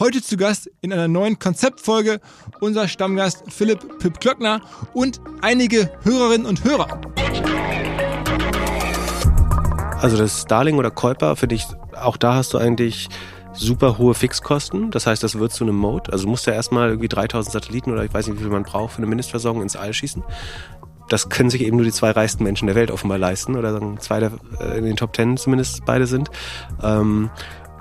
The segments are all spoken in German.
Heute zu Gast in einer neuen Konzeptfolge unser Stammgast Philipp Pip Klöckner und einige Hörerinnen und Hörer. Also das Starling oder Kuiper finde ich, auch da hast du eigentlich super hohe Fixkosten. Das heißt, das wird zu einem Mode. Also du musst ja erstmal irgendwie 3000 Satelliten oder ich weiß nicht, wie viel man braucht für eine Mindestversorgung ins All schießen. Das können sich eben nur die zwei reichsten Menschen der Welt offenbar leisten oder sagen zwei der, äh, in den Top Ten zumindest beide sind. Ähm,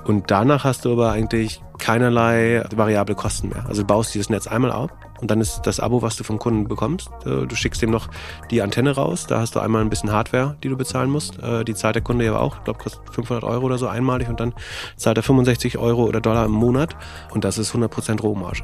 und danach hast du aber eigentlich keinerlei variable Kosten mehr. Also du baust dieses Netz einmal auf und dann ist das Abo, was du vom Kunden bekommst. Äh, du schickst ihm noch die Antenne raus. Da hast du einmal ein bisschen Hardware, die du bezahlen musst. Äh, die zahlt der Kunde ja auch. Ich glaube, kostet 500 Euro oder so einmalig und dann zahlt er 65 Euro oder Dollar im Monat. Und das ist 100% Rohmarge.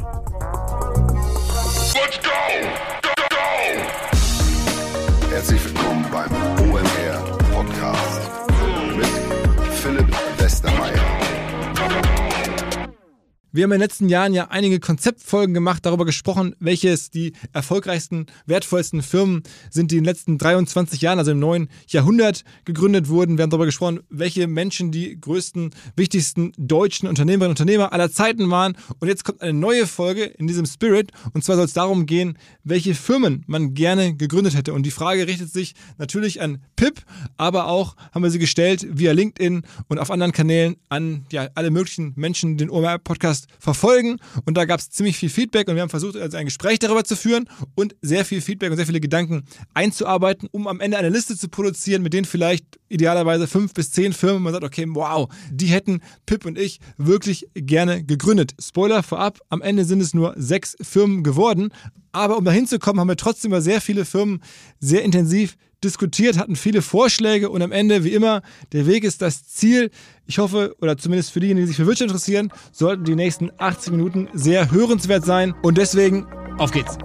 Wir haben in den letzten Jahren ja einige Konzeptfolgen gemacht, darüber gesprochen, welches die erfolgreichsten, wertvollsten Firmen sind, die in den letzten 23 Jahren, also im neuen Jahrhundert, gegründet wurden. Wir haben darüber gesprochen, welche Menschen die größten, wichtigsten deutschen Unternehmerinnen und Unternehmer aller Zeiten waren. Und jetzt kommt eine neue Folge in diesem Spirit. Und zwar soll es darum gehen, welche Firmen man gerne gegründet hätte. Und die Frage richtet sich natürlich an Pip, aber auch haben wir sie gestellt via LinkedIn und auf anderen Kanälen an ja, alle möglichen Menschen, den OMR-Podcast verfolgen. Und da gab es ziemlich viel Feedback und wir haben versucht, also ein Gespräch darüber zu führen und sehr viel Feedback und sehr viele Gedanken einzuarbeiten, um am Ende eine Liste zu produzieren, mit denen vielleicht idealerweise fünf bis zehn Firmen man sagt, okay, wow, die hätten Pip und ich wirklich gerne gegründet. Spoiler vorab, am Ende sind es nur sechs Firmen geworden. Aber um da hinzukommen, haben wir trotzdem über sehr viele Firmen sehr intensiv diskutiert, hatten viele Vorschläge und am Ende, wie immer, der Weg ist das Ziel. Ich hoffe, oder zumindest für diejenigen, die sich für Wirtschaft interessieren, sollten die nächsten 80 Minuten sehr hörenswert sein. Und deswegen, auf geht's.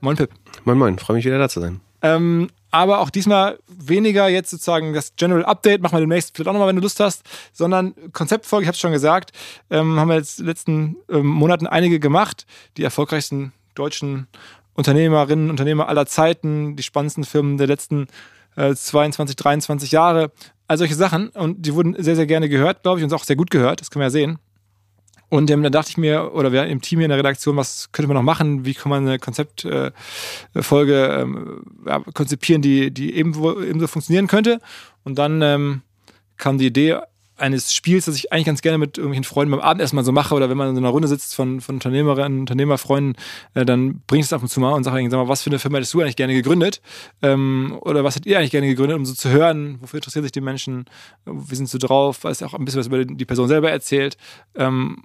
Moin Pip. Moin Moin, freue mich wieder da zu sein. Ähm, aber auch diesmal weniger jetzt sozusagen das General Update, machen wir demnächst vielleicht auch nochmal, wenn du Lust hast, sondern Konzeptfolge, ich habe es schon gesagt, ähm, haben wir jetzt in den letzten ähm, Monaten einige gemacht, die erfolgreichsten deutschen Unternehmerinnen, Unternehmer aller Zeiten, die spannendsten Firmen der letzten äh, 22, 23 Jahre. All solche Sachen. Und die wurden sehr, sehr gerne gehört, glaube ich, und auch sehr gut gehört. Das können wir ja sehen. Und ähm, dann dachte ich mir, oder wir im Team hier in der Redaktion, was könnte man noch machen? Wie kann man eine Konzeptfolge äh, ähm, ja, konzipieren, die, die ebenso, ebenso funktionieren könnte? Und dann ähm, kam die Idee, eines Spiels, das ich eigentlich ganz gerne mit irgendwelchen Freunden beim Abendessen mal so mache oder wenn man in so einer Runde sitzt von, von Unternehmerinnen, Unternehmerfreunden, äh, dann bringe ich es ab und zu mal und sage, sag mal, was für eine Firma hättest du eigentlich gerne gegründet? Ähm, oder was hättet ihr eigentlich gerne gegründet, um so zu hören, wofür interessieren sich die Menschen, wie sind sie drauf, was auch ein bisschen was über die Person selber erzählt. Ähm,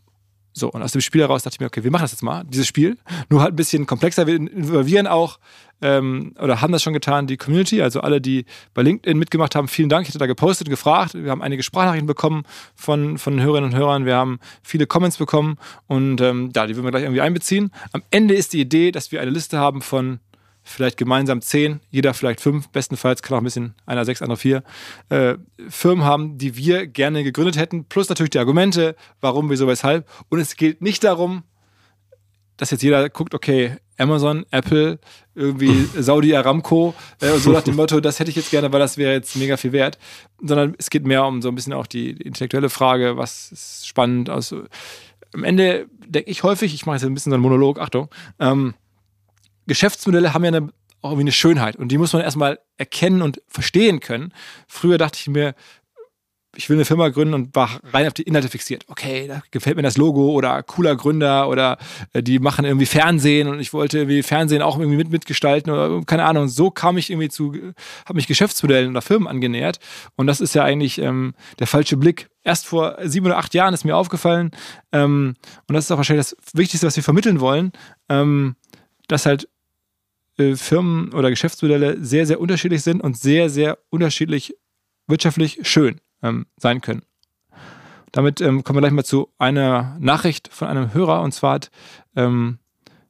so, und aus dem Spiel heraus dachte ich mir, okay, wir machen das jetzt mal, dieses Spiel. Nur halt ein bisschen komplexer. Wir involvieren auch ähm, oder haben das schon getan, die Community, also alle, die bei LinkedIn mitgemacht haben. Vielen Dank. Ich hatte da gepostet und gefragt. Wir haben einige Sprachnachrichten bekommen von, von Hörerinnen und Hörern. Wir haben viele Comments bekommen und ähm, ja, die würden wir gleich irgendwie einbeziehen. Am Ende ist die Idee, dass wir eine Liste haben von vielleicht gemeinsam zehn, jeder vielleicht fünf, bestenfalls kann auch ein bisschen einer sechs, andere vier, äh, Firmen haben, die wir gerne gegründet hätten, plus natürlich die Argumente, warum, wieso, weshalb. Und es geht nicht darum, dass jetzt jeder guckt, okay, Amazon, Apple, irgendwie Saudi Aramco, äh, so nach dem Motto, das hätte ich jetzt gerne, weil das wäre jetzt mega viel wert. Sondern es geht mehr um so ein bisschen auch die, die intellektuelle Frage, was ist spannend. Also, am Ende denke ich häufig, ich mache jetzt ein bisschen so einen Monolog, Achtung, ähm, Geschäftsmodelle haben ja eine, auch irgendwie eine Schönheit und die muss man erstmal erkennen und verstehen können. Früher dachte ich mir, ich will eine Firma gründen und war rein auf die Inhalte fixiert. Okay, da gefällt mir das Logo oder cooler Gründer oder äh, die machen irgendwie Fernsehen und ich wollte irgendwie Fernsehen auch irgendwie mit, mitgestalten oder keine Ahnung. So kam ich irgendwie zu, habe mich Geschäftsmodellen oder Firmen angenähert und das ist ja eigentlich ähm, der falsche Blick. Erst vor sieben oder acht Jahren ist mir aufgefallen ähm, und das ist auch wahrscheinlich das Wichtigste, was wir vermitteln wollen, ähm, dass halt Firmen oder Geschäftsmodelle sehr, sehr unterschiedlich sind und sehr, sehr unterschiedlich wirtschaftlich schön ähm, sein können. Damit ähm, kommen wir gleich mal zu einer Nachricht von einem Hörer und zwar hat ähm,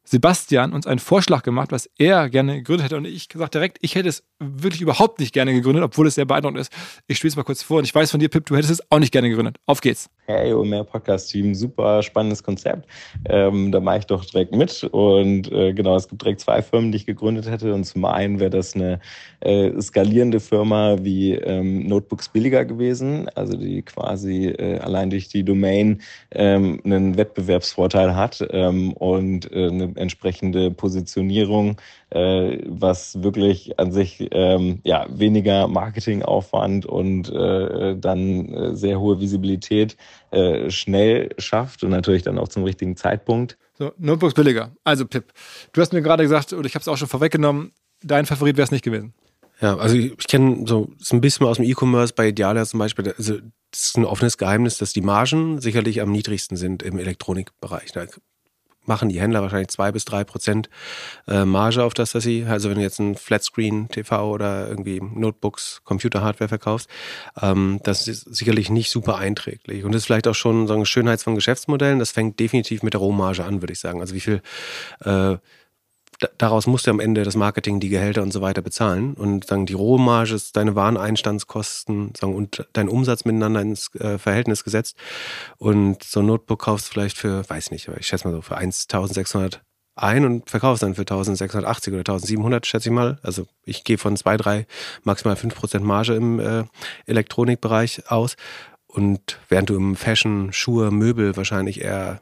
Sebastian uns einen Vorschlag gemacht, was er gerne gegründet hätte. Und ich gesagt direkt, ich hätte es wirklich überhaupt nicht gerne gegründet, obwohl es sehr beeindruckend ist. Ich spiele es mal kurz vor und ich weiß von dir, Pip, du hättest es auch nicht gerne gegründet. Auf geht's. Hey, OMR Podcast-Team, super spannendes Konzept. Ähm, da mache ich doch direkt mit. Und äh, genau, es gibt direkt zwei Firmen, die ich gegründet hätte. Und zum einen wäre das eine äh, skalierende Firma wie ähm, Notebooks billiger gewesen, also die quasi äh, allein durch die Domain ähm, einen Wettbewerbsvorteil hat ähm, und äh, eine entsprechende Positionierung, äh, was wirklich an sich ähm, ja weniger Marketingaufwand und äh, dann äh, sehr hohe Visibilität äh, schnell schafft und natürlich dann auch zum richtigen Zeitpunkt. So, Notebooks billiger. Also Pip, du hast mir gerade gesagt, oder ich habe es auch schon vorweggenommen, dein Favorit wäre es nicht gewesen. Ja, also ich, ich kenne so, so ein bisschen aus dem E-Commerce bei Idealia zum Beispiel, also das ist ein offenes Geheimnis, dass die Margen sicherlich am niedrigsten sind im Elektronikbereich. Da machen die Händler wahrscheinlich zwei bis drei Prozent äh, Marge auf das, dass sie, also wenn du jetzt ein Flatscreen TV oder irgendwie Notebooks, Computer-Hardware verkaufst, ähm, das ist sicherlich nicht super einträglich. Und das ist vielleicht auch schon so eine Schönheit von Geschäftsmodellen. Das fängt definitiv mit der Rohmarge an, würde ich sagen. Also wie viel äh, daraus musst du am Ende das Marketing, die Gehälter und so weiter bezahlen. Und sagen, die Rohmarge deine Wareneinstandskosten sagen, und dein Umsatz miteinander ins äh, Verhältnis gesetzt. Und so ein Notebook kaufst du vielleicht für, weiß nicht, ich schätze mal so für 1600 ein und verkaufst dann für 1680 oder 1700, schätze ich mal. Also ich gehe von zwei, drei, maximal fünf Prozent Marge im äh, Elektronikbereich aus. Und während du im Fashion, Schuhe, Möbel wahrscheinlich eher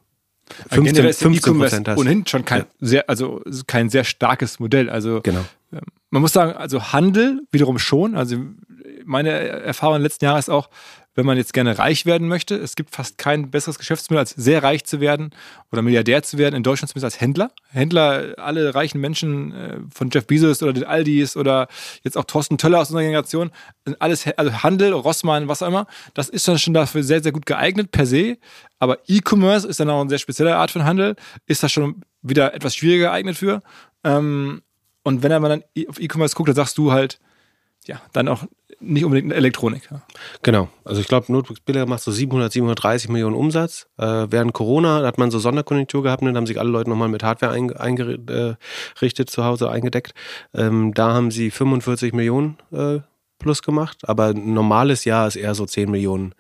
15, 15 Prozent hast. Ohnehin schon kein ja. sehr, also kein sehr starkes Modell. Also genau. Ähm, man muss sagen, also Handel wiederum schon. Also meine Erfahrung im letzten Jahr ist auch, wenn man jetzt gerne reich werden möchte. Es gibt fast kein besseres Geschäftsmodell, als sehr reich zu werden oder Milliardär zu werden, in Deutschland zumindest als Händler. Händler, alle reichen Menschen äh, von Jeff Bezos oder den Aldis oder jetzt auch Thorsten Töller aus unserer Generation, alles, also Handel, Rossmann, was auch immer, das ist dann schon dafür sehr, sehr gut geeignet per se. Aber E-Commerce ist dann auch eine sehr spezielle Art von Handel, ist das schon wieder etwas schwieriger geeignet für. Ähm, und wenn man dann auf E-Commerce guckt, dann sagst du halt, ja, dann auch nicht unbedingt Elektronik. Ja. Genau. Also ich glaube, Notebooks Billiger macht so 700, 730 Millionen Umsatz. Äh, während Corona hat man so Sonderkonjunktur gehabt und ne, dann haben sich alle Leute nochmal mit Hardware eingerichtet, zu Hause eingedeckt. Ähm, da haben sie 45 Millionen äh, plus gemacht, aber ein normales Jahr ist eher so 10 Millionen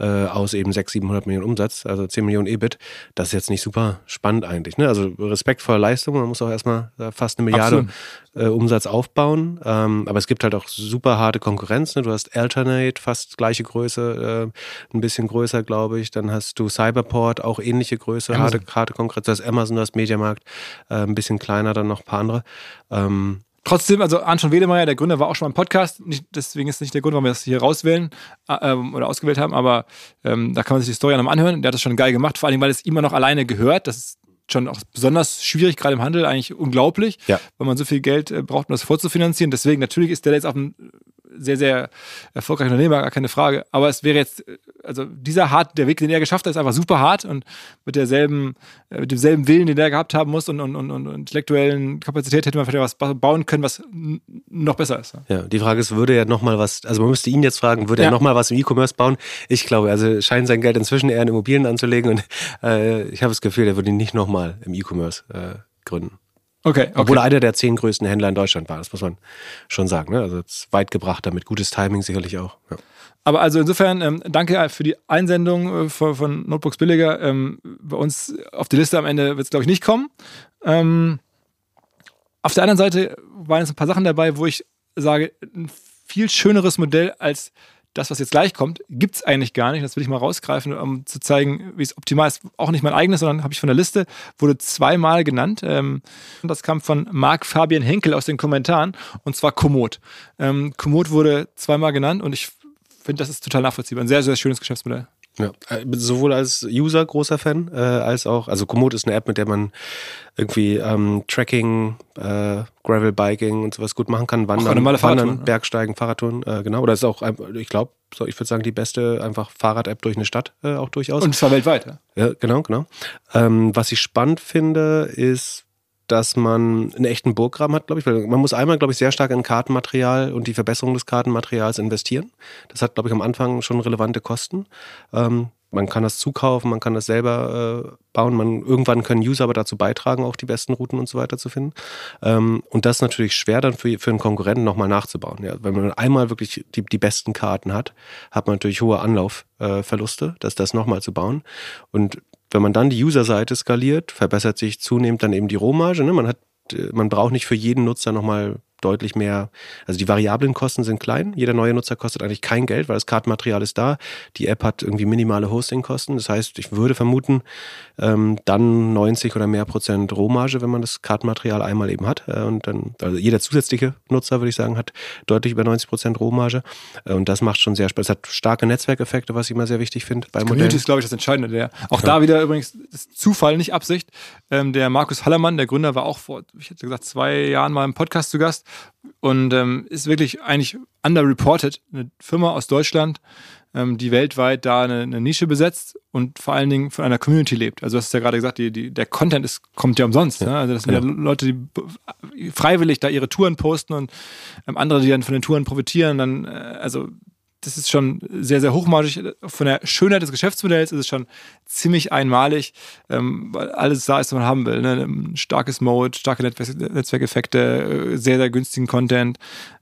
äh, aus eben 600, 700 Millionen Umsatz, also 10 Millionen EBIT. Das ist jetzt nicht super spannend eigentlich. Ne? Also Respekt vor Leistung, man muss auch erstmal fast eine Milliarde äh, Umsatz aufbauen. Ähm, aber es gibt halt auch super harte Konkurrenz. Ne? Du hast Alternate, fast gleiche Größe, äh, ein bisschen größer, glaube ich. Dann hast du Cyberport, auch ähnliche Größe, harte, harte Konkurrenz. Du hast Amazon, du hast Mediamarkt, äh, ein bisschen kleiner, dann noch ein paar andere. Ähm, Trotzdem, also Anton Wedemeyer, der Gründer, war auch schon mal im Podcast. Nicht, deswegen ist nicht der Grund, warum wir das hier rauswählen äh, oder ausgewählt haben, aber ähm, da kann man sich die Story nochmal anhören. Der hat das schon geil gemacht, vor allem, weil es immer noch alleine gehört. Das ist schon auch besonders schwierig, gerade im Handel, eigentlich unglaublich, ja. weil man so viel Geld äh, braucht, um das vorzufinanzieren. Deswegen, natürlich ist der jetzt auf einem sehr, sehr erfolgreicher Unternehmer, gar keine Frage. Aber es wäre jetzt, also dieser hart, der Weg, den er geschafft hat, ist einfach super hart und mit derselben, äh, mit demselben Willen, den er gehabt haben muss und, und, und, und intellektuellen Kapazität hätte man vielleicht was bauen können, was noch besser ist. Ja, die Frage ist, würde er nochmal was, also man müsste ihn jetzt fragen, würde ja. er nochmal was im E-Commerce bauen? Ich glaube, also scheint sein Geld inzwischen eher in Immobilien anzulegen und äh, ich habe das Gefühl, er würde ihn nicht nochmal im E-Commerce äh, gründen. Okay, okay. Obwohl er einer der zehn größten Händler in Deutschland war, das muss man schon sagen. Ne? Also weit gebracht damit, gutes Timing sicherlich auch. Ja. Aber also insofern, ähm, danke für die Einsendung äh, von, von, Notebooks Billiger. Ähm, bei uns auf die Liste am Ende wird es, glaube ich, nicht kommen. Ähm, auf der anderen Seite waren jetzt ein paar Sachen dabei, wo ich sage, ein viel schöneres Modell als das, was jetzt gleich kommt, gibt es eigentlich gar nicht. Das will ich mal rausgreifen, um zu zeigen, wie es optimal ist. Auch nicht mein eigenes, sondern habe ich von der Liste, wurde zweimal genannt. Ähm, das kam von Marc Fabian Henkel aus den Kommentaren und zwar Komoot. Ähm, Komoot wurde zweimal genannt und ich finde, das ist total nachvollziehbar. Ein sehr, sehr schönes Geschäftsmodell. Ja, äh, sowohl als User großer Fan, äh, als auch, also Komoot ist eine App, mit der man irgendwie ähm, Tracking, äh, Gravel Biking und sowas gut machen kann, Wandern, Wandern ne? Bergsteigen, Fahrradtouren, äh, genau. Oder ist auch, ich glaube, so, ich würde sagen, die beste einfach Fahrrad-App durch eine Stadt äh, auch durchaus. Und zwar weltweit. Ja, ja genau, genau. Ähm, was ich spannend finde, ist, dass man einen echten Burggraben hat, glaube ich. Weil man muss einmal, glaube ich, sehr stark in Kartenmaterial und die Verbesserung des Kartenmaterials investieren. Das hat, glaube ich, am Anfang schon relevante Kosten. Ähm, man kann das zukaufen, man kann das selber äh, bauen. Man, irgendwann können User aber dazu beitragen, auch die besten Routen und so weiter zu finden. Ähm, und das ist natürlich schwer dann für, für einen Konkurrenten nochmal nachzubauen. Ja, wenn man einmal wirklich die, die besten Karten hat, hat man natürlich hohe Anlaufverluste, äh, das, das nochmal zu bauen. Und wenn man dann die User-Seite skaliert, verbessert sich zunehmend dann eben die Rohmarge. Ne? Man hat äh, man braucht nicht für jeden Nutzer nochmal deutlich mehr, also die variablen Kosten sind klein. Jeder neue Nutzer kostet eigentlich kein Geld, weil das Kartenmaterial ist da. Die App hat irgendwie minimale Hostingkosten. Das heißt, ich würde vermuten, ähm, dann 90 oder mehr Prozent Rohmarge, wenn man das Kartenmaterial einmal eben hat. Äh, und dann, also jeder zusätzliche Nutzer, würde ich sagen, hat deutlich über 90 Prozent Rohmarge. Äh, und das macht schon sehr Spaß. Es hat starke Netzwerkeffekte, was ich immer sehr wichtig finde bei Community ist, glaube ich, das Entscheidende. Der, auch ja. da wieder übrigens Zufall, nicht Absicht. Ähm, der Markus Hallermann, der Gründer, war auch vor, ich hätte gesagt, zwei Jahren mal im Podcast zu Gast und ähm, ist wirklich eigentlich underreported. Eine Firma aus Deutschland, ähm, die weltweit da eine, eine, Nische besetzt und vor allen Dingen von einer Community lebt. Also du hast ja gerade gesagt, die, die, der Content ist, kommt ja umsonst. Ja, ne? Also das sind ja. ja Leute, die freiwillig da ihre Touren posten und ähm, andere, die dann von den Touren profitieren. Dann, äh, also das ist schon sehr, sehr hochmalig. Von der Schönheit des Geschäftsmodells ist es schon ziemlich einmalig, ähm, weil alles da ist, was man haben will. Ne? Ein starkes Mode, starke Netzwerkeffekte, äh, sehr, sehr günstigen Content.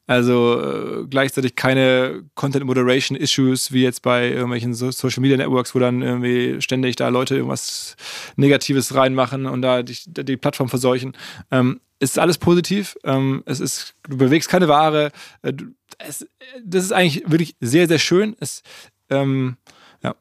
Also äh, gleichzeitig keine Content Moderation Issues wie jetzt bei irgendwelchen so Social Media Networks, wo dann irgendwie ständig da Leute irgendwas Negatives reinmachen und da die, die Plattform verseuchen. Ähm, es ist alles positiv. Ähm, es ist, du bewegst keine Ware. Äh, es, das ist eigentlich wirklich sehr, sehr schön. Es, ähm, ja,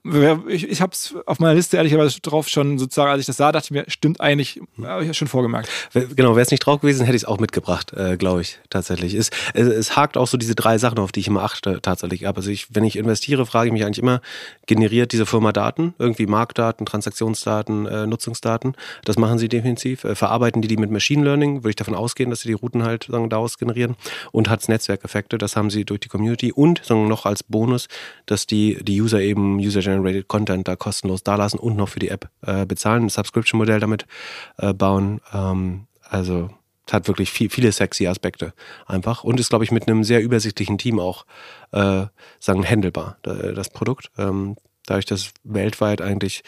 ich, ich habe es auf meiner Liste ehrlicherweise drauf schon sozusagen, als ich das sah, dachte ich mir, stimmt eigentlich, habe ich ja schon vorgemerkt. Genau, wäre es nicht drauf gewesen, hätte ich es auch mitgebracht, äh, glaube ich, tatsächlich. Es, es, es, hakt auch so diese drei Sachen, auf die ich immer achte, tatsächlich ab. Also ich, wenn ich investiere, frage ich mich eigentlich immer, generiert diese Firma Daten, irgendwie Marktdaten, Transaktionsdaten, äh, Nutzungsdaten? Das machen sie definitiv. Äh, verarbeiten die die mit Machine Learning, würde ich davon ausgehen, dass sie die Routen halt sagen, daraus generieren. Und hat es Netzwerkeffekte, das haben sie durch die Community und sagen, noch als Bonus, dass die, die User eben User-Generated Content da kostenlos dalassen und noch für die App äh, bezahlen, ein Subscription-Modell damit äh, bauen. Ähm, also es hat wirklich viel, viele sexy Aspekte einfach und ist, glaube ich, mit einem sehr übersichtlichen Team auch äh, sagen handelbar, das Produkt. Ähm, dadurch, dass weltweit eigentlich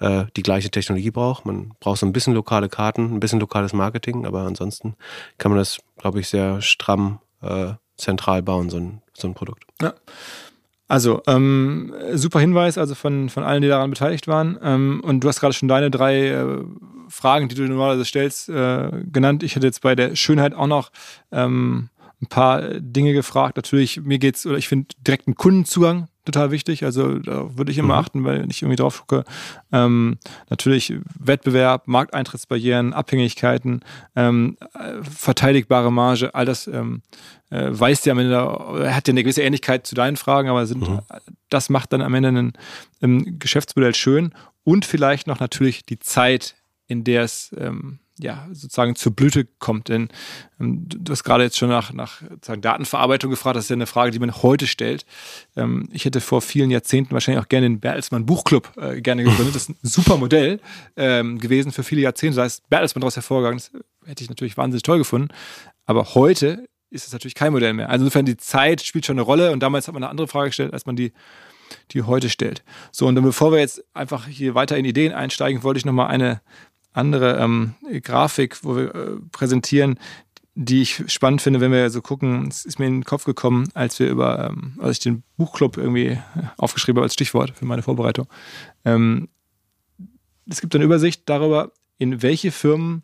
äh, die gleiche Technologie braucht. Man braucht so ein bisschen lokale Karten, ein bisschen lokales Marketing, aber ansonsten kann man das, glaube ich, sehr stramm äh, zentral bauen, so ein, so ein Produkt. Ja. Also, ähm, super Hinweis, also von, von allen, die daran beteiligt waren. Ähm, und du hast gerade schon deine drei äh, Fragen, die du normalerweise stellst, äh, genannt. Ich hätte jetzt bei der Schönheit auch noch ähm, ein paar Dinge gefragt. Natürlich, mir geht's, oder ich finde direkten Kundenzugang total wichtig. Also da würde ich immer mhm. achten, weil ich irgendwie drauf gucke. Ähm, natürlich Wettbewerb, Markteintrittsbarrieren, Abhängigkeiten, ähm, verteidigbare Marge, all das ähm, äh, weist ja am Ende, er hat ja eine gewisse Ähnlichkeit zu deinen Fragen, aber sind, mhm. das macht dann am Ende ein, ein Geschäftsmodell schön und vielleicht noch natürlich die Zeit, in der es ähm, ja, sozusagen zur Blüte kommt. Denn ähm, du hast gerade jetzt schon nach, nach sozusagen Datenverarbeitung gefragt. Das ist ja eine Frage, die man heute stellt. Ähm, ich hätte vor vielen Jahrzehnten wahrscheinlich auch gerne den Bertelsmann Buchclub äh, gerne gegründet. Das ist ein super Modell ähm, gewesen für viele Jahrzehnte. Da ist Bertelsmann daraus hervorgegangen. Das hätte ich natürlich wahnsinnig toll gefunden. Aber heute ist es natürlich kein Modell mehr. Also insofern die Zeit spielt schon eine Rolle. Und damals hat man eine andere Frage gestellt, als man die die heute stellt. So, und dann bevor wir jetzt einfach hier weiter in Ideen einsteigen, wollte ich nochmal eine andere ähm, Grafik, wo wir äh, präsentieren, die ich spannend finde, wenn wir so gucken. Es ist mir in den Kopf gekommen, als wir über, ähm, als ich den Buchclub irgendwie aufgeschrieben habe als Stichwort für meine Vorbereitung. Ähm, es gibt eine Übersicht darüber, in welche Firmen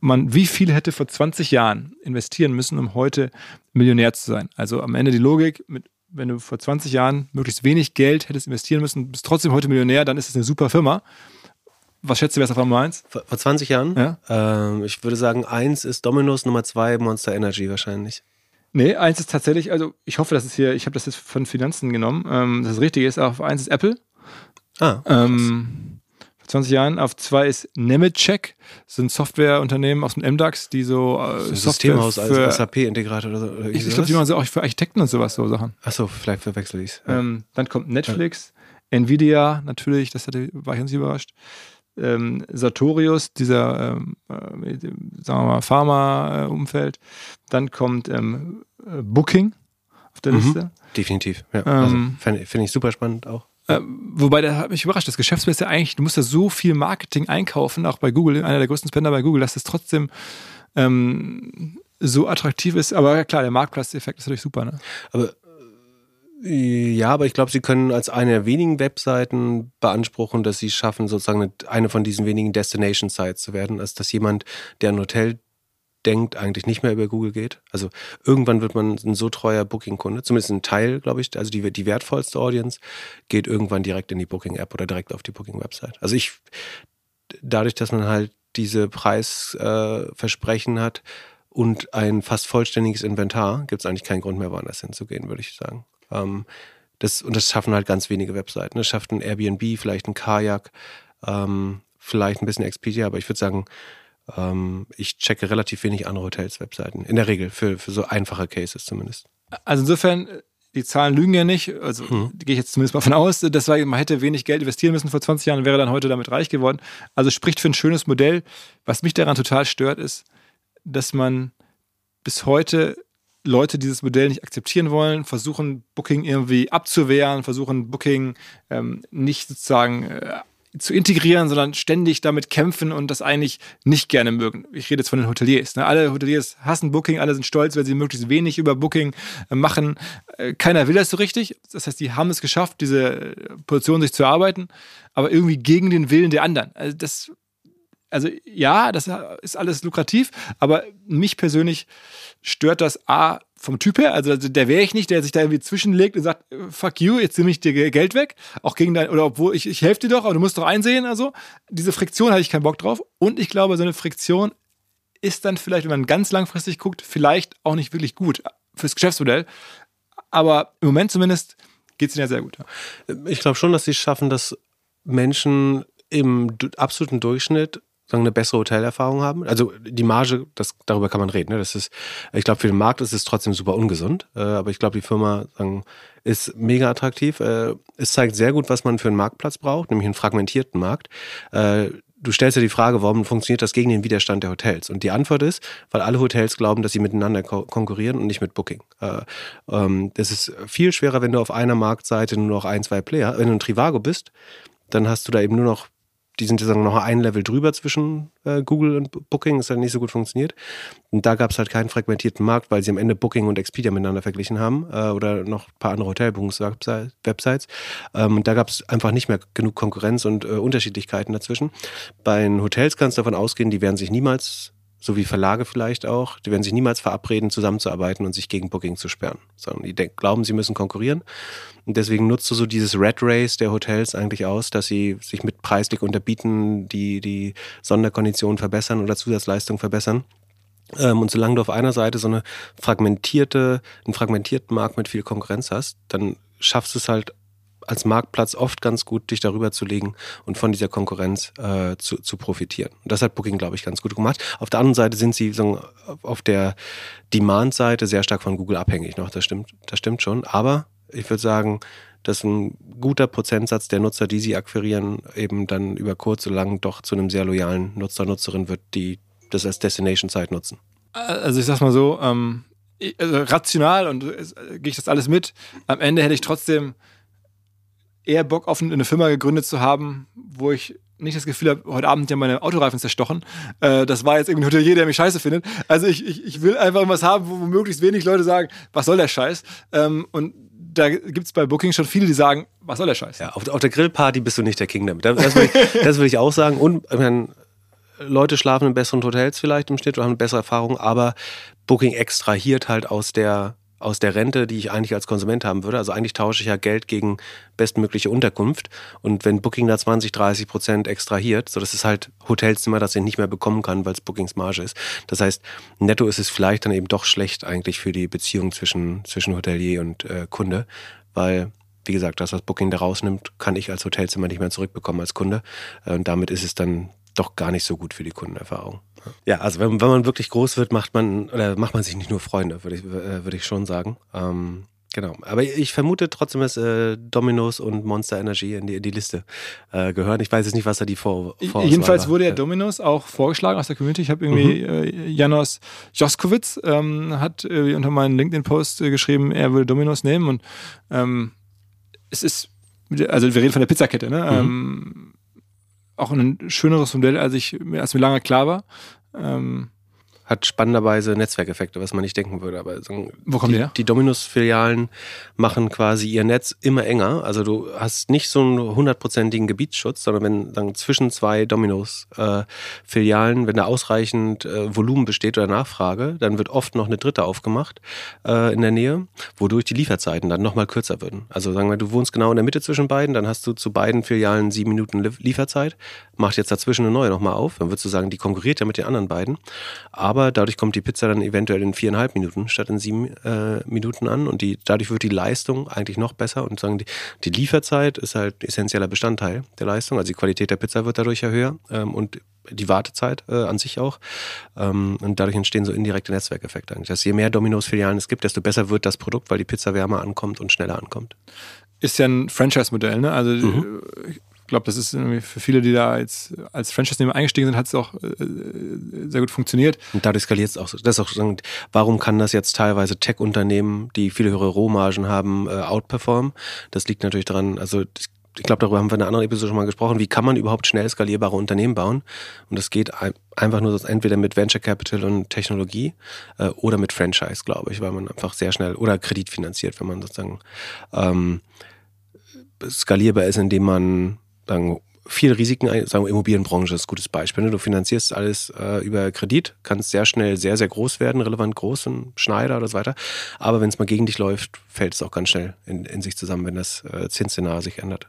man wie viel hätte vor 20 Jahren investieren müssen, um heute Millionär zu sein. Also am Ende die Logik, mit, wenn du vor 20 Jahren möglichst wenig Geld hättest investieren müssen, bist trotzdem heute Millionär, dann ist es eine super Firma. Was schätzt du, wer ist auf Nummer 1? Vor, vor 20 Jahren? Ja. Ähm, ich würde sagen, 1 ist Dominos, Nummer 2 Monster Energy wahrscheinlich. Nee, eins ist tatsächlich, also ich hoffe, dass es hier, ich habe das jetzt von Finanzen genommen, ähm, dass es richtig ist. Auf eins ist Apple. Ah. Ähm, vor 20 Jahren. Auf zwei ist Nemetschek, das sind Softwareunternehmen aus dem MDAX, die so äh, Systemhaus als SAP-Integrator oder so. Oder ich, ich glaube, die machen so auch für Architekten und sowas so Sachen. Achso, vielleicht verwechsel ich es. Ja. Ähm, dann kommt Netflix, ja. Nvidia natürlich, das hatte, war ich ganz überrascht ähm, Sartorius, dieser, ähm, äh, sagen wir mal, Pharma-Umfeld. Dann kommt ähm, äh, Booking auf der mhm. Liste. Definitiv, ja. Also, ähm, Finde find ich super spannend auch. Äh, wobei, da hat mich überrascht, das Geschäftsmodell ist ja eigentlich, du musst ja so viel Marketing einkaufen, auch bei Google, einer der größten Spender bei Google, dass es trotzdem ähm, so attraktiv ist. Aber klar, der Marktplatzeffekt ist natürlich super. Ne? Aber ja, aber ich glaube, sie können als eine der wenigen Webseiten beanspruchen, dass sie schaffen, sozusagen eine von diesen wenigen Destination Sites zu werden, als dass jemand, der ein Hotel denkt, eigentlich nicht mehr über Google geht. Also irgendwann wird man ein so treuer Booking-Kunde, zumindest ein Teil, glaube ich, also die, die wertvollste Audience geht irgendwann direkt in die Booking-App oder direkt auf die Booking-Website. Also ich, dadurch, dass man halt diese Preisversprechen äh, hat und ein fast vollständiges Inventar, gibt es eigentlich keinen Grund mehr, woanders hinzugehen, würde ich sagen. Ähm, das, und das schaffen halt ganz wenige Webseiten. Das schafft ein Airbnb, vielleicht ein Kajak, ähm, vielleicht ein bisschen Expedia, aber ich würde sagen, ähm, ich checke relativ wenig andere Hotels-Webseiten. In der Regel, für, für so einfache Cases zumindest. Also insofern, die Zahlen lügen ja nicht, also hm. gehe ich jetzt zumindest mal von aus, das war, man hätte wenig Geld investieren müssen vor 20 Jahren und wäre dann heute damit reich geworden. Also spricht für ein schönes Modell. Was mich daran total stört, ist, dass man bis heute Leute dieses Modell nicht akzeptieren wollen, versuchen Booking irgendwie abzuwehren, versuchen Booking ähm, nicht sozusagen äh, zu integrieren, sondern ständig damit kämpfen und das eigentlich nicht gerne mögen. Ich rede jetzt von den Hoteliers. Ne? Alle Hoteliers hassen Booking, alle sind stolz, weil sie möglichst wenig über Booking äh, machen. Äh, keiner will das so richtig. Das heißt, die haben es geschafft, diese Position sich zu erarbeiten, aber irgendwie gegen den Willen der anderen. Also das also ja, das ist alles lukrativ, aber mich persönlich stört das A vom Typ her, also der wäre ich nicht, der sich da irgendwie zwischenlegt und sagt, fuck you, jetzt nehme ich dir Geld weg, auch gegen dein, oder obwohl ich, ich helfe dir doch, aber du musst doch einsehen, also diese Friktion hatte ich keinen Bock drauf. Und ich glaube, so eine Friktion ist dann vielleicht, wenn man ganz langfristig guckt, vielleicht auch nicht wirklich gut fürs Geschäftsmodell, aber im Moment zumindest geht es ihnen ja sehr gut. Ich glaube schon, dass sie es schaffen, dass Menschen im absoluten Durchschnitt sagen, eine bessere Hotelerfahrung haben. Also die Marge, das, darüber kann man reden. Ne? Das ist, ich glaube, für den Markt ist es trotzdem super ungesund. Äh, aber ich glaube, die Firma sagen, ist mega attraktiv. Äh, es zeigt sehr gut, was man für einen Marktplatz braucht, nämlich einen fragmentierten Markt. Äh, du stellst ja die Frage, warum funktioniert das gegen den Widerstand der Hotels? Und die Antwort ist, weil alle Hotels glauben, dass sie miteinander ko konkurrieren und nicht mit Booking. Äh, ähm, das ist viel schwerer, wenn du auf einer Marktseite nur noch ein, zwei Player, wenn du ein Trivago bist, dann hast du da eben nur noch die sind ja noch ein Level drüber zwischen äh, Google und Booking, das hat nicht so gut funktioniert. Und da gab es halt keinen fragmentierten Markt, weil sie am Ende Booking und Expedia miteinander verglichen haben äh, oder noch ein paar andere Hotelbuchungswebsites. Ähm, und da gab es einfach nicht mehr genug Konkurrenz und äh, Unterschiedlichkeiten dazwischen. Bei den Hotels kannst du davon ausgehen, die werden sich niemals so wie Verlage vielleicht auch, die werden sich niemals verabreden, zusammenzuarbeiten und sich gegen Booking zu sperren, sondern die glauben, sie müssen konkurrieren. Und deswegen nutzt du so dieses Red Race der Hotels eigentlich aus, dass sie sich mit preislich unterbieten, die, die Sonderkonditionen verbessern oder Zusatzleistungen verbessern. Ähm, und solange du auf einer Seite so eine fragmentierte, einen fragmentierten Markt mit viel Konkurrenz hast, dann schaffst du es halt als Marktplatz oft ganz gut, dich darüber zu legen und von dieser Konkurrenz äh, zu, zu profitieren. Und das hat Booking, glaube ich, ganz gut gemacht. Auf der anderen Seite sind sie so, auf der Demand-Seite sehr stark von Google abhängig noch. Das stimmt, das stimmt schon. Aber ich würde sagen, dass ein guter Prozentsatz der Nutzer, die sie akquirieren, eben dann über kurz oder lang doch zu einem sehr loyalen Nutzer, Nutzerin wird, die das als Destination-Site nutzen. Also ich sag's mal so, ähm, also rational und äh, gehe ich das alles mit. Am Ende hätte ich trotzdem eher Bock auf eine Firma gegründet zu haben, wo ich nicht das Gefühl habe, heute Abend ja meine Autoreifen zerstochen. Äh, das war jetzt irgendwie ein Hotelier, der mich scheiße findet. Also ich, ich, ich will einfach was haben, wo, möglichst wenig Leute sagen, was soll der Scheiß? Ähm, und da gibt es bei Booking schon viele, die sagen, was soll der Scheiß? Ja, auf, auf der Grillparty bist du nicht der King damit. Das würde ich, das ich auch sagen. Und meine, Leute schlafen in besseren Hotels vielleicht im Schnitt oder haben eine bessere Erfahrung, aber Booking extrahiert halt aus der aus der Rente, die ich eigentlich als Konsument haben würde. Also eigentlich tausche ich ja Geld gegen bestmögliche Unterkunft. Und wenn Booking da 20, 30 Prozent extrahiert, so das ist halt Hotelzimmer, das ich nicht mehr bekommen kann, weil es Bookings Marge ist. Das heißt, netto ist es vielleicht dann eben doch schlecht eigentlich für die Beziehung zwischen, zwischen Hotelier und äh, Kunde, weil wie gesagt, das, was Booking da rausnimmt, kann ich als Hotelzimmer nicht mehr zurückbekommen als Kunde. Äh, und damit ist es dann doch gar nicht so gut für die Kundenerfahrung. Ja, also wenn, wenn man wirklich groß wird, macht man oder macht man sich nicht nur Freunde, würde ich, äh, würde ich schon sagen. Ähm, genau. Aber ich vermute trotzdem, dass äh, Domino's und Monster Energy in die, in die Liste äh, gehören. Ich weiß jetzt nicht, was da die Vor Vorauswahl Jedenfalls wurde ja Domino's auch vorgeschlagen aus der Community. Ich habe irgendwie mhm. äh, Janos Joskowitz ähm, hat unter meinem LinkedIn-Post äh, geschrieben, er würde Domino's nehmen und ähm, es ist also wir reden von der Pizzakette, ne? Mhm. Auch ein schöneres Modell, als ich als mir lange klar war. Ähm, hat spannenderweise Netzwerkeffekte, was man nicht denken würde. Aber Wo kommen die, die her? Die Dominus-Filialen machen quasi ihr Netz immer enger. Also du hast nicht so einen hundertprozentigen Gebietsschutz, sondern wenn dann zwischen zwei Dominus-Filialen, äh, wenn da ausreichend äh, Volumen besteht oder Nachfrage, dann wird oft noch eine dritte aufgemacht äh, in der Nähe, wodurch die Lieferzeiten dann nochmal kürzer würden. Also sagen wir, du wohnst genau in der Mitte zwischen beiden, dann hast du zu beiden Filialen sieben Minuten Lieferzeit, macht jetzt dazwischen eine neue nochmal auf, dann würdest du sagen, die konkurriert ja mit den anderen beiden. Aber aber dadurch kommt die Pizza dann eventuell in viereinhalb Minuten statt in sieben äh, Minuten an und die, dadurch wird die Leistung eigentlich noch besser und sagen die, die Lieferzeit ist halt essentieller Bestandteil der Leistung, also die Qualität der Pizza wird dadurch ja höher ähm, und die Wartezeit äh, an sich auch. Ähm, und dadurch entstehen so indirekte Netzwerkeffekte eigentlich. Dass je mehr Dominos-Filialen es gibt, desto besser wird das Produkt, weil die Pizza wärmer ankommt und schneller ankommt. Ist ja ein Franchise-Modell, ne? Also mhm glaube, das ist für viele, die da jetzt als Franchise-Nehmer eingestiegen sind, hat es auch äh, sehr gut funktioniert. Und dadurch skaliert es auch. Das ist auch warum kann das jetzt teilweise Tech-Unternehmen, die viele höhere Rohmargen haben, äh, outperformen? Das liegt natürlich daran, also ich glaube, darüber haben wir in einer anderen Episode schon mal gesprochen. Wie kann man überhaupt schnell skalierbare Unternehmen bauen? Und das geht einfach nur entweder mit Venture Capital und Technologie äh, oder mit Franchise, glaube ich, weil man einfach sehr schnell oder kreditfinanziert, wenn man sozusagen ähm, skalierbar ist, indem man sagen, viel Risiken, sagen wir, Immobilienbranche ist ein gutes Beispiel. Ne? Du finanzierst alles äh, über Kredit, kannst sehr schnell sehr, sehr groß werden, relevant groß, ein Schneider oder so weiter. Aber wenn es mal gegen dich läuft, fällt es auch ganz schnell in, in sich zusammen, wenn das äh, Zinsszenario sich ändert.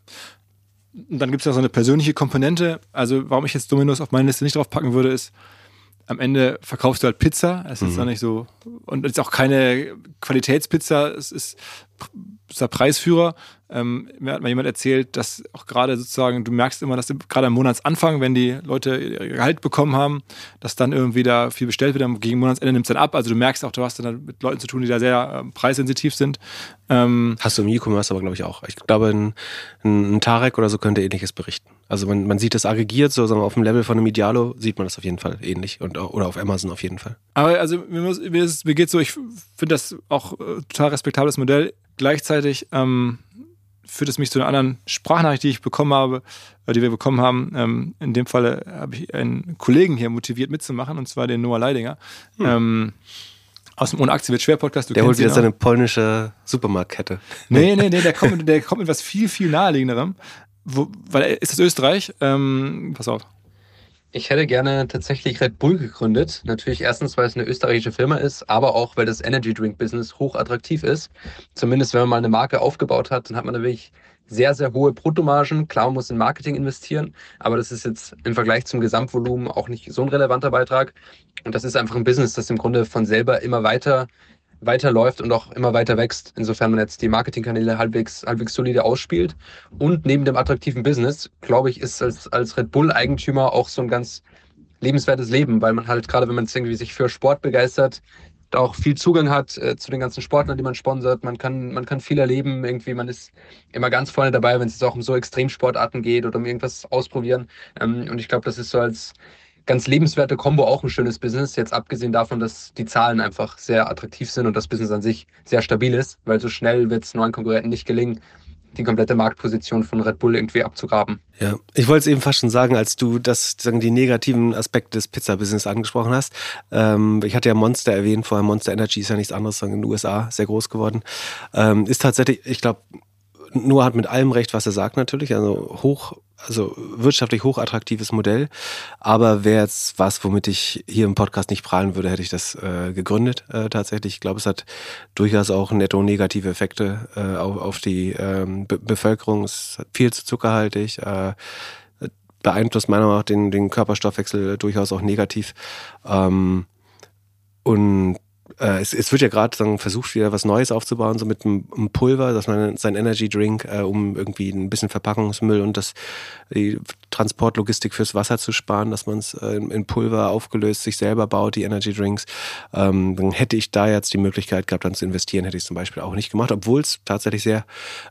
Und dann gibt es ja so eine persönliche Komponente. Also, warum ich jetzt Dominos auf meine Liste nicht drauf packen würde, ist, am Ende verkaufst du halt Pizza. Es ist mhm. nicht so, und es ist auch keine Qualitätspizza, es ist, der Preisführer. Ähm, mir hat mal jemand erzählt, dass auch gerade sozusagen, du merkst immer, dass gerade am Monatsanfang, wenn die Leute ihr Gehalt bekommen haben, dass dann irgendwie da viel bestellt wird, gegen Monatsende nimmt es dann ab. Also du merkst auch, du hast dann mit Leuten zu tun, die da sehr äh, preissensitiv sind. Ähm, hast du im E-Commerce aber, glaube ich, auch. Ich glaube, ein, ein Tarek oder so könnte ähnliches berichten. Also man, man sieht das aggregiert, so sagen wir, auf dem Level von einem Idealo sieht man das auf jeden Fall ähnlich und oder auf Amazon auf jeden Fall. Aber also mir, mir, mir geht so, ich finde das auch äh, total respektables Modell. Gleichzeitig ähm, führt es mich zu einer anderen Sprachnachricht, die ich bekommen habe, äh, die wir bekommen haben. Ähm, in dem Falle habe ich einen Kollegen hier motiviert mitzumachen, und zwar den Noah Leidinger. Hm. Ähm, aus dem Ohne Aktie wird schwer Podcast. Der holt wieder seine polnische Supermarktkette. Nee, nee, nee, der kommt, der kommt mit was viel, viel naheliegenderem. Wo, weil ist das Österreich? Ähm, pass auf. Ich hätte gerne tatsächlich Red Bull gegründet. Natürlich erstens, weil es eine österreichische Firma ist, aber auch, weil das Energy Drink Business hoch attraktiv ist. Zumindest wenn man mal eine Marke aufgebaut hat, dann hat man da wirklich sehr, sehr hohe Bruttomargen. Klar, man muss in Marketing investieren, aber das ist jetzt im Vergleich zum Gesamtvolumen auch nicht so ein relevanter Beitrag. Und das ist einfach ein Business, das im Grunde von selber immer weiter weiterläuft und auch immer weiter wächst, insofern man jetzt die Marketingkanäle halbwegs, halbwegs solide ausspielt. Und neben dem attraktiven Business, glaube ich, ist als, als Red Bull-Eigentümer auch so ein ganz lebenswertes Leben, weil man halt gerade, wenn man irgendwie sich für Sport begeistert, auch viel Zugang hat äh, zu den ganzen Sportlern, die man sponsert. Man kann, man kann viel erleben. Irgendwie, man ist immer ganz vorne dabei, wenn es auch um so Extremsportarten geht oder um irgendwas ausprobieren. Ähm, und ich glaube, das ist so als ganz lebenswerte Kombo auch ein schönes Business. Jetzt abgesehen davon, dass die Zahlen einfach sehr attraktiv sind und das Business an sich sehr stabil ist, weil so schnell wird es neuen Konkurrenten nicht gelingen, die komplette Marktposition von Red Bull irgendwie abzugraben. Ja, ich wollte es eben fast schon sagen, als du das, sagen, die negativen Aspekte des Pizza-Business angesprochen hast. Ähm, ich hatte ja Monster erwähnt, vorher Monster Energy ist ja nichts anderes, sagen, in den USA sehr groß geworden. Ähm, ist tatsächlich, ich glaube, Noah hat mit allem recht, was er sagt natürlich. Also hoch, also wirtschaftlich hochattraktives Modell. Aber wäre jetzt was, womit ich hier im Podcast nicht prahlen würde, hätte ich das äh, gegründet äh, tatsächlich. Ich glaube, es hat durchaus auch netto negative Effekte äh, auf, auf die ähm, Be Bevölkerung. Es ist viel zu zuckerhaltig. Äh, beeinflusst meiner Meinung nach den, den Körperstoffwechsel durchaus auch negativ. Ähm, und äh, es, es, wird ja gerade versucht, wieder was Neues aufzubauen, so mit einem, einem Pulver, dass man sein Energy Drink, äh, um irgendwie ein bisschen Verpackungsmüll und das die Transportlogistik fürs Wasser zu sparen, dass man es äh, in Pulver aufgelöst sich selber baut, die Energy Drinks. Ähm, dann hätte ich da jetzt die Möglichkeit gehabt, dann zu investieren, hätte ich es zum Beispiel auch nicht gemacht, obwohl es tatsächlich sehr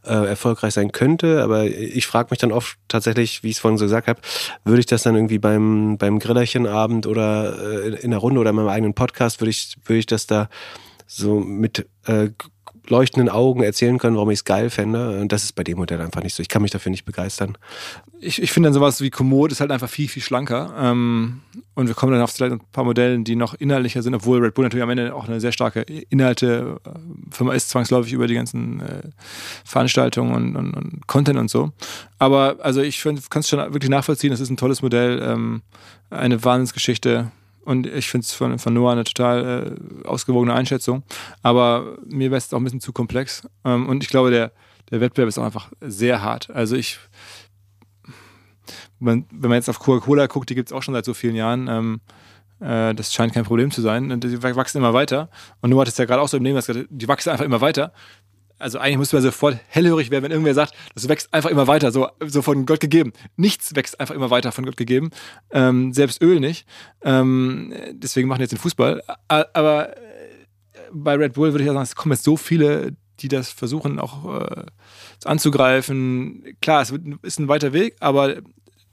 äh, erfolgreich sein könnte. Aber ich frage mich dann oft tatsächlich, wie ich es vorhin so gesagt habe, würde ich das dann irgendwie beim, beim Grillerchenabend oder äh, in der Runde oder in meinem eigenen Podcast, würde ich, würde ich das da so mit äh, leuchtenden Augen erzählen können, warum ich es geil fände. Und das ist bei dem Modell einfach nicht so. Ich kann mich dafür nicht begeistern. Ich, ich finde dann sowas wie Komoot ist halt einfach viel, viel schlanker. Ähm, und wir kommen dann auf vielleicht ein paar Modellen, die noch inhaltlicher sind, obwohl Red Bull natürlich am Ende auch eine sehr starke Inhalte-Firma ist, zwangsläufig über die ganzen äh, Veranstaltungen und, und, und, Content und so. Aber also ich kann es schon wirklich nachvollziehen, das ist ein tolles Modell, ähm, eine Wahnsinnsgeschichte und ich finde es von, von Noah eine total äh, ausgewogene Einschätzung. Aber mir wäre es auch ein bisschen zu komplex. Ähm, und ich glaube, der, der Wettbewerb ist auch einfach sehr hart. Also ich, wenn, man jetzt auf Coca-Cola guckt, die gibt es auch schon seit so vielen Jahren. Ähm, äh, das scheint kein Problem zu sein. Die wachsen immer weiter. Und Noah hat es ja gerade auch so im Leben, die wachsen einfach immer weiter also eigentlich müsste man sofort hellhörig werden, wenn irgendwer sagt, das wächst einfach immer weiter, so, so von Gott gegeben. Nichts wächst einfach immer weiter von Gott gegeben. Ähm, selbst Öl nicht. Ähm, deswegen machen wir jetzt den Fußball. Aber äh, bei Red Bull würde ich ja sagen, es kommen jetzt so viele, die das versuchen auch äh, anzugreifen. Klar, es ist ein weiter Weg, aber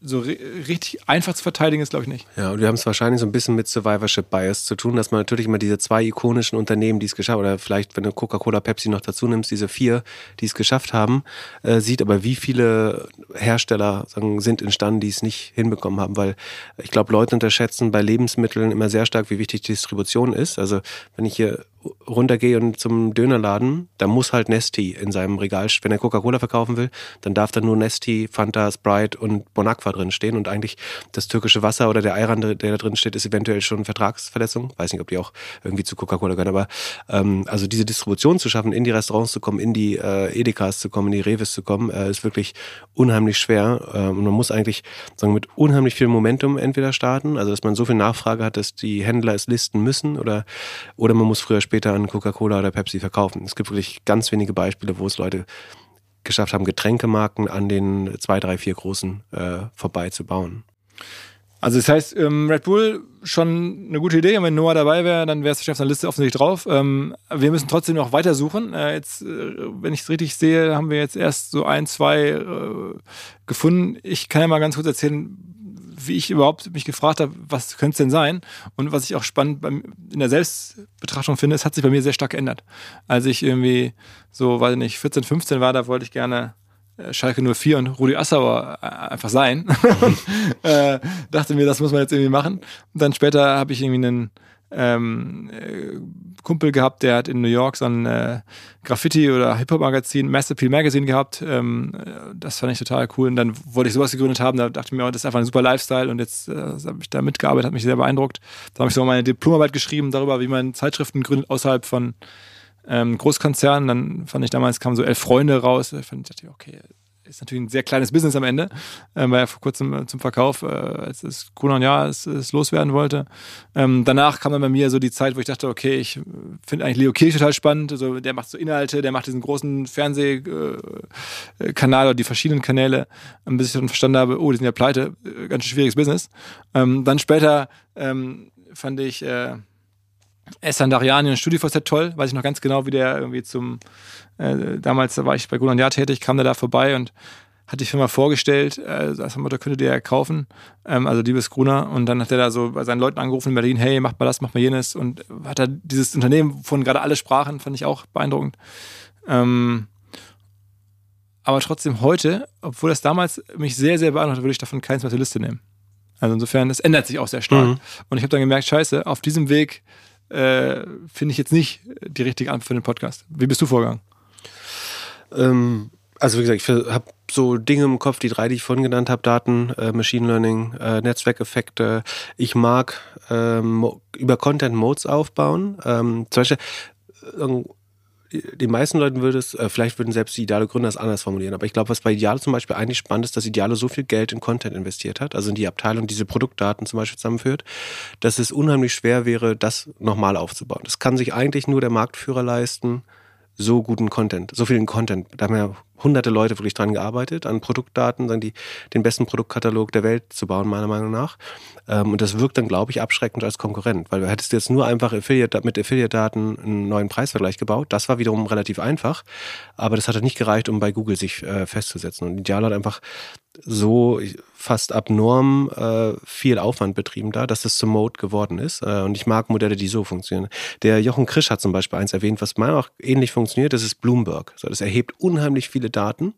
so richtig einfach zu verteidigen ist, glaube ich, nicht. Ja, und wir haben es wahrscheinlich so ein bisschen mit Survivorship Bias zu tun, dass man natürlich immer diese zwei ikonischen Unternehmen, die es geschafft haben, oder vielleicht, wenn du Coca-Cola, Pepsi noch dazu nimmst, diese vier, die es geschafft haben, äh, sieht, aber wie viele Hersteller sagen, sind entstanden, die es nicht hinbekommen haben, weil ich glaube, Leute unterschätzen bei Lebensmitteln immer sehr stark, wie wichtig Distribution ist. Also wenn ich hier runtergehe und zum Dönerladen, da muss halt Nesti in seinem Regal, wenn er Coca-Cola verkaufen will, dann darf da nur Nesti, Fanta, Sprite und Bon Aqua drin stehen. Und eigentlich das türkische Wasser oder der Ayran, der da drin steht, ist eventuell schon Vertragsverletzung. Weiß nicht, ob die auch irgendwie zu Coca-Cola gehören, aber ähm, also diese Distribution zu schaffen, in die Restaurants zu kommen, in die äh, Edekas zu kommen, in die Reves zu kommen, äh, ist wirklich unheimlich schwer. Äh, und man muss eigentlich sagen mit unheimlich viel Momentum entweder starten, also dass man so viel Nachfrage hat, dass die Händler es listen müssen oder oder man muss früher später an Coca-Cola oder Pepsi verkaufen. Es gibt wirklich ganz wenige Beispiele, wo es Leute geschafft haben, Getränkemarken an den zwei, drei, vier großen äh, vorbeizubauen. Also das heißt, ähm, Red Bull schon eine gute Idee. Und wenn Noah dabei wäre, dann wäre es auf der Liste offensichtlich drauf. Ähm, wir müssen trotzdem noch weiter suchen. Äh, jetzt, äh, wenn ich es richtig sehe, haben wir jetzt erst so ein, zwei äh, gefunden. Ich kann ja mal ganz kurz erzählen, wie ich überhaupt mich gefragt habe, was könnte es denn sein? Und was ich auch spannend beim, in der Selbstbetrachtung finde, es hat sich bei mir sehr stark geändert. Als ich irgendwie so, weiß ich nicht, 14, 15 war, da wollte ich gerne äh, Schalke 04 und Rudi Assauer äh, einfach sein. und äh, dachte mir, das muss man jetzt irgendwie machen. Und dann später habe ich irgendwie einen ähm, äh, Kumpel gehabt, der hat in New York so ein äh, Graffiti- oder Hip-Hop-Magazin, Master Appeal Magazine gehabt. Ähm, äh, das fand ich total cool. Und dann wollte ich sowas gegründet haben. Da dachte ich mir, oh, das ist einfach ein super Lifestyle. Und jetzt äh, habe ich da mitgearbeitet, hat mich sehr beeindruckt. Da habe ich so meine Diplomarbeit geschrieben darüber, wie man Zeitschriften gründet außerhalb von ähm, Großkonzernen. Dann fand ich damals, kamen so elf Freunde raus. Da fand ich, okay, ist natürlich ein sehr kleines Business am Ende, äh, war ja vor kurzem äh, zum Verkauf, äh, als es Corona ein Jahr es, es loswerden wollte. Ähm, danach kam dann bei mir so die Zeit, wo ich dachte, okay, ich finde eigentlich Leo Kirch total spannend. Also der macht so Inhalte, der macht diesen großen Fernsehkanal oder die verschiedenen Kanäle, ähm, bis ich dann verstanden habe, oh, die sind ja pleite, äh, ganz schwieriges Business. Ähm, dann später ähm, fand ich äh, Essan Dariani und StudiVZ toll, weiß ich noch ganz genau, wie der irgendwie zum, äh, damals war ich bei Gunnar Jahr tätig, kam der da vorbei und hat die Firma vorgestellt, äh, das Motto, könntet ihr ja kaufen, ähm, also liebes Gruner. Und dann hat er da so bei seinen Leuten angerufen in Berlin, hey, macht mal das, macht mal jenes. Und hat er dieses Unternehmen, von gerade alle sprachen, fand ich auch beeindruckend. Ähm, aber trotzdem heute, obwohl das damals mich sehr, sehr beeindruckt hat, würde ich davon keins mehr zur Liste nehmen. Also insofern, es ändert sich auch sehr stark. Mhm. Und ich habe dann gemerkt, scheiße, auf diesem Weg äh, finde ich jetzt nicht die richtige Antwort für den Podcast. Wie bist du vorgegangen? Ähm, also wie gesagt, ich habe so Dinge im Kopf, die drei, die ich vorhin genannt habe, Daten, äh, Machine Learning, äh, Netzwerkeffekte. Ich mag ähm, über Content Modes aufbauen. Ähm, zum Beispiel, äh, den meisten Leuten würde es, äh, vielleicht würden selbst die Ideale Gründer es anders formulieren, aber ich glaube, was bei Idealo zum Beispiel eigentlich spannend ist, dass Idealo so viel Geld in Content investiert hat, also in die Abteilung, diese Produktdaten zum Beispiel zusammenführt, dass es unheimlich schwer wäre, das nochmal aufzubauen. Das kann sich eigentlich nur der Marktführer leisten, so guten Content, so vielen Content. Da haben ja hunderte Leute wirklich dran gearbeitet, an Produktdaten, dann die, den besten Produktkatalog der Welt zu bauen, meiner Meinung nach. Ähm, und das wirkt dann, glaube ich, abschreckend als Konkurrent, weil du hättest jetzt nur einfach Affiliate, mit Affiliate-Daten einen neuen Preisvergleich gebaut. Das war wiederum relativ einfach, aber das hat nicht gereicht, um bei Google sich äh, festzusetzen. Und Ideal hat einfach so fast abnorm äh, viel Aufwand betrieben da, dass das zum Mode geworden ist. Äh, und ich mag Modelle, die so funktionieren. Der Jochen Krisch hat zum Beispiel eins erwähnt, was mal auch ähnlich funktioniert, das ist Bloomberg. So, das erhebt unheimlich viele Daten.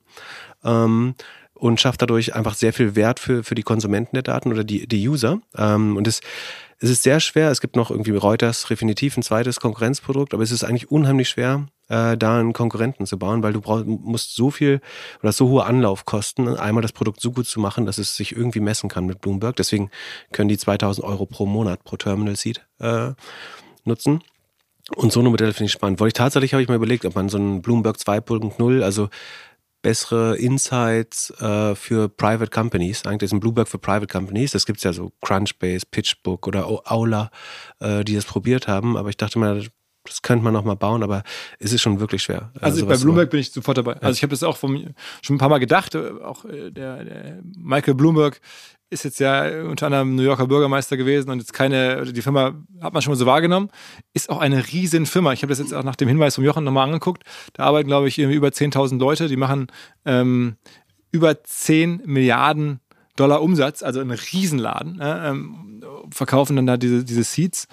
Ähm, und schafft dadurch einfach sehr viel Wert für, für die Konsumenten der Daten oder die, die User. Ähm, und es, es ist sehr schwer. Es gibt noch irgendwie Reuters definitiv ein zweites Konkurrenzprodukt, aber es ist eigentlich unheimlich schwer, äh, da einen Konkurrenten zu bauen, weil du brauchst, musst so viel oder so hohe Anlaufkosten, einmal das Produkt so gut zu machen, dass es sich irgendwie messen kann mit Bloomberg. Deswegen können die 2000 Euro pro Monat pro Terminal Seed äh, nutzen. Und so eine Modelle finde ich spannend. Weil ich tatsächlich habe ich mal überlegt, ob man so einen Bloomberg 2.0, also bessere Insights äh, für Private Companies. Eigentlich ist ein Bloomberg für Private Companies. Das gibt es ja so Crunchbase, PitchBook oder Aula, äh, die das probiert haben. Aber ich dachte mal, das könnte man noch mal bauen, aber es ist schon wirklich schwer. Also, also bei Bloomberg bin ich sofort dabei. Ja. Also ich habe das auch vom, schon ein paar Mal gedacht. Äh, auch äh, der, der Michael Bloomberg ist jetzt ja unter anderem New Yorker Bürgermeister gewesen und jetzt keine, die Firma hat man schon mal so wahrgenommen, ist auch eine riesen Firma. Ich habe das jetzt auch nach dem Hinweis vom Jochen nochmal angeguckt. Da arbeiten, glaube ich, über 10.000 Leute. Die machen ähm, über 10 Milliarden Dollar Umsatz, also ein Riesenladen, äh, ähm, verkaufen dann da diese, diese Seeds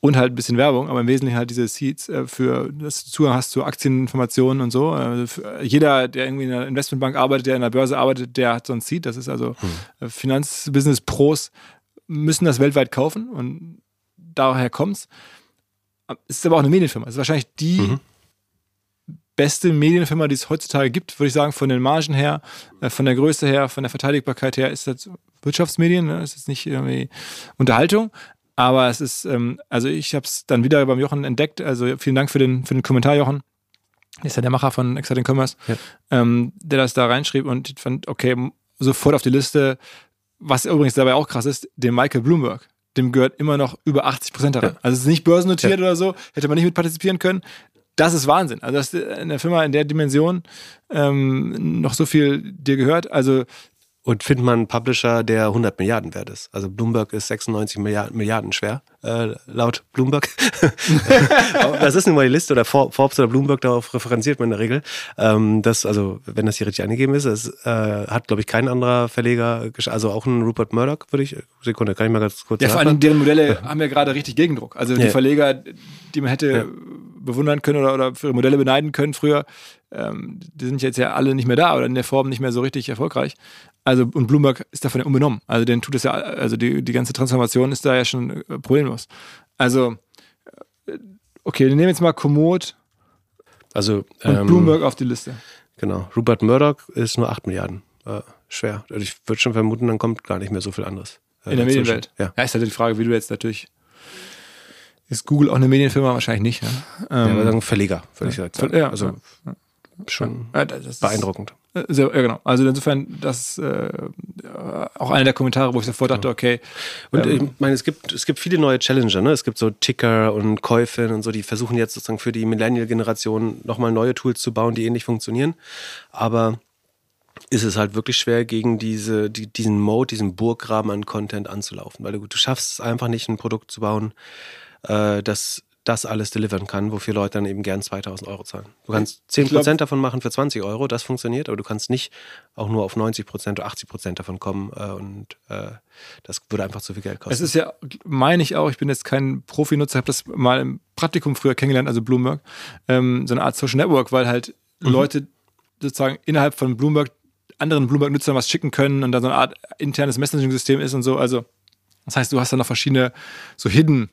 und halt ein bisschen Werbung, aber im Wesentlichen halt diese Seeds äh, für, dass du Zugang hast zu Aktieninformationen und so. Äh, jeder, der irgendwie in einer Investmentbank arbeitet, der in der Börse arbeitet, der hat so ein Seed. Das ist also hm. Äh, Finanzbusiness-Pros müssen das weltweit kaufen und daher kommt's. Es ist aber auch eine Medienfirma. Es ist wahrscheinlich die mhm. beste Medienfirma, die es heutzutage gibt, würde ich sagen, von den Margen her, von der Größe her, von der Verteidigbarkeit her, ist das Wirtschaftsmedien, ne? ist jetzt nicht irgendwie Unterhaltung, aber es ist, ähm, also ich habe es dann wieder beim Jochen entdeckt. Also vielen Dank für den, für den Kommentar, Jochen. Ist ja der Macher von Exciting Commerce, ja. ähm, der das da reinschrieb und ich fand, okay, sofort auf die Liste. Was übrigens dabei auch krass ist, dem Michael Bloomberg, dem gehört immer noch über 80 Prozent daran. Ja. Also es ist nicht börsennotiert ja. oder so, hätte man nicht mit partizipieren können. Das ist Wahnsinn. Also dass eine Firma in der Dimension ähm, noch so viel dir gehört. Also und findet man einen Publisher, der 100 Milliarden wert ist. Also Bloomberg ist 96 Milliarden, Milliarden schwer, äh, laut Bloomberg. das ist nun mal die Liste oder Forbes oder Bloomberg, darauf referenziert man in der Regel. Ähm, das, also, wenn das hier richtig angegeben ist, es äh, hat, glaube ich, kein anderer Verleger, also auch ein Rupert Murdoch, würde ich, Sekunde, kann ich mal ganz kurz Ja, vor allem deren Modelle haben ja gerade richtig Gegendruck. Also die ja. Verleger, die man hätte ja. bewundern können oder, oder für ihre Modelle beneiden können früher, ähm, die sind jetzt ja alle nicht mehr da oder in der Form nicht mehr so richtig erfolgreich. Also, und Bloomberg ist davon ja unbenommen. Also, den tut es ja, also die, die ganze Transformation ist da ja schon äh, problemlos. Also, äh, okay, wir nehmen jetzt mal Komoot also, und ähm, Bloomberg auf die Liste. Genau. Rupert Murdoch ist nur 8 Milliarden äh, schwer. Also ich würde schon vermuten, dann kommt gar nicht mehr so viel anderes. Äh, In der Medienwelt. Ja. ja, ist halt die Frage, wie du jetzt natürlich. Ist Google auch eine Medienfirma? Wahrscheinlich nicht. Ne? Ähm, ja, sagen Verleger, würde ja. ich sagen. Ja, also ja. Schon beeindruckend. Äh, sehr, ja, genau. Also insofern, das ist äh, auch einer der Kommentare, wo ich davor dachte, okay. Und ähm, ich meine, es gibt, es gibt viele neue Challenger, ne? Es gibt so Ticker und Käufin und so, die versuchen jetzt sozusagen für die Millennial-Generation nochmal neue Tools zu bauen, die ähnlich funktionieren. Aber ist es halt wirklich schwer, gegen diese, die, diesen Mode, diesen Burggraben an Content anzulaufen. Weil du, du schaffst es einfach nicht, ein Produkt zu bauen, äh, das das alles delivern kann, wofür Leute dann eben gern 2000 Euro zahlen. Du kannst 10% glaub, davon machen für 20 Euro, das funktioniert, aber du kannst nicht auch nur auf 90% oder 80% davon kommen äh, und äh, das würde einfach zu viel Geld kosten. Es ist ja, meine ich auch, ich bin jetzt kein Profi-Nutzer, habe das mal im Praktikum früher kennengelernt, also Bloomberg, ähm, so eine Art Social Network, weil halt mhm. Leute sozusagen innerhalb von Bloomberg anderen Bloomberg-Nutzern was schicken können und da so eine Art internes Messaging-System ist und so. Also, das heißt, du hast dann noch verschiedene so Hidden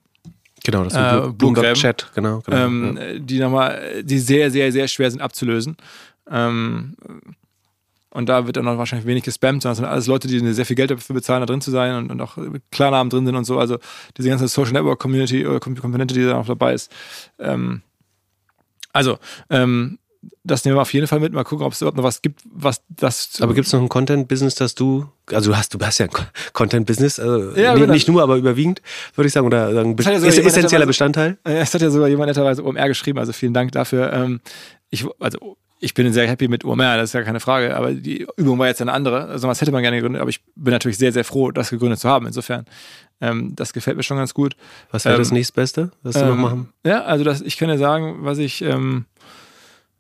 Genau, das äh, Bloomberg Chat, genau. genau ähm, ja. Die nochmal, die sehr, sehr, sehr schwer sind abzulösen. Ähm, und da wird dann auch wahrscheinlich wenig gespammt, sondern es sind alles Leute, die sehr viel Geld dafür bezahlen, da drin zu sein und, und auch Klarnamen drin sind und so. Also diese ganze Social Network Community oder Komponente, die da noch dabei ist. Ähm, also, ähm, das nehmen wir auf jeden Fall mit. Mal gucken, ob es überhaupt noch was gibt, was das. Aber gibt es noch ein Content-Business, das du, also du hast, du hast ja ein Content-Business, also ja, nee, nicht nur, aber überwiegend, würde ich sagen, oder sagen, ja ist essentieller Bestandteil. Es hat ja sogar jemand netterweise OMR geschrieben, also vielen Dank dafür. Ähm, ich, also ich bin sehr happy mit OMR, das ist ja keine Frage, aber die Übung war jetzt eine andere. Also was hätte man gerne gegründet, aber ich bin natürlich sehr, sehr froh, das gegründet zu haben. Insofern, ähm, das gefällt mir schon ganz gut. Was wäre ähm, das nächstbeste, was du ähm, noch machen? Ja, also das, ich kann ja sagen, was ich, ähm,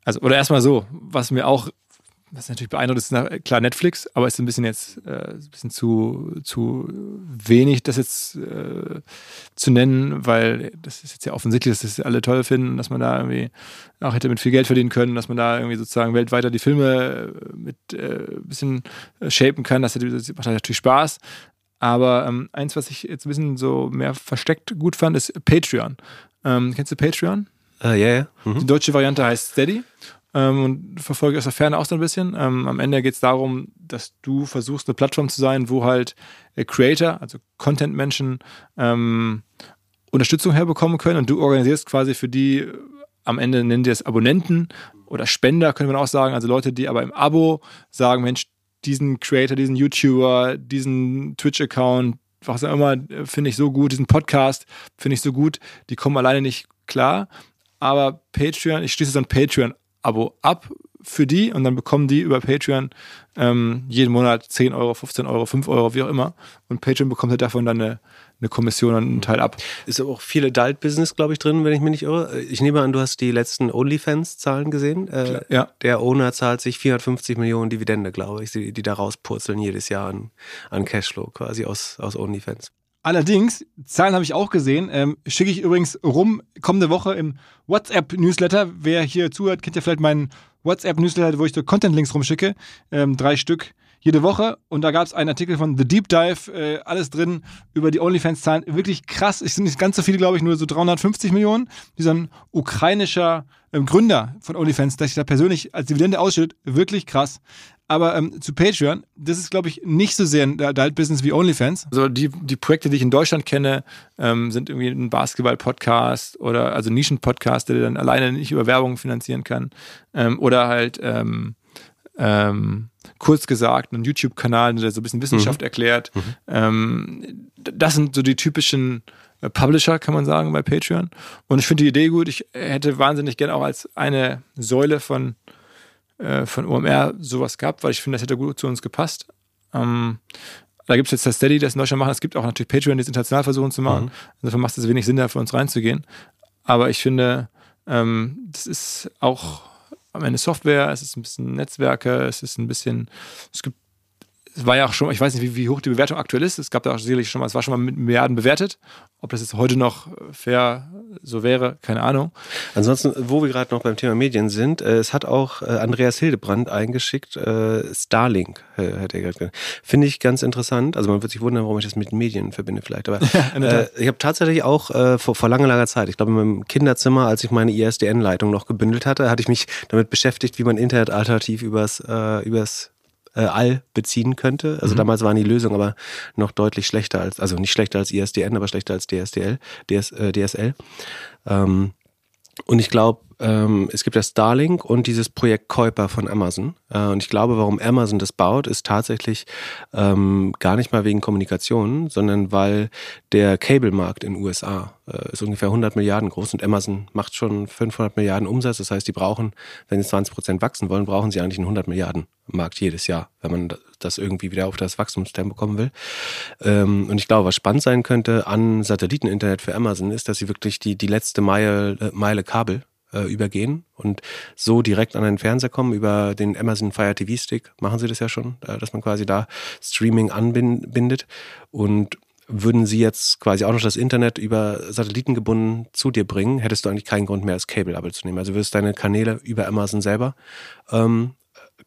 also, oder erstmal so, was mir auch was natürlich beeindruckt ist, klar Netflix, aber ist ein bisschen jetzt äh, ein bisschen zu, zu wenig, das jetzt äh, zu nennen, weil das ist jetzt ja offensichtlich, dass das alle toll finden, dass man da irgendwie auch hätte mit viel Geld verdienen können, dass man da irgendwie sozusagen weltweiter die Filme äh, mit äh, ein bisschen äh, shapen kann. Das, das macht natürlich Spaß. Aber ähm, eins, was ich jetzt ein bisschen so mehr versteckt gut fand, ist Patreon. Ähm, kennst du Patreon? Ja, uh, ja. Yeah, yeah. mhm. Die deutsche Variante heißt Steady ähm, und verfolge aus der Ferne auch so ein bisschen. Ähm, am Ende geht es darum, dass du versuchst, eine Plattform zu sein, wo halt äh, Creator, also Content-Menschen, ähm, Unterstützung herbekommen können und du organisierst quasi für die, äh, am Ende nennen die es Abonnenten oder Spender, könnte man auch sagen, also Leute, die aber im Abo sagen, Mensch, diesen Creator, diesen YouTuber, diesen Twitch-Account, was auch immer, äh, finde ich so gut, diesen Podcast finde ich so gut, die kommen alleine nicht klar. Aber Patreon, ich schließe so ein Patreon Abo ab für die und dann bekommen die über Patreon ähm, jeden Monat 10 Euro, 15 Euro, 5 Euro, wie auch immer. Und Patreon bekommt halt davon dann eine, eine Kommission und einen Teil ab. Ist aber auch viel Adult-Business, glaube ich, drin, wenn ich mich nicht irre. Ich nehme an, du hast die letzten OnlyFans-Zahlen gesehen. Äh, ja. Der Owner zahlt sich 450 Millionen Dividende, glaube ich, die, die da rauspurzeln jedes Jahr an, an Cashflow quasi aus, aus OnlyFans. Allerdings, Zahlen habe ich auch gesehen, ähm, schicke ich übrigens rum kommende Woche im WhatsApp-Newsletter. Wer hier zuhört, kennt ja vielleicht meinen WhatsApp-Newsletter, wo ich so Content-Links rumschicke. Ähm, drei Stück jede Woche. Und da gab es einen Artikel von The Deep Dive, äh, alles drin über die OnlyFans-Zahlen. Wirklich krass. Es sind nicht ganz so viele, glaube ich, nur so 350 Millionen. Dieser ukrainischer ähm, Gründer von OnlyFans, der sich da persönlich als Dividende ausschüttet, wirklich krass. Aber ähm, zu Patreon, das ist, glaube ich, nicht so sehr ein Adult-Business wie OnlyFans. Also die, die Projekte, die ich in Deutschland kenne, ähm, sind irgendwie ein Basketball-Podcast oder also Nischen-Podcast, der dann alleine nicht über Werbung finanzieren kann. Ähm, oder halt ähm, ähm, kurz gesagt, ein YouTube-Kanal, der so ein bisschen Wissenschaft mhm. erklärt. Mhm. Ähm, das sind so die typischen äh, Publisher, kann man sagen, bei Patreon. Und ich finde die Idee gut. Ich hätte wahnsinnig gerne auch als eine Säule von äh, von OMR sowas gehabt, weil ich finde, das hätte gut zu uns gepasst. Ähm, da gibt es jetzt das Steady, das in Deutschland machen. Es gibt auch natürlich Patreon, die es international versuchen zu machen. Mhm. Insofern macht es wenig Sinn, da für uns reinzugehen. Aber ich finde, ähm, das ist auch am Ende Software, es ist ein bisschen Netzwerke, es ist ein bisschen, es gibt es war ja auch schon, ich weiß nicht, wie, wie, hoch die Bewertung aktuell ist. Es gab da auch sicherlich schon mal, es war schon mal mit Milliarden bewertet. Ob das jetzt heute noch fair so wäre, keine Ahnung. Ansonsten, wo wir gerade noch beim Thema Medien sind, äh, es hat auch äh, Andreas Hildebrand eingeschickt, äh, Starlink, hat er gerade Finde ich ganz interessant. Also man wird sich wundern, warum ich das mit Medien verbinde vielleicht. Aber äh, ich habe tatsächlich auch äh, vor, vor langer, langer Zeit, ich glaube in meinem Kinderzimmer, als ich meine ISDN-Leitung noch gebündelt hatte, hatte ich mich damit beschäftigt, wie man Internet alternativ übers, äh, übers äh, All beziehen könnte. Also mhm. damals waren die Lösungen aber noch deutlich schlechter als, also nicht schlechter als ISDN, aber schlechter als DSDL, DS, äh, DSL. Ähm, und ich glaube, ähm, es gibt das Starlink und dieses Projekt Kuiper von Amazon. Äh, und ich glaube, warum Amazon das baut, ist tatsächlich ähm, gar nicht mal wegen Kommunikation, sondern weil der Cable-Markt in den USA äh, ist ungefähr 100 Milliarden groß und Amazon macht schon 500 Milliarden Umsatz. Das heißt, die brauchen, wenn sie 20 Prozent wachsen wollen, brauchen sie eigentlich einen 100 Milliarden Markt jedes Jahr, wenn man das irgendwie wieder auf das Wachstumstempo kommen will. Ähm, und ich glaube, was spannend sein könnte an Satelliteninternet für Amazon ist, dass sie wirklich die, die letzte Meile, äh, Meile Kabel äh, übergehen und so direkt an den Fernseher kommen über den Amazon Fire TV Stick. Machen sie das ja schon, äh, dass man quasi da Streaming anbindet und würden sie jetzt quasi auch noch das Internet über Satelliten gebunden zu dir bringen, hättest du eigentlich keinen Grund mehr, das Cable-Abo zu nehmen. Also würdest deine Kanäle über Amazon selber ähm,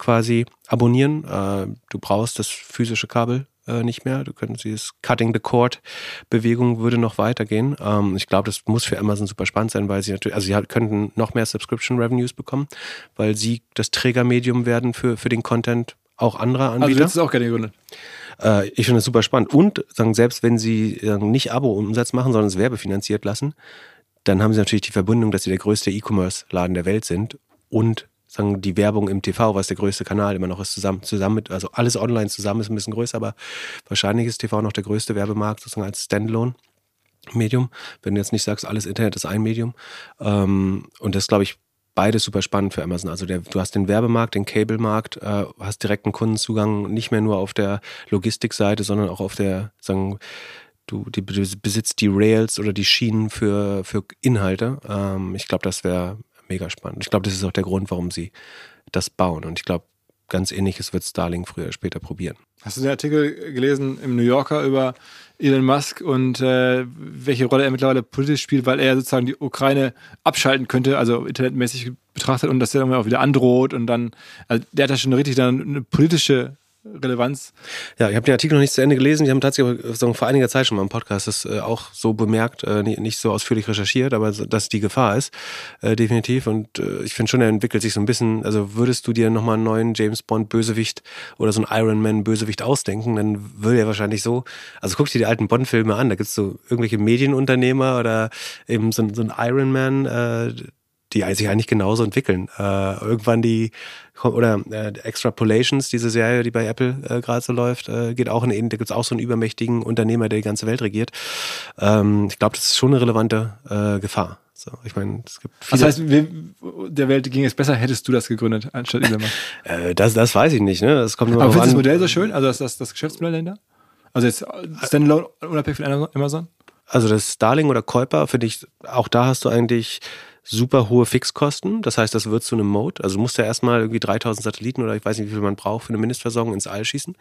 quasi abonnieren. Äh, du brauchst das physische Kabel äh, nicht mehr. Du könntest dieses Cutting the Cord Bewegung würde noch weitergehen. Ähm, ich glaube, das muss für Amazon super spannend sein, weil sie natürlich, also sie könnten noch mehr Subscription Revenues bekommen, weil sie das Trägermedium werden für, für den Content auch anderer Anbieter. Also das ist auch gerne gegründet. Äh, ich finde das super spannend. Und sagen, selbst wenn sie nicht Abo-Umsatz machen, sondern es werbefinanziert lassen, dann haben sie natürlich die Verbindung, dass sie der größte E-Commerce-Laden der Welt sind und sagen die Werbung im TV, was der größte Kanal immer noch ist, zusammen, zusammen mit, also alles online zusammen ist ein bisschen größer, aber wahrscheinlich ist TV noch der größte Werbemarkt sozusagen als Standalone. Medium, wenn du jetzt nicht sagst, alles Internet ist ein Medium. Ähm, und das glaube ich beides super spannend für Amazon. Also der, du hast den Werbemarkt, den Cable-Markt, äh, hast direkten Kundenzugang nicht mehr nur auf der Logistikseite, sondern auch auf der, sagen, du, die, du besitzt die Rails oder die Schienen für, für Inhalte. Ähm, ich glaube, das wäre mega spannend. Ich glaube, das ist auch der Grund, warum sie das bauen. Und ich glaube, ganz ähnliches wird Starlink früher oder später probieren. Hast du den Artikel gelesen im New Yorker über Elon Musk und äh, welche Rolle er mittlerweile politisch spielt, weil er sozusagen die Ukraine abschalten könnte, also internetmäßig betrachtet und dass er dann auch wieder androht und dann, also der hat ja schon richtig dann eine politische Relevanz. Ja, ich habe den Artikel noch nicht zu Ende gelesen. Die haben tatsächlich vor einiger Zeit schon mal im Podcast das äh, auch so bemerkt, äh, nicht, so ausführlich recherchiert, aber dass die Gefahr ist, äh, definitiv. Und ich finde schon, er entwickelt sich so ein bisschen. Also würdest du dir nochmal einen neuen James Bond Bösewicht oder so einen Iron Man Bösewicht ausdenken, dann würde er wahrscheinlich so. Also guck dir die alten Bond-Filme an. Da gibt's so irgendwelche Medienunternehmer oder eben so, so ein Iron Man. Äh, die sich eigentlich genauso entwickeln. Äh, irgendwann die oder äh, Extrapolations, diese Serie, die bei Apple äh, gerade so läuft, äh, geht auch in da gibt es auch so einen übermächtigen Unternehmer, der die ganze Welt regiert. Ähm, ich glaube, das ist schon eine relevante äh, Gefahr. So, ich meine, es gibt viele. Das heißt, der Welt ging es besser, hättest du das gegründet anstatt Elon äh, das, das weiß ich nicht. Ne? Das kommt nur Aber findest du das Modell so schön? Also das, das, das Geschäftsmodell dahinter? Also jetzt Standalone unabhängig von Amazon? Also das Starling oder Kuiper, finde ich, auch da hast du eigentlich super hohe Fixkosten. Das heißt, das wird zu einem Mode. Also du musst ja erstmal irgendwie 3000 Satelliten oder ich weiß nicht, wie viel man braucht für eine Mindestversorgung ins All schießen.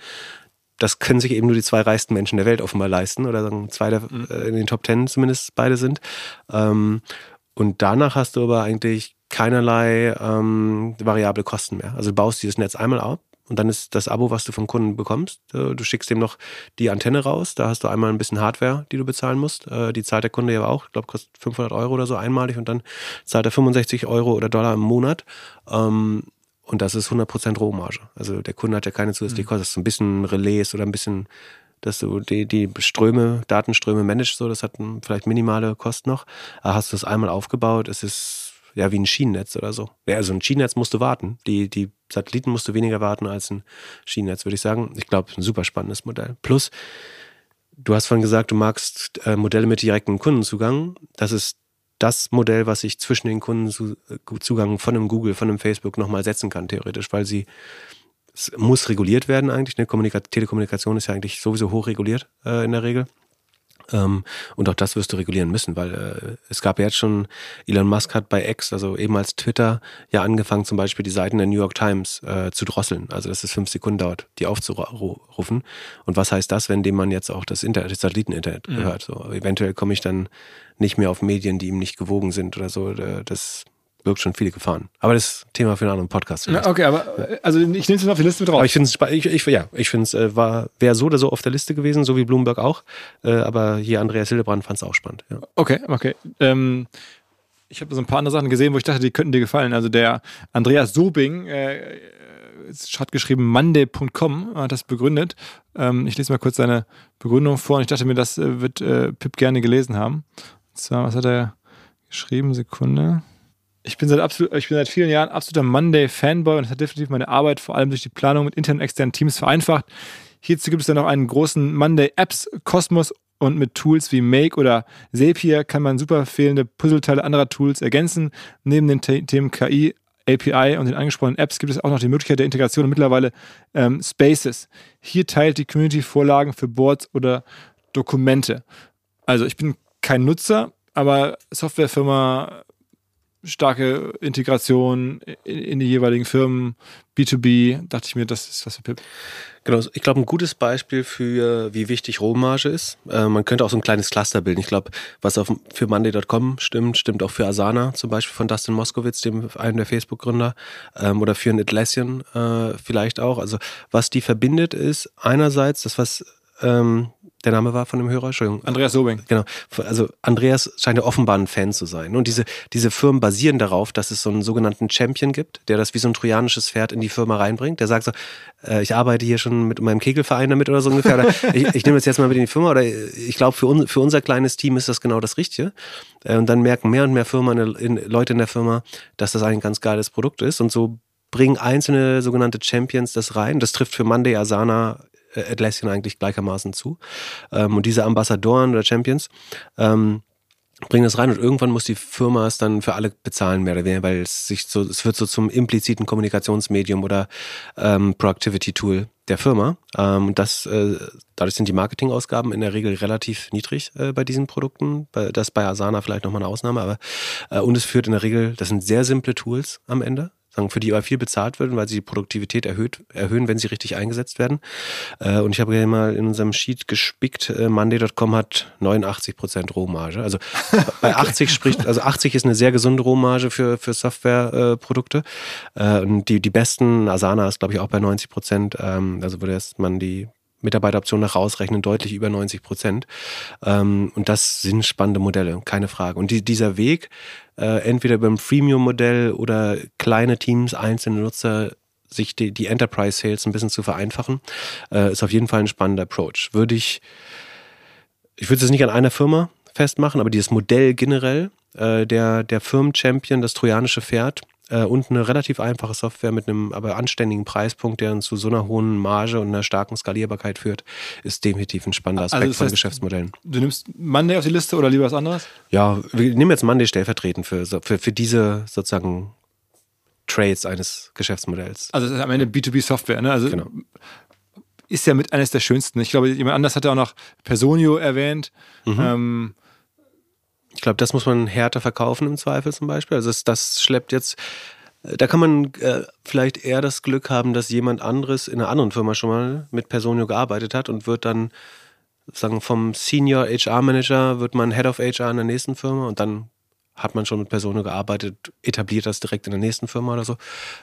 Das können sich eben nur die zwei reichsten Menschen der Welt offenbar leisten oder sagen zwei der, mhm. äh, in den Top Ten zumindest beide sind. Ähm, und danach hast du aber eigentlich keinerlei ähm, variable Kosten mehr. Also du baust dieses Netz einmal ab und dann ist das Abo, was du vom Kunden bekommst, äh, du schickst ihm noch die Antenne raus. Da hast du einmal ein bisschen Hardware, die du bezahlen musst. Äh, die zahlt der Kunde ja auch. Ich glaube, kostet 500 Euro oder so einmalig und dann zahlt er 65 Euro oder Dollar im Monat. Ähm, und das ist 100% Rohmarge. Also der Kunde hat ja keine zusätzliche mhm. Kosten. Das ist ein bisschen Relais oder ein bisschen, dass du die, die Ströme, Datenströme managst, so, das hat vielleicht minimale Kosten noch. Aber hast du das einmal aufgebaut, es ist ja, wie ein Schienennetz oder so. Ja, also ein Schienennetz musst du warten. Die, die Satelliten musst du weniger warten als ein Schienennetz, würde ich sagen. Ich glaube, ein super spannendes Modell. Plus, du hast vorhin gesagt, du magst äh, Modelle mit direktem Kundenzugang. Das ist das Modell, was ich zwischen den Kundenzugang von einem Google, von einem Facebook nochmal setzen kann, theoretisch, weil sie es muss reguliert werden eigentlich. Ne? Telekommunikation ist ja eigentlich sowieso hoch reguliert äh, in der Regel. Ähm, und auch das wirst du regulieren müssen, weil äh, es gab ja jetzt schon, Elon Musk hat bei X, also eben als Twitter, ja angefangen, zum Beispiel die Seiten der New York Times äh, zu drosseln. Also dass es fünf Sekunden dauert, die aufzurufen. Und was heißt das, wenn dem man jetzt auch das, Internet, das Satelliteninternet mhm. gehört? So, eventuell komme ich dann nicht mehr auf Medien, die ihm nicht gewogen sind oder so. Äh, das birgt schon viele Gefahren. Aber das ist Thema für einen anderen Podcast. Na, okay, aber äh, also ich nehme es auf die Liste mit drauf. Aber ich finde es, ich, ich, ja, ich finde es äh, war wäre so oder so auf der Liste gewesen, so wie Bloomberg auch. Äh, aber hier Andreas Hildebrand fand es auch spannend. Ja. Okay, okay. Ähm, ich habe so ein paar andere Sachen gesehen, wo ich dachte, die könnten dir gefallen. Also der Andreas Sobing äh, hat geschrieben, monday.com hat das begründet. Ähm, ich lese mal kurz seine Begründung vor und ich dachte mir, das wird Pip gerne gelesen haben. Und zwar, was hat er geschrieben? Sekunde. Ich bin seit, absolut, ich bin seit vielen Jahren absoluter Monday-Fanboy und das hat definitiv meine Arbeit vor allem durch die Planung mit internen und externen Teams vereinfacht. Hierzu gibt es dann noch einen großen Monday-Apps-Kosmos und mit Tools wie Make oder Zapier kann man super fehlende Puzzleteile anderer Tools ergänzen. Neben den Themen KI, API und den angesprochenen Apps gibt es auch noch die Möglichkeit der Integration und mittlerweile ähm, Spaces. Hier teilt die Community Vorlagen für Boards oder Dokumente. Also ich bin kein Nutzer, aber Softwarefirma starke Integration in, in, die jeweiligen Firmen, B2B, dachte ich mir, das ist was für Pip. Genau, ich glaube, ein gutes Beispiel für, wie wichtig Rohmarge ist. Äh, man könnte auch so ein kleines Cluster bilden. Ich glaube, was auf, für Monday.com stimmt, stimmt auch für Asana, zum Beispiel von Dustin Moskowitz, dem einem der Facebook-Gründer, ähm, oder für ein Atlassian äh, vielleicht auch. Also, was die verbindet, ist einerseits das, was ähm, der Name war von dem Hörer, Entschuldigung. Andreas Sobing. Genau. Also Andreas scheint ja offenbar ein Fan zu sein. Und diese, diese Firmen basieren darauf, dass es so einen sogenannten Champion gibt, der das wie so ein trojanisches Pferd in die Firma reinbringt. Der sagt so, äh, ich arbeite hier schon mit meinem Kegelverein damit oder so ungefähr. Oder ich, ich nehme das jetzt mal mit in die Firma. Oder ich glaube, für, un, für unser kleines Team ist das genau das Richtige. Äh, und dann merken mehr und mehr Firmen, in, Leute in der Firma, dass das ein ganz geiles Produkt ist. Und so bringen einzelne sogenannte Champions das rein. Das trifft für Monday, Asana, Atlassian eigentlich gleichermaßen zu. Ähm, und diese Ambassadoren oder Champions ähm, bringen das rein und irgendwann muss die Firma es dann für alle bezahlen, mehr oder weniger, weil es sich so, es wird so zum impliziten Kommunikationsmedium oder ähm, Productivity-Tool der Firma. Ähm, und das, äh, dadurch sind die Marketingausgaben in der Regel relativ niedrig äh, bei diesen Produkten. Das bei Asana vielleicht nochmal eine Ausnahme, aber äh, und es führt in der Regel, das sind sehr simple Tools am Ende, sagen, für die aber viel bezahlt wird, weil sie die Produktivität erhöht, erhöhen, wenn sie richtig eingesetzt werden. Äh, und ich habe ja mal in unserem Sheet gespickt, äh, Monday.com hat 89 Prozent Rohmarge. Also bei 80 spricht, also 80 ist eine sehr gesunde Rohmarge für, für Softwareprodukte. Äh, und die, die besten, Asana ist glaube ich auch bei 90 Prozent. Ähm, also würde erst man die Mitarbeiteroption nach rausrechnen, deutlich über 90 Prozent. Ähm, und das sind spannende Modelle, keine Frage. Und die, dieser Weg, äh, entweder beim Freemium-Modell oder kleine Teams, einzelne Nutzer, sich die, die Enterprise Sales ein bisschen zu vereinfachen, äh, ist auf jeden Fall ein spannender Approach. Würde ich, ich würde es nicht an einer Firma festmachen, aber dieses Modell generell, äh, der, der Firmen-Champion, das trojanische Pferd, äh, und eine relativ einfache Software mit einem aber anständigen Preispunkt, der dann zu so einer hohen Marge und einer starken Skalierbarkeit führt, ist definitiv ein spannender also Aspekt also das heißt, von Geschäftsmodellen. Du nimmst Monday auf die Liste oder lieber was anderes? Ja, wir nehmen jetzt Monday stellvertretend für, für, für diese sozusagen Trades eines Geschäftsmodells. Also es ist am Ende B2B-Software, ne? Also genau. ist ja mit eines der schönsten. Ich glaube, jemand anders hat ja auch noch Personio erwähnt. Mhm. Ähm, ich glaube, das muss man härter verkaufen im Zweifel zum Beispiel. Also das, das schleppt jetzt, äh, da kann man äh, vielleicht eher das Glück haben, dass jemand anderes in einer anderen Firma schon mal mit Personio gearbeitet hat und wird dann sagen vom Senior HR Manager wird man Head of HR in der nächsten Firma und dann hat man schon mit Personio gearbeitet, etabliert das direkt in der nächsten Firma oder so.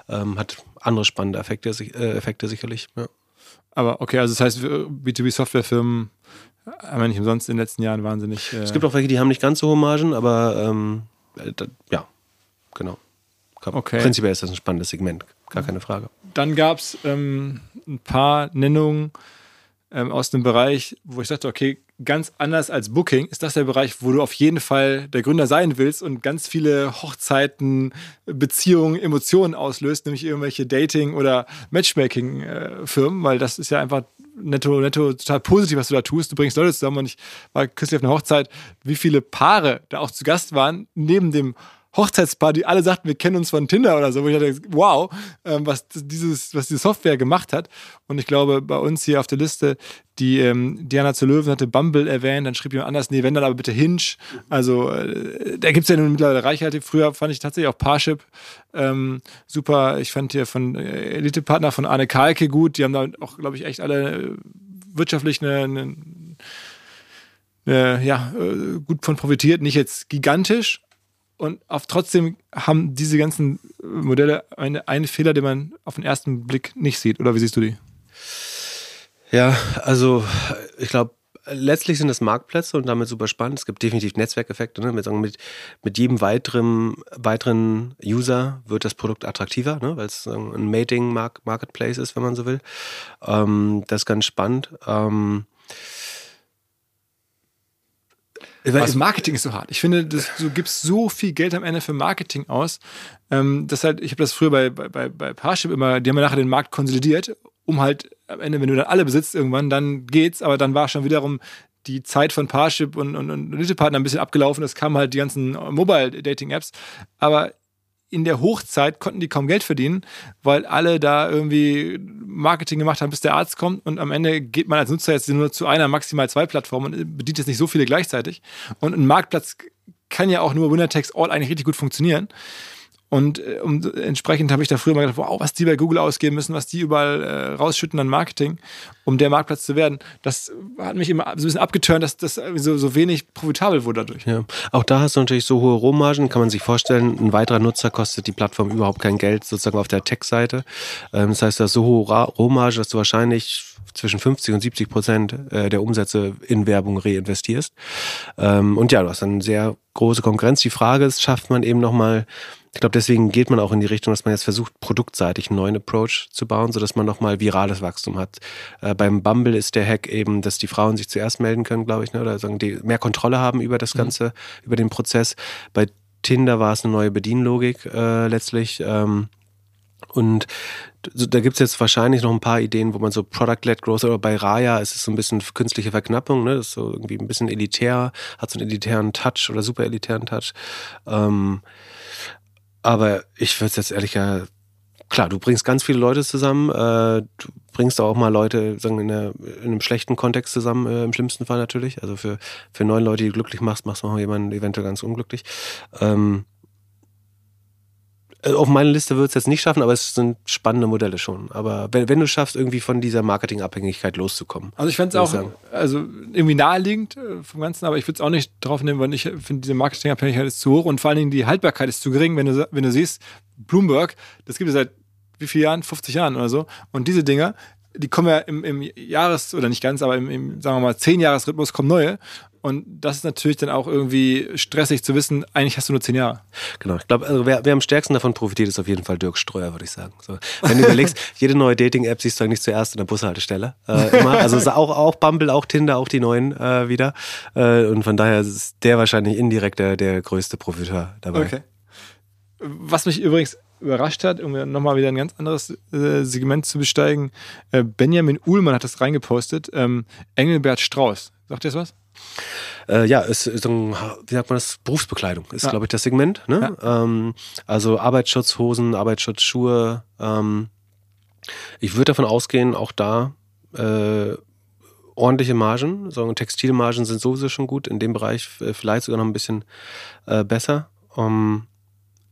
Ähm, hat andere spannende Effekte, äh, Effekte sicherlich. Ja. Aber okay, also das heißt, B2B-Softwarefirmen aber nicht umsonst in den letzten Jahren wahnsinnig. Äh es gibt auch welche, die haben nicht ganz so hohe Margen, aber ähm, äh, da, ja, genau. Okay. Prinzipiell ist das ein spannendes Segment, gar keine Frage. Dann gab es ähm, ein paar Nennungen ähm, aus dem Bereich, wo ich dachte, okay, ganz anders als Booking ist das der Bereich, wo du auf jeden Fall der Gründer sein willst und ganz viele Hochzeiten, Beziehungen, Emotionen auslöst, nämlich irgendwelche Dating- oder Matchmaking-Firmen, weil das ist ja einfach netto, netto total positiv, was du da tust. Du bringst Leute zusammen und ich war kürzlich auf einer Hochzeit, wie viele Paare da auch zu Gast waren, neben dem Hochzeitspaar, die alle sagten, wir kennen uns von Tinder oder so, wo ich dachte, wow, ähm, was, dieses, was diese Software gemacht hat. Und ich glaube, bei uns hier auf der Liste, die ähm, Diana zu Löwen hatte Bumble erwähnt, dann schrieb jemand anders, nee, wenn dann aber bitte Hinge. Also äh, da gibt es ja nun mittlerweile Reichweite. Früher fand ich tatsächlich auch Parship ähm, super. Ich fand hier von äh, Elite-Partner von Arne Kalke gut. Die haben da auch, glaube ich, echt alle äh, wirtschaftlich eine, eine ja, äh, gut von profitiert. Nicht jetzt gigantisch, und auf, trotzdem haben diese ganzen Modelle eine, einen Fehler, den man auf den ersten Blick nicht sieht. Oder wie siehst du die? Ja, also ich glaube, letztlich sind es Marktplätze und damit super spannend. Es gibt definitiv Netzwerkeffekte. Ne? Mit, mit, mit jedem weiteren, weiteren User wird das Produkt attraktiver, ne? weil es ein Mating-Marketplace ist, wenn man so will. Ähm, das ist ganz spannend. Ähm, das Marketing ist so hart. Ich finde, das, du gibst so viel Geld am Ende für Marketing aus. Ähm, das halt, ich habe das früher bei, bei, bei Parship immer, die haben ja nachher den Markt konsolidiert, um halt am Ende, wenn du dann alle besitzt irgendwann, dann geht's, aber dann war schon wiederum die Zeit von Parship und, und, und Partner ein bisschen abgelaufen. Es kamen halt die ganzen Mobile-Dating-Apps. Aber in der Hochzeit konnten die kaum Geld verdienen, weil alle da irgendwie Marketing gemacht haben, bis der Arzt kommt und am Ende geht man als Nutzer jetzt nur zu einer, maximal zwei Plattformen und bedient jetzt nicht so viele gleichzeitig. Und ein Marktplatz kann ja auch nur Winner Takes All eigentlich richtig gut funktionieren. Und äh, um, entsprechend habe ich da früher mal gedacht, wow, was die bei Google ausgeben müssen, was die überall äh, rausschütten an Marketing, um der Marktplatz zu werden. Das hat mich immer so ein bisschen abgeturnt, dass das so, so wenig profitabel wurde dadurch. Ja. Auch da hast du natürlich so hohe Rohmargen, kann man sich vorstellen, ein weiterer Nutzer kostet die Plattform überhaupt kein Geld, sozusagen auf der Tech-Seite. Ähm, das heißt, du hast so hohe Rohmarge, dass du wahrscheinlich zwischen 50 und 70 Prozent äh, der Umsätze in Werbung reinvestierst. Ähm, und ja, du hast eine sehr große Konkurrenz. Die Frage ist, schafft man eben nochmal ich glaube, deswegen geht man auch in die Richtung, dass man jetzt versucht, produktseitig einen neuen Approach zu bauen, sodass man nochmal virales Wachstum hat. Äh, beim Bumble ist der Hack eben, dass die Frauen sich zuerst melden können, glaube ich, ne? oder sagen, die mehr Kontrolle haben über das mhm. Ganze, mhm. über den Prozess. Bei Tinder war es eine neue Bedienlogik äh, letztlich. Ähm, und da gibt es jetzt wahrscheinlich noch ein paar Ideen, wo man so Product-led Growth oder bei Raya ist es so ein bisschen künstliche Verknappung, ne? Das ist so irgendwie ein bisschen elitär, hat so einen elitären Touch oder super elitären Touch. Ähm, aber ich würde es jetzt ehrlich gesagt, klar, du bringst ganz viele Leute zusammen, äh, du bringst auch mal Leute sagen, in, einer, in einem schlechten Kontext zusammen, äh, im schlimmsten Fall natürlich. Also für, für neun Leute, die du glücklich machst, machst du auch jemanden eventuell ganz unglücklich. Ähm, äh, auf meine Liste wird es jetzt nicht schaffen, aber es sind spannende Modelle schon. Aber wenn, wenn du schaffst, irgendwie von dieser Marketingabhängigkeit loszukommen. Also ich fände es auch also irgendwie naheliegend äh, vom Ganzen, aber ich würde es auch nicht drauf nehmen, weil ich finde, diese Marketingabhängigkeit ist zu hoch und vor allen Dingen die Haltbarkeit ist zu gering, wenn du, wenn du siehst, Bloomberg, das gibt es seit wie vielen Jahren? 50 Jahren oder so. Und diese Dinger, die kommen ja im, im Jahres- oder nicht ganz, aber im, im sagen wir mal, 10-Jahres-Rhythmus kommen neue. Und das ist natürlich dann auch irgendwie stressig zu wissen, eigentlich hast du nur zehn Jahre. Genau, ich glaube, also wer, wer, am stärksten davon profitiert, ist auf jeden Fall Dirk Streuer, würde ich sagen. So, wenn du überlegst, jede neue Dating-App siehst du eigentlich zuerst in der Bushaltestelle. Äh, immer. Also auch, auch Bumble, auch Tinder, auch die neuen äh, wieder. Äh, und von daher ist der wahrscheinlich indirekt der, der größte Profiteur dabei. Okay. Was mich übrigens überrascht hat, um nochmal wieder ein ganz anderes äh, Segment zu besteigen, äh, Benjamin Uhlmann hat das reingepostet. Ähm, Engelbert Strauß. Sagt ihr das was? Äh, ja, ist, ist ein, wie sagt man das? Berufsbekleidung ist, ja. glaube ich, das Segment. Ne? Ja. Ähm, also Arbeitsschutzhosen, Arbeitsschutzschuhe. Ähm, ich würde davon ausgehen, auch da äh, ordentliche Margen. So Textilmargen sind sowieso schon gut. In dem Bereich äh, vielleicht sogar noch ein bisschen äh, besser. Um,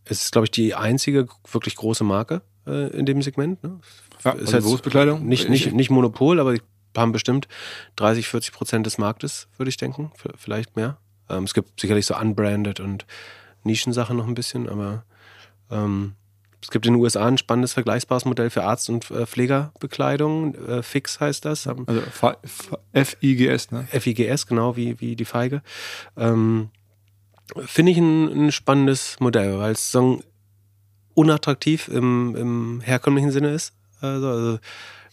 es ist, glaube ich, die einzige wirklich große Marke äh, in dem Segment. Ne? Ja, ist also Berufsbekleidung? Nicht, nicht, nicht Monopol, aber haben bestimmt 30, 40 Prozent des Marktes, würde ich denken. Vielleicht mehr. Ähm, es gibt sicherlich so unbranded und Nischensachen noch ein bisschen, aber ähm, es gibt in den USA ein spannendes vergleichbares Modell für Arzt- und äh, Pflegerbekleidung. Äh, Fix heißt das. Also FIGS, ne? FIGS, genau, wie, wie die Feige. Ähm, Finde ich ein, ein, spannendes Modell, weil es so unattraktiv im, im herkömmlichen Sinne ist. Also, also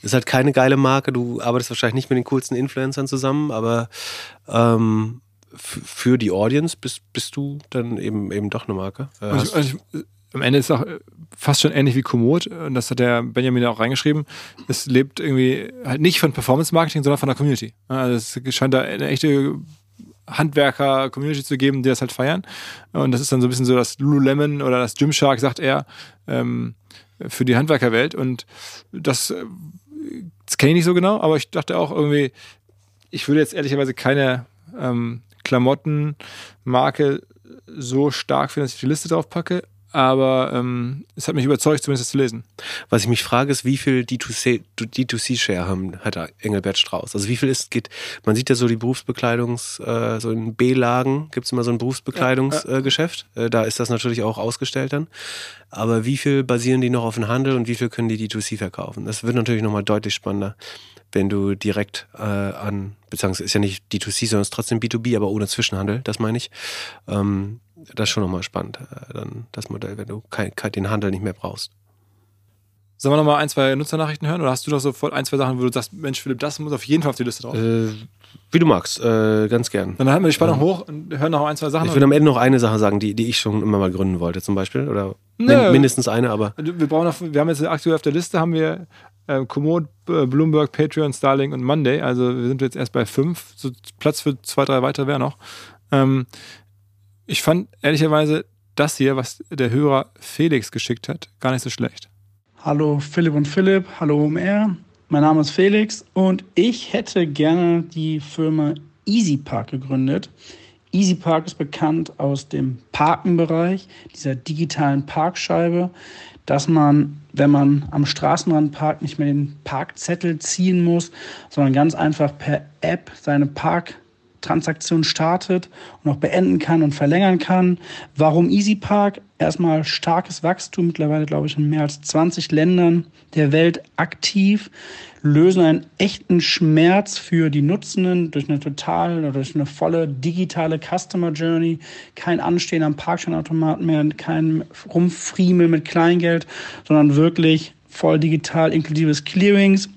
ist halt keine geile Marke. Du arbeitest wahrscheinlich nicht mit den coolsten Influencern zusammen, aber ähm, für die Audience bist, bist du dann eben, eben doch eine Marke. Äh, ich, ich, am Ende ist es auch äh, fast schon ähnlich wie Komoot. Und das hat der Benjamin auch reingeschrieben. Es lebt irgendwie halt nicht von Performance-Marketing, sondern von der Community. Also es scheint da eine echte Handwerker-Community zu geben, die das halt feiern. Und das ist dann so ein bisschen so das Lululemon oder das Gymshark, sagt er, ähm, für die Handwerkerwelt. Und das äh, das kenne ich nicht so genau, aber ich dachte auch irgendwie, ich würde jetzt ehrlicherweise keine ähm, Klamottenmarke so stark finden, dass ich die Liste drauf packe. Aber ähm, es hat mich überzeugt, zumindest das zu lesen. Was ich mich frage, ist, wie viel D2C-Share haben, hat Engelbert Strauß? Also wie viel ist, geht, man sieht ja so die Berufsbekleidungs, äh, so in B-Lagen gibt es immer so ein Berufsbekleidungsgeschäft. Ja, ja. äh, da ist das natürlich auch ausgestellt dann. Aber wie viel basieren die noch auf dem Handel und wie viel können die D2C verkaufen? Das wird natürlich nochmal deutlich spannender, wenn du direkt äh, an, beziehungsweise ist ja nicht D2C, sondern es ist trotzdem B2B, aber ohne Zwischenhandel, das meine ich. Ähm, das ist schon nochmal spannend, äh, dann das Modell, wenn du kein, den Handel nicht mehr brauchst. Sollen wir nochmal ein, zwei Nutzernachrichten hören oder hast du doch sofort ein, zwei Sachen, wo du sagst, Mensch, Philipp, das muss auf jeden Fall auf die Liste drauf? Äh, wie du magst, äh, ganz gern. Dann halten wir die Spannung ja. hoch und hören noch ein, zwei Sachen. Ich würde am Ende noch eine Sache sagen, die, die ich schon immer mal gründen wollte, zum Beispiel. Oder Nö. mindestens eine, aber. Wir brauchen noch, wir haben jetzt aktuell auf der Liste haben wir äh, Komoot, Bloomberg, Patreon, Starlink und Monday. Also wir sind jetzt erst bei fünf. So Platz für zwei, drei weitere wäre noch. Ähm, ich fand ehrlicherweise das hier, was der Hörer Felix geschickt hat, gar nicht so schlecht. Hallo Philipp und Philipp, hallo OMR. Mein Name ist Felix und ich hätte gerne die Firma EasyPark gegründet. EasyPark ist bekannt aus dem Parkenbereich, dieser digitalen Parkscheibe, dass man, wenn man am Straßenrand parkt, nicht mehr den Parkzettel ziehen muss, sondern ganz einfach per App seine Park Transaktion startet und auch beenden kann und verlängern kann. Warum EasyPark? Erstmal starkes Wachstum, mittlerweile glaube ich in mehr als 20 Ländern der Welt aktiv, lösen einen echten Schmerz für die Nutzenden durch eine total oder durch eine volle digitale Customer Journey, kein Anstehen am Parkscheinautomaten mehr, kein Rumfriemel mit Kleingeld, sondern wirklich voll digital inklusives Clearings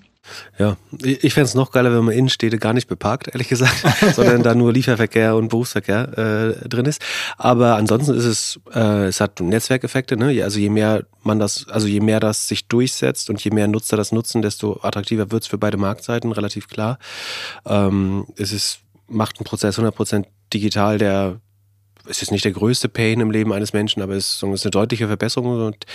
ja, ich fände es noch geiler, wenn man Innenstädte gar nicht beparkt, ehrlich gesagt, sondern da nur Lieferverkehr und Berufsverkehr äh, drin ist. Aber ansonsten ist es, äh, es hat Netzwerkeffekte, ne? Also je mehr man das, also je mehr das sich durchsetzt und je mehr Nutzer das nutzen, desto attraktiver wird es für beide Marktseiten, relativ klar. Ähm, es ist, macht einen Prozess 100% digital, der es ist nicht der größte Pain im Leben eines Menschen, aber es ist, eine deutliche Verbesserung und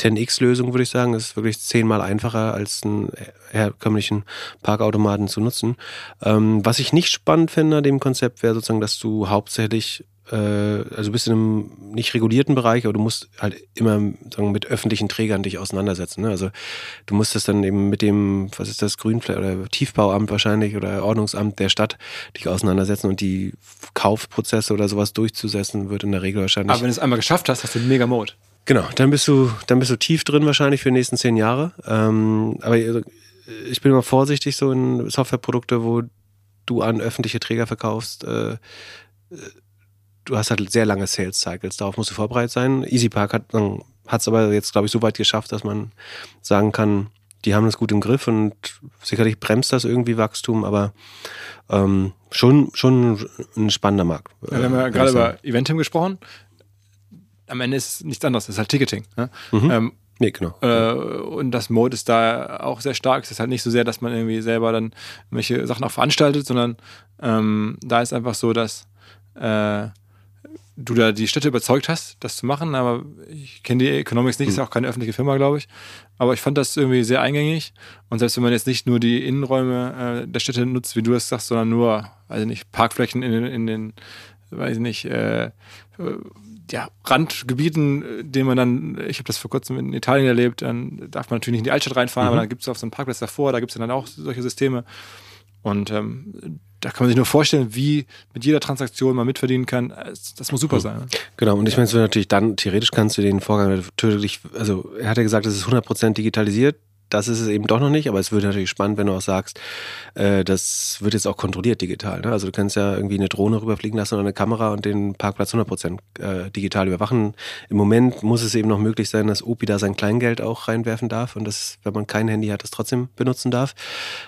10x-Lösung, würde ich sagen. Ist wirklich zehnmal einfacher als einen herkömmlichen Parkautomaten zu nutzen. Ähm, was ich nicht spannend finde an dem Konzept wäre sozusagen, dass du hauptsächlich äh, also du bist in einem nicht regulierten Bereich, aber du musst halt immer sagen, mit öffentlichen Trägern dich auseinandersetzen. Ne? Also du musst das dann eben mit dem, was ist das, Grünfläche oder Tiefbauamt wahrscheinlich oder Ordnungsamt der Stadt dich auseinandersetzen und die Kaufprozesse oder sowas durchzusetzen, wird in der Regel wahrscheinlich. Aber wenn du es einmal geschafft hast, hast du einen mega Mode. Genau, dann bist du, dann bist du tief drin wahrscheinlich für die nächsten zehn Jahre. Ähm, aber ich bin immer vorsichtig so in Softwareprodukte, wo du an öffentliche Träger verkaufst. Äh, du hast halt sehr lange Sales Cycles, darauf musst du vorbereitet sein. EasyPark hat es aber jetzt, glaube ich, so weit geschafft, dass man sagen kann, die haben das gut im Griff und sicherlich bremst das irgendwie Wachstum, aber ähm, schon, schon ein spannender Markt. Ja, wir haben ja gerade über Eventim gesprochen. Am Ende ist es nichts anderes, es ist halt Ticketing. Ne? Mhm. Ähm, Nee, genau. Äh, und das Mode ist da auch sehr stark. Es ist halt nicht so sehr, dass man irgendwie selber dann welche Sachen auch veranstaltet, sondern ähm, da ist einfach so, dass äh, du da die Städte überzeugt hast, das zu machen. Aber ich kenne die Economics nicht, ist ja auch keine öffentliche Firma, glaube ich. Aber ich fand das irgendwie sehr eingängig. Und selbst wenn man jetzt nicht nur die Innenräume äh, der Städte nutzt, wie du das sagst, sondern nur, weiß ich nicht, Parkflächen in, in den, weiß ich nicht, äh, ja, Randgebieten, denen man dann, ich habe das vor kurzem in Italien erlebt, dann darf man natürlich nicht in die Altstadt reinfahren, mhm. aber dann gibt es auf so einen Parkplatz davor, da gibt es dann auch solche Systeme. Und ähm, da kann man sich nur vorstellen, wie mit jeder Transaktion man mitverdienen kann. Das muss super sein. Genau, und ich meine, so natürlich dann, theoretisch kannst du den Vorgang natürlich, also er hat ja gesagt, es ist 100% digitalisiert das ist es eben doch noch nicht, aber es wird natürlich spannend, wenn du auch sagst, äh, das wird jetzt auch kontrolliert digital. Ne? Also du kannst ja irgendwie eine Drohne rüberfliegen lassen oder eine Kamera und den Parkplatz 100% äh, digital überwachen. Im Moment muss es eben noch möglich sein, dass OPI da sein Kleingeld auch reinwerfen darf und das, wenn man kein Handy hat, das trotzdem benutzen darf.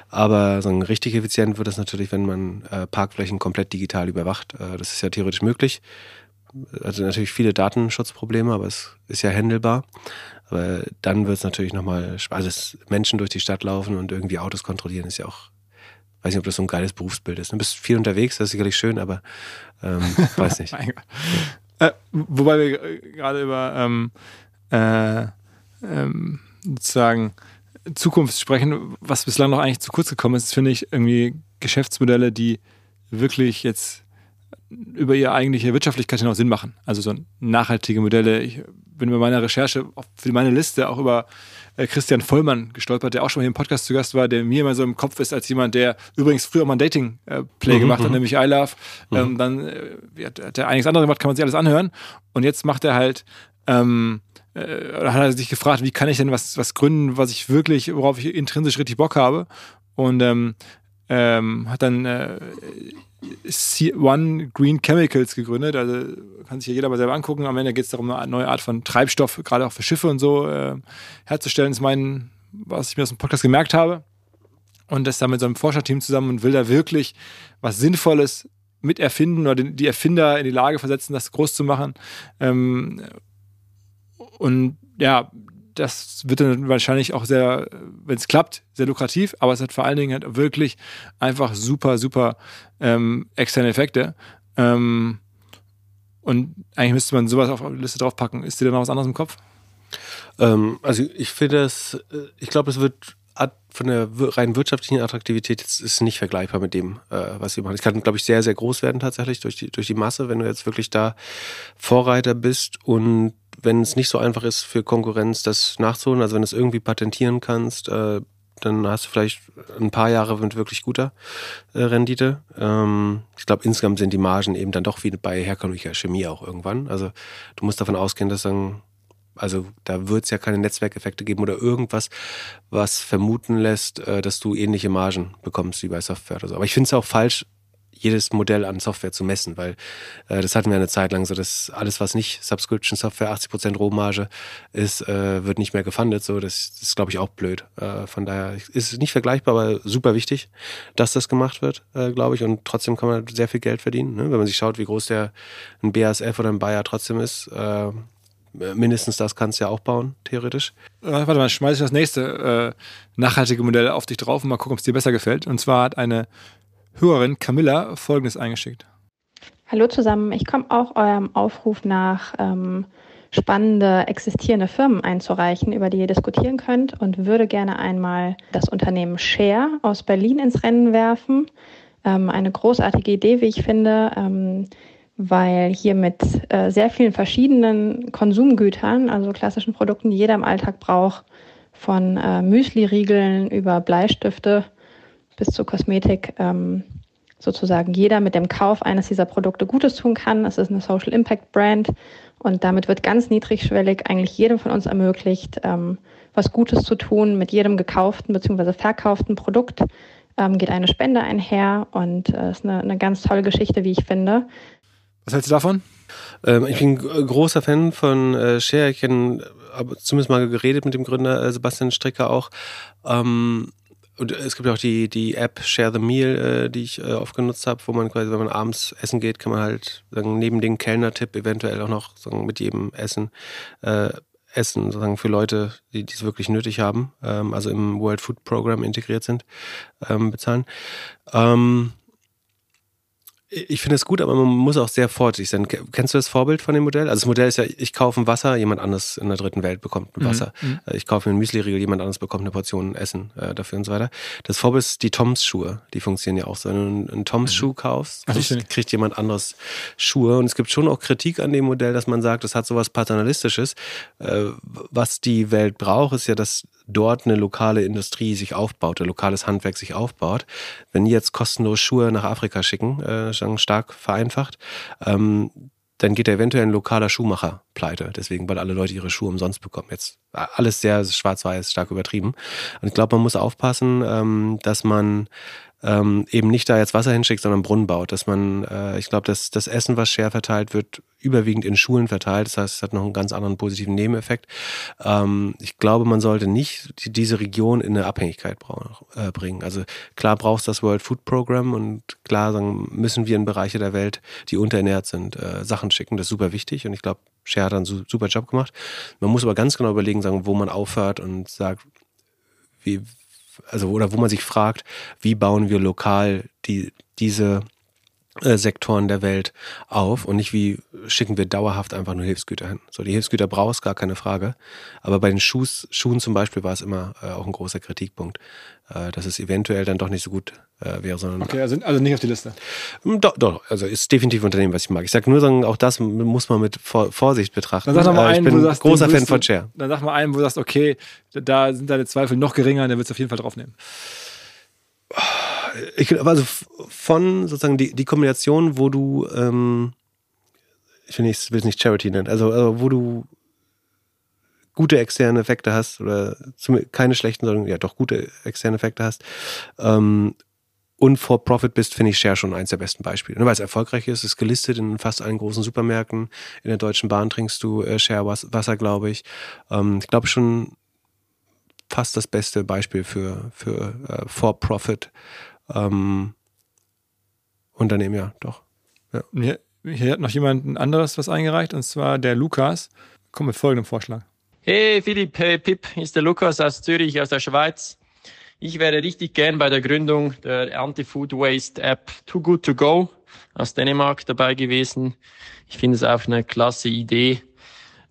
Aber so richtig effizient wird das natürlich, wenn man äh, Parkflächen komplett digital überwacht. Das ist ja theoretisch möglich. Also natürlich viele Datenschutzprobleme, aber es ist ja handelbar. Aber dann wird es natürlich nochmal, also Menschen durch die Stadt laufen und irgendwie Autos kontrollieren, ist ja auch, weiß nicht, ob das so ein geiles Berufsbild ist. Du bist viel unterwegs, das ist sicherlich schön, aber ähm, weiß nicht. äh, wobei wir gerade über ähm, äh, ähm, sozusagen Zukunft sprechen, was bislang noch eigentlich zu kurz gekommen ist, finde ich irgendwie Geschäftsmodelle, die wirklich jetzt über ihre eigentliche Wirtschaftlichkeit hinaus Sinn machen. Also so nachhaltige Modelle. Ich bin bei meiner Recherche für meine Liste auch über äh, Christian Vollmann gestolpert, der auch schon mal hier im Podcast zu Gast war, der mir immer so im Kopf ist als jemand, der übrigens früher mal ein Dating-Play mhm, gemacht hat, mhm. nämlich I Love. Mhm. Ähm, dann äh, hat er einiges anderes gemacht, kann man sich alles anhören. Und jetzt macht er halt ähm, äh, hat er sich gefragt, wie kann ich denn was, was gründen, was ich wirklich, worauf ich intrinsisch richtig Bock habe. Und ähm, ähm, hat dann äh, C1 Green Chemicals gegründet. Also kann sich ja jeder mal selber angucken. Am Ende geht es darum, eine neue Art von Treibstoff, gerade auch für Schiffe und so, äh, herzustellen. Das ist mein, was ich mir aus dem Podcast gemerkt habe. Und das da mit so einem Forscherteam zusammen und will da wirklich was Sinnvolles mit erfinden oder die Erfinder in die Lage versetzen, das groß zu machen. Ähm, und ja, das wird dann wahrscheinlich auch sehr, wenn es klappt, sehr lukrativ, aber es hat vor allen Dingen halt wirklich einfach super, super ähm, externe Effekte. Ähm, und eigentlich müsste man sowas auf die Liste draufpacken. Ist dir da noch was anderes im Kopf? Ähm, also ich finde es, äh, ich glaube, es wird von der rein wirtschaftlichen Attraktivität jetzt ist nicht vergleichbar mit dem, äh, was sie machen. Es kann, glaube ich, sehr, sehr groß werden tatsächlich durch die, durch die Masse, wenn du jetzt wirklich da Vorreiter bist und wenn es nicht so einfach ist für Konkurrenz, das nachzuholen, also wenn du es irgendwie patentieren kannst, äh, dann hast du vielleicht ein paar Jahre mit wirklich guter äh, Rendite. Ähm, ich glaube, insgesamt sind die Margen eben dann doch wie bei herkömmlicher Chemie auch irgendwann. Also du musst davon ausgehen, dass dann, also da wird es ja keine Netzwerkeffekte geben oder irgendwas, was vermuten lässt, äh, dass du ähnliche Margen bekommst wie bei Software oder so. Aber ich finde es auch falsch, jedes Modell an Software zu messen, weil äh, das hatten wir eine Zeit lang so, dass alles, was nicht Subscription Software, 80% Rohmarge ist, äh, wird nicht mehr gefundet. So, das, das ist, glaube ich, auch blöd. Äh, von daher ist es nicht vergleichbar, aber super wichtig, dass das gemacht wird, äh, glaube ich. Und trotzdem kann man sehr viel Geld verdienen. Ne? Wenn man sich schaut, wie groß der ein BASF oder ein Bayer trotzdem ist. Äh, mindestens das kannst du ja auch bauen, theoretisch. Äh, warte mal, schmeiße ich das nächste äh, nachhaltige Modell auf dich drauf und mal gucken, ob es dir besser gefällt. Und zwar hat eine Hörerin Camilla Folgendes eingeschickt. Hallo zusammen, ich komme auch eurem Aufruf nach, ähm, spannende existierende Firmen einzureichen, über die ihr diskutieren könnt und würde gerne einmal das Unternehmen Share aus Berlin ins Rennen werfen. Ähm, eine großartige Idee, wie ich finde. Ähm, weil hier mit äh, sehr vielen verschiedenen Konsumgütern, also klassischen Produkten, die jeder im Alltag braucht, von äh, Müsli-Riegeln über Bleistifte bis zu Kosmetik, ähm, sozusagen jeder mit dem Kauf eines dieser Produkte Gutes tun kann. Es ist eine Social Impact Brand und damit wird ganz niedrigschwellig eigentlich jedem von uns ermöglicht, ähm, was Gutes zu tun. Mit jedem gekauften bzw. verkauften Produkt ähm, geht eine Spende einher und es äh, ist eine, eine ganz tolle Geschichte, wie ich finde. Was hältst du davon? Ähm, ich bin großer Fan von äh, Share. Ich kenne zumindest mal geredet mit dem Gründer äh, Sebastian Stricker auch. Und es gibt ja auch die, die App Share the Meal, äh, die ich äh, oft genutzt habe, wo man quasi, wenn man abends essen geht, kann man halt sagen, neben dem Kellner-Tipp eventuell auch noch sagen, mit jedem Essen äh, Essen sozusagen für Leute, die es wirklich nötig haben, ähm, also im World Food Program integriert sind, ähm, bezahlen. Ähm, ich finde es gut, aber man muss auch sehr vorsichtig sein. Kennst du das Vorbild von dem Modell? Also das Modell ist ja, ich kaufe ein Wasser, jemand anderes in der dritten Welt bekommt ein mhm, Wasser. Mhm. Ich kaufe einen Müsli-Riegel, jemand anderes bekommt eine Portion Essen äh, dafür und so weiter. Das Vorbild ist die Toms-Schuhe. Die funktionieren ja auch so. Wenn du einen Toms-Schuh mhm. kaufst, kriegt, kriegt, jemand anderes Schuhe. Und es gibt schon auch Kritik an dem Modell, dass man sagt, das hat sowas Paternalistisches. Äh, was die Welt braucht, ist ja, dass dort eine lokale Industrie sich aufbaut, ein lokales Handwerk sich aufbaut. Wenn die jetzt kostenlos Schuhe nach Afrika schicken, äh, stark vereinfacht, ähm, dann geht eventuell ein lokaler Schuhmacher pleite. Deswegen, weil alle Leute ihre Schuhe umsonst bekommen. Jetzt alles sehr schwarz-weiß, stark übertrieben. Und ich glaube, man muss aufpassen, ähm, dass man ähm, eben nicht da jetzt Wasser hinschickt, sondern Brunnen baut. Dass man, äh, ich glaube, dass das Essen, was share verteilt wird, überwiegend in Schulen verteilt. Das heißt, es hat noch einen ganz anderen positiven Nebeneffekt. Ähm, ich glaube, man sollte nicht die, diese Region in eine Abhängigkeit äh, bringen. Also klar brauchst das World Food Program und klar sagen, müssen wir in Bereiche der Welt, die unterernährt sind, äh, Sachen schicken. Das ist super wichtig und ich glaube, Share hat einen super Job gemacht. Man muss aber ganz genau überlegen, sagen, wo man aufhört und sagt, wie, also oder wo man sich fragt, wie bauen wir lokal die, diese Sektoren der Welt auf und nicht wie schicken wir dauerhaft einfach nur Hilfsgüter hin. So, die Hilfsgüter brauchst gar keine Frage. Aber bei den Schuhs, Schuhen zum Beispiel war es immer äh, auch ein großer Kritikpunkt, äh, dass es eventuell dann doch nicht so gut äh, wäre, sondern. Okay, also, also nicht auf die Liste. Hm, doch, doch, also ist definitiv ein Unternehmen, was ich mag. Ich sag nur, sagen, auch das muss man mit Vorsicht betrachten. Dann sag mal äh, einen, ich bin wo sagst, großer Fan von Chair. Dann sag mal einen, wo du sagst, okay, da sind deine Zweifel noch geringer, der wird es auf jeden Fall draufnehmen ich, also von sozusagen die, die Kombination, wo du, ähm, ich will, es nicht Charity nennen, also, also wo du gute externe Effekte hast oder zum, keine schlechten, sondern ja doch gute externe Effekte hast ähm, und for Profit bist, finde ich Share schon eins der besten Beispiele. Ne, weil es erfolgreich ist, ist gelistet in fast allen großen Supermärkten. In der Deutschen Bahn trinkst du äh, Share Wasser, glaube ich. Ähm, ich glaube schon fast das beste Beispiel für, für äh, for Profit ähm, Unternehmen, ja, doch. Ja. Hier, hier, hat noch jemand anderes was eingereicht, und zwar der Lukas. Kommt mit folgendem Vorschlag. Hey Philipp, hey Pip, hier ist der Lukas aus Zürich, aus der Schweiz. Ich wäre richtig gern bei der Gründung der Anti-Food Waste App Too Good To Go aus Dänemark dabei gewesen. Ich finde es auch eine klasse Idee,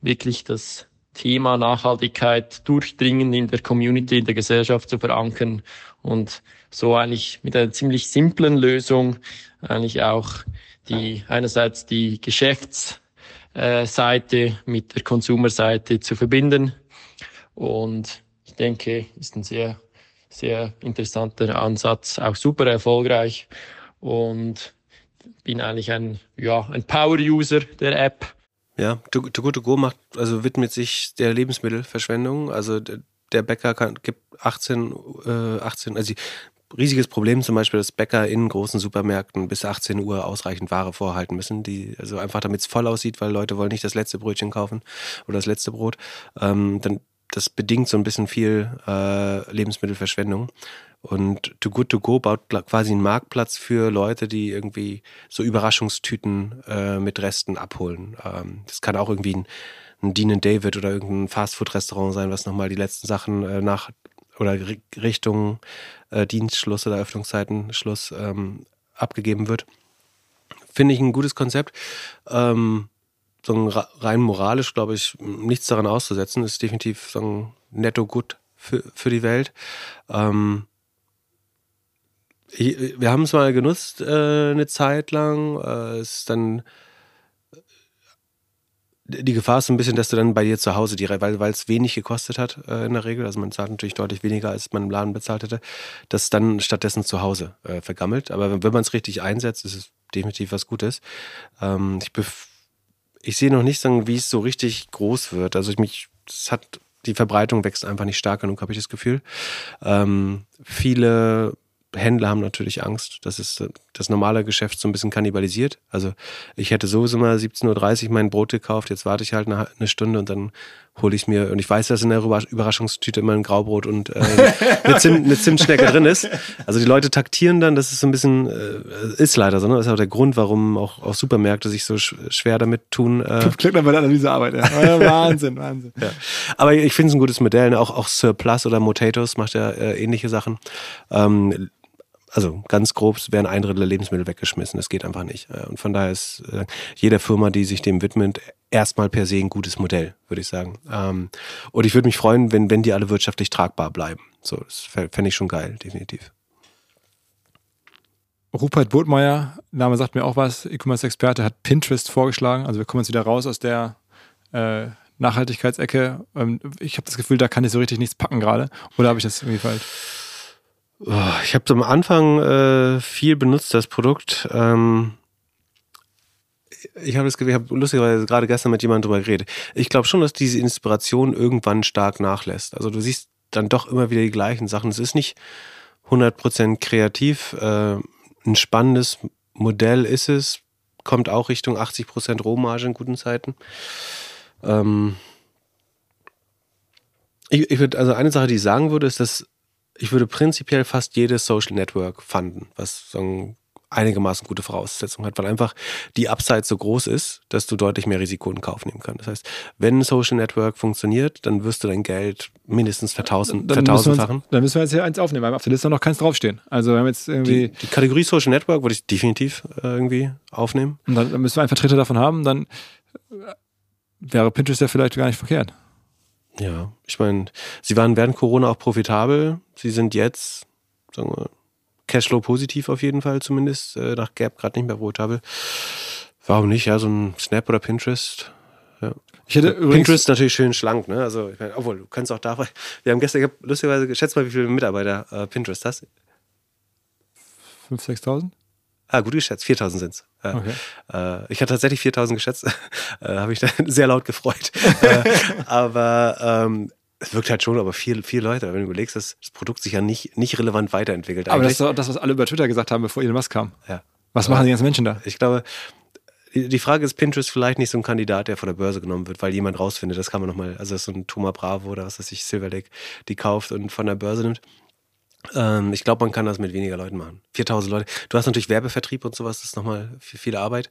wirklich das Thema Nachhaltigkeit durchdringend in der Community, in der Gesellschaft zu verankern und so eigentlich mit einer ziemlich simplen Lösung eigentlich auch die einerseits die Geschäftsseite mit der Konsumerseite zu verbinden. Und ich denke, ist ein sehr, sehr interessanter Ansatz, auch super erfolgreich und bin eigentlich ein, ja, ein Power-User der App. Ja, Too Good To Go macht, also widmet sich der Lebensmittelverschwendung. Also der Bäcker kann, gibt 18, äh, 18, also riesiges Problem zum Beispiel, dass Bäcker in großen Supermärkten bis 18 Uhr ausreichend Ware vorhalten müssen, die also einfach damit es voll aussieht, weil Leute wollen nicht das letzte Brötchen kaufen oder das letzte Brot. Ähm, dann das bedingt so ein bisschen viel äh, Lebensmittelverschwendung. Und Too Good To Go baut quasi einen Marktplatz für Leute, die irgendwie so Überraschungstüten äh, mit Resten abholen. Ähm, das kann auch irgendwie ein, ein Dean David oder irgendein Fastfood-Restaurant sein, was nochmal die letzten Sachen äh, nach oder Richtung äh, Dienstschluss oder Öffnungszeitenschluss ähm, abgegeben wird. Finde ich ein gutes Konzept. Ähm, so rein moralisch, glaube ich, nichts daran auszusetzen. Ist definitiv so ein netto gut für, für die Welt. Ähm, ich, wir haben es mal genutzt äh, eine Zeit lang. Äh, ist dann die Gefahr ist ein bisschen, dass du dann bei dir zu Hause, die, weil es wenig gekostet hat äh, in der Regel, also man zahlt natürlich deutlich weniger, als man im Laden bezahlt hätte, dass dann stattdessen zu Hause äh, vergammelt. Aber wenn, wenn man es richtig einsetzt, ist es definitiv was Gutes. Ähm, ich, ich sehe noch nicht, sagen, wie es so richtig groß wird. Also ich mich, es hat die Verbreitung wächst einfach nicht stark genug, habe ich das Gefühl. Ähm, viele Händler haben natürlich Angst, dass es das normale Geschäft so ein bisschen kannibalisiert. Also ich hätte sowieso mal 17.30 Uhr mein Brot gekauft, jetzt warte ich halt eine, eine Stunde und dann hole ich mir, und ich weiß, dass in der Überraschungstüte immer ein Graubrot und äh, eine, Zimt, eine Zimtschnecke drin ist. Also die Leute taktieren dann, das ist so ein bisschen, äh, ist leider so, ne? Das ist auch der Grund, warum auch, auch Supermärkte sich so schwer damit tun. Äh, dann bei der Analysearbeit, ja. Wahnsinn, Wahnsinn. Ja. Aber ich finde es ein gutes Modell, ne? auch, auch Surplus oder Motatos macht ja äh, ähnliche Sachen. Ähm, also ganz grob werden ein Drittel der Lebensmittel weggeschmissen. Das geht einfach nicht. Äh, und von daher ist äh, jede Firma, die sich dem widmet, erstmal per se ein gutes Modell, würde ich sagen. Ähm, und ich würde mich freuen, wenn, wenn die alle wirtschaftlich tragbar bleiben. So, das fände ich schon geil, definitiv. Rupert Botmeier, Name sagt mir auch was, E-Commerce-Experte, hat Pinterest vorgeschlagen. Also wir kommen jetzt wieder raus aus der äh, Nachhaltigkeitsecke. Ähm, ich habe das Gefühl, da kann ich so richtig nichts packen gerade. Oder habe ich das irgendwie falsch? Oh, ich habe am Anfang äh, viel benutzt, das Produkt. Ähm, ich habe habe lustigerweise gerade gestern mit jemandem drüber geredet. Ich glaube schon, dass diese Inspiration irgendwann stark nachlässt. Also du siehst dann doch immer wieder die gleichen Sachen. Es ist nicht 100% kreativ. Äh, ein spannendes Modell ist es. Kommt auch Richtung 80% Rohmarge in guten Zeiten. Ähm ich, ich würde, also eine Sache, die ich sagen würde, ist, dass ich würde prinzipiell fast jedes Social Network fanden, was so einigermaßen gute Voraussetzungen hat, weil einfach die Upside so groß ist, dass du deutlich mehr Risiko in Kauf nehmen kannst. Das heißt, wenn ein Social Network funktioniert, dann wirst du dein Geld mindestens vertausend, dann vertausendfachen. Dann müssen wir jetzt hier eins aufnehmen, weil auf der Liste noch keins draufstehen. Also wir haben jetzt irgendwie... Die, die Kategorie Social Network würde ich definitiv äh, irgendwie aufnehmen. Und dann, dann müssen wir einen Vertreter davon haben, dann äh, wäre Pinterest ja vielleicht gar nicht verkehrt. Ja, ich meine, sie waren während Corona auch profitabel. Sie sind jetzt, sagen wir, Cashflow positiv auf jeden Fall zumindest. Äh, nach Gap gerade nicht mehr profitabel. Warum nicht? Ja, so ein Snap oder Pinterest. Ja. Ich hätte Pinterest ist natürlich schön schlank, ne? Also, ich meine, obwohl, du kannst auch da. Wir haben gestern, ich habe lustigerweise geschätzt mal, wie viele Mitarbeiter äh, Pinterest hast. 5.000, 6.000? Ah, gut geschätzt, 4000 sind es. Okay. Äh, ich hatte tatsächlich 4000 geschätzt, äh, habe ich dann sehr laut gefreut. äh, aber ähm, es wirkt halt schon, aber vier, vier Leute, wenn du überlegst, dass das Produkt sich ja nicht, nicht relevant weiterentwickelt. Aber das ist das, was alle über Twitter gesagt haben, bevor Elon Musk kam. Ja. Was machen die ganzen Menschen da? Ich glaube, die Frage ist, Pinterest vielleicht nicht so ein Kandidat, der von der Börse genommen wird, weil jemand rausfindet, das kann man nochmal, also so ein Thomas Bravo oder was weiß ich, Silver Lake, die kauft und von der Börse nimmt. Ähm, ich glaube, man kann das mit weniger Leuten machen. 4000 Leute. Du hast natürlich Werbevertrieb und sowas, das ist nochmal viel, viel Arbeit.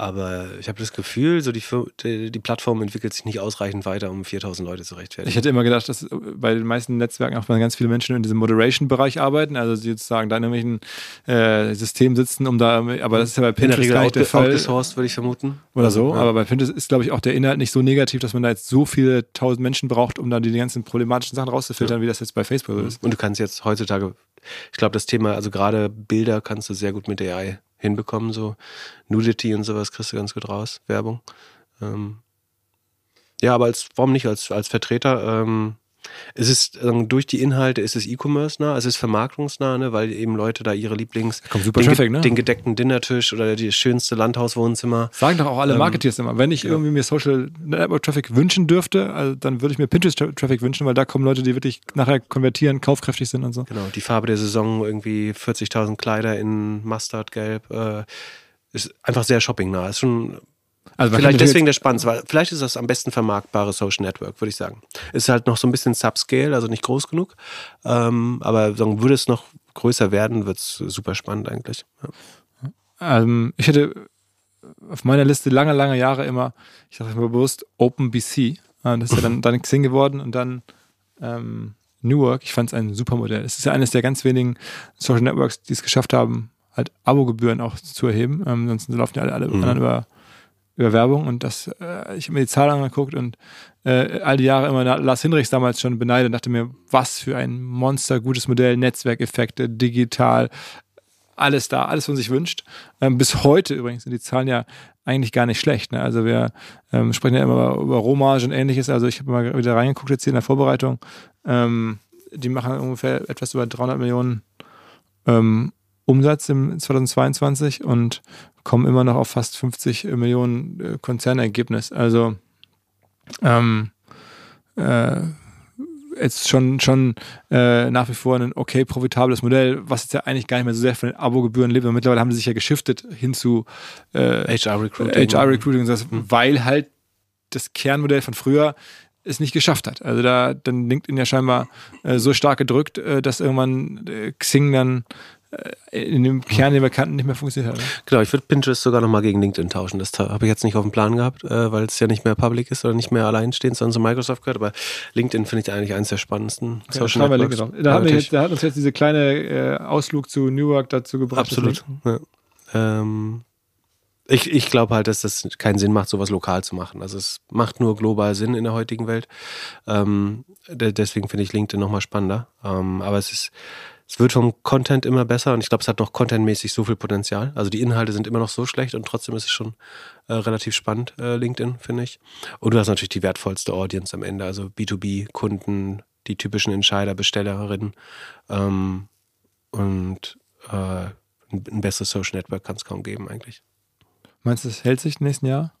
Aber ich habe das Gefühl, so die, die, die, Plattform entwickelt sich nicht ausreichend weiter, um 4000 Leute zu rechtfertigen. Ich hätte immer gedacht, dass bei den meisten Netzwerken auch ganz viele Menschen in diesem Moderation-Bereich arbeiten, also die sozusagen da in irgendwelchen äh, Systemen sitzen, um da, aber das ist ja bei Pinterest in der Regel nicht der Fall. Outgesourced, würde ich vermuten. Oder so, ja. aber bei Pinterest ist, glaube ich, auch der Inhalt nicht so negativ, dass man da jetzt so viele tausend Menschen braucht, um da die ganzen problematischen Sachen rauszufiltern, ja. wie das jetzt bei Facebook mhm. ist. Und du kannst jetzt heutzutage, ich glaube, das Thema, also gerade Bilder kannst du sehr gut mit AI hinbekommen, so Nudity und sowas kriegst du ganz gut raus, Werbung. Ähm, ja, aber als, warum nicht als, als Vertreter? Ähm, es ist ähm, durch die Inhalte ist es E-Commerce nah, es ist vermarktungsnah, ne, weil eben Leute da ihre Lieblings den, Traffic, ne? den, gedeckten Dinnertisch oder das schönste Landhauswohnzimmer. Sagen doch auch alle ähm, Marketeers ähm, immer, wenn ich ja. irgendwie mir Social Network Traffic wünschen dürfte, also dann würde ich mir Pinterest Traffic wünschen, weil da kommen Leute, die wirklich nachher konvertieren, kaufkräftig sind und so. Genau, die Farbe der Saison irgendwie 40.000 Kleider in Mustardgelb äh, ist einfach sehr shoppingnah. Ist schon also vielleicht deswegen der Spannend, weil vielleicht ist das am besten vermarktbare Social Network, würde ich sagen. Ist halt noch so ein bisschen subscale, also nicht groß genug. Ähm, aber würde es noch größer werden, wird es super spannend eigentlich. Ja. Ähm, ich hätte auf meiner Liste lange, lange Jahre immer, ich sage mal bewusst, OpenBC. Das ist ja dann, dann Xing geworden und dann ähm, Newark. Ich fand es ein super Modell. Es ist ja eines der ganz wenigen Social Networks, die es geschafft haben, halt Abogebühren auch zu erheben. Ähm, sonst laufen ja alle, alle mhm. anderen über über Werbung und das, äh, ich habe mir die Zahlen angeguckt und äh, all die Jahre immer Lars Hinrichs damals schon beneidet und dachte mir, was für ein Monster, gutes Modell, Netzwerkeffekte, digital, alles da, alles, was man sich wünscht. Ähm, bis heute übrigens sind die Zahlen ja eigentlich gar nicht schlecht. Ne? Also wir ähm, sprechen ja immer über Rohmarge und ähnliches. Also ich habe mal wieder reingeguckt jetzt hier in der Vorbereitung. Ähm, die machen ungefähr etwas über 300 Millionen ähm, Umsatz im 2022 und kommen immer noch auf fast 50 Millionen äh, Konzernergebnis. Also ähm, äh, jetzt schon, schon äh, nach wie vor ein okay profitables Modell, was jetzt ja eigentlich gar nicht mehr so sehr von den Abogebühren lebt. Und mittlerweile haben sie sich ja geschiftet hin zu äh, HR Recruiting. HR Recruiting, das, mhm. weil halt das Kernmodell von früher es nicht geschafft hat. Also da dann LinkedIn ja scheinbar äh, so stark gedrückt, äh, dass irgendwann äh, Xing dann in dem Kern, den wir kannten, nicht mehr funktioniert hat. Ne? Genau, ich würde Pinterest sogar nochmal gegen LinkedIn tauschen. Das habe ich jetzt nicht auf dem Plan gehabt, äh, weil es ja nicht mehr public ist oder nicht mehr alleinstehend, sondern zu Microsoft gehört. Aber LinkedIn finde ich eigentlich eines der spannendsten ja, Social Networks. Da, hat jetzt, da hat uns jetzt diese kleine äh, Ausflug zu Newark dazu gebracht. Absolut. Ja. Ähm, ich, ich glaube halt, dass das keinen Sinn macht, sowas lokal zu machen. Also es macht nur global Sinn in der heutigen Welt. Ähm, deswegen finde ich LinkedIn nochmal spannender. Ähm, aber es ist es wird vom Content immer besser und ich glaube, es hat noch contentmäßig so viel Potenzial. Also die Inhalte sind immer noch so schlecht und trotzdem ist es schon äh, relativ spannend, äh, LinkedIn, finde ich. Und du hast natürlich die wertvollste Audience am Ende, also B2B-Kunden, die typischen Entscheider, Bestellerinnen ähm, und äh, ein besseres Social Network kann es kaum geben eigentlich. Meinst du, es hält sich im nächsten Jahr?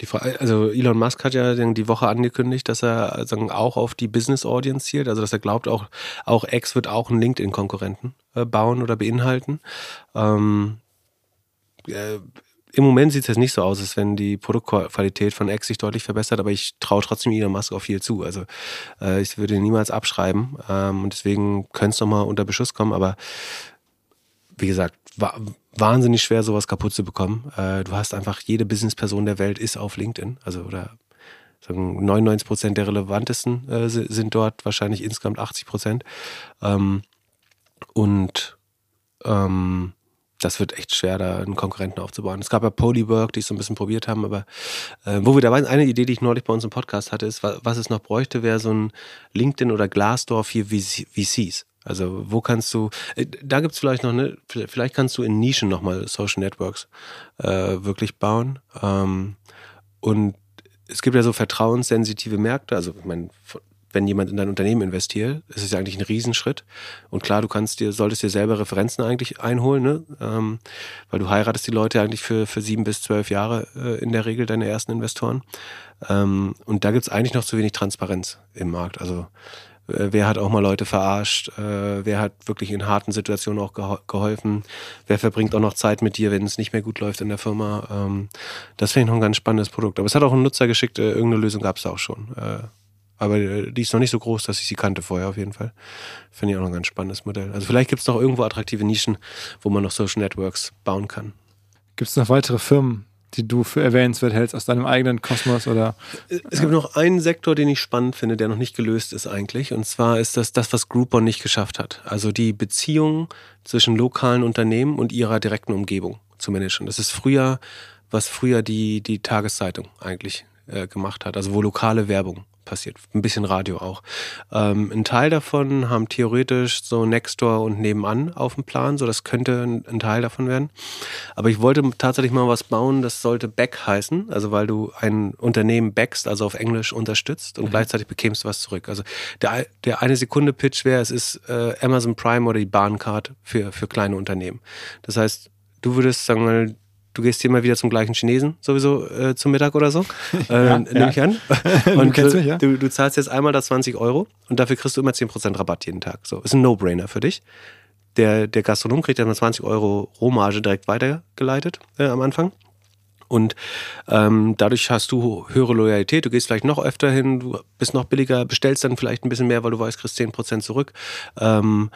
Die Frage, also Elon Musk hat ja die Woche angekündigt, dass er sagen, auch auf die Business Audience zielt, also dass er glaubt, auch, auch X wird auch einen LinkedIn-Konkurrenten äh, bauen oder beinhalten. Ähm, äh, Im Moment sieht es jetzt nicht so aus, als wenn die Produktqualität von X sich deutlich verbessert, aber ich traue trotzdem Elon Musk auch viel zu. Also äh, ich würde ihn niemals abschreiben ähm, und deswegen könnte es nochmal unter Beschuss kommen, aber wie gesagt, wahnsinnig schwer, sowas kaputt zu bekommen. Äh, du hast einfach, jede Businessperson der Welt ist auf LinkedIn. Also, oder sagen 99 Prozent der relevantesten äh, sind dort, wahrscheinlich insgesamt 80 Prozent. Ähm, und ähm, das wird echt schwer, da einen Konkurrenten aufzubauen. Es gab ja Polywork, die es so ein bisschen probiert haben, aber äh, wo wir da waren, eine Idee, die ich neulich bei uns im Podcast hatte, ist, was es noch bräuchte, wäre so ein LinkedIn oder Glassdoor für VCs. Also wo kannst du, äh, da gibt es vielleicht noch, ne, vielleicht kannst du in Nischen nochmal Social Networks äh, wirklich bauen. Ähm, und es gibt ja so vertrauenssensitive Märkte, also ich meine, wenn jemand in dein Unternehmen investiert, ist es ja eigentlich ein Riesenschritt. Und klar, du kannst dir, solltest dir selber Referenzen eigentlich einholen, ne? Ähm, weil du heiratest die Leute eigentlich für, für sieben bis zwölf Jahre äh, in der Regel, deine ersten Investoren. Ähm, und da gibt es eigentlich noch zu wenig Transparenz im Markt. Also wer hat auch mal Leute verarscht, äh, wer hat wirklich in harten Situationen auch geholfen, wer verbringt auch noch Zeit mit dir, wenn es nicht mehr gut läuft in der Firma. Ähm, das finde ich noch ein ganz spannendes Produkt. Aber es hat auch einen Nutzer geschickt, äh, irgendeine Lösung gab es auch schon. aber die ist noch nicht so groß, dass ich sie kannte vorher auf jeden Fall. Finde ich auch noch ein ganz spannendes Modell. Also vielleicht gibt es noch irgendwo attraktive Nischen, wo man noch Social Networks bauen kann. Gibt es noch weitere Firmen, die du für erwähnenswert hältst aus deinem eigenen Kosmos oder? Es gibt noch einen Sektor, den ich spannend finde, der noch nicht gelöst ist eigentlich. Und zwar ist das das, was Groupon nicht geschafft hat. Also die Beziehung zwischen lokalen Unternehmen und ihrer direkten Umgebung zu managen. Das ist früher, was früher die, die Tageszeitung eigentlich äh, gemacht hat. Also wo lokale Werbung passiert. Ein bisschen Radio auch. Ähm, ein Teil davon haben theoretisch so Nextdoor und nebenan auf dem Plan, so das könnte ein, ein, Teil davon werden. Aber ich wollte tatsächlich mal was bauen, das sollte Back heißen, also weil du ein Unternehmen backst, also auf Englisch unterstützt und mhm. gleichzeitig bekämst du was zurück. Also der, der eine Sekunde Pitch wäre, es ist äh, Amazon Prime oder die Bahncard für, für kleine Unternehmen. Das heißt, du würdest sagen wir mal, du gehst hier mal wieder zum gleichen Chinesen, sowieso äh, zum Mittag oder so. Äh, ja, nehme ja. ich an. Und du, mich, ja? du, du, zahlst jetzt einmal da 20 Euro und dafür kriegst du immer 10% Rabatt jeden Tag. So, ist ein No-Brainer für dich. Der, der Gastronom kriegt dann 20 Euro Rohmarge direkt weitergeleitet äh, am Anfang. Und ähm, dadurch hast du höhere Loyalität, du gehst vielleicht noch öfter hin, du bist noch billiger, bestellst dann vielleicht ein bisschen mehr, weil du weißt, kriegst 10% zurück. Ähm,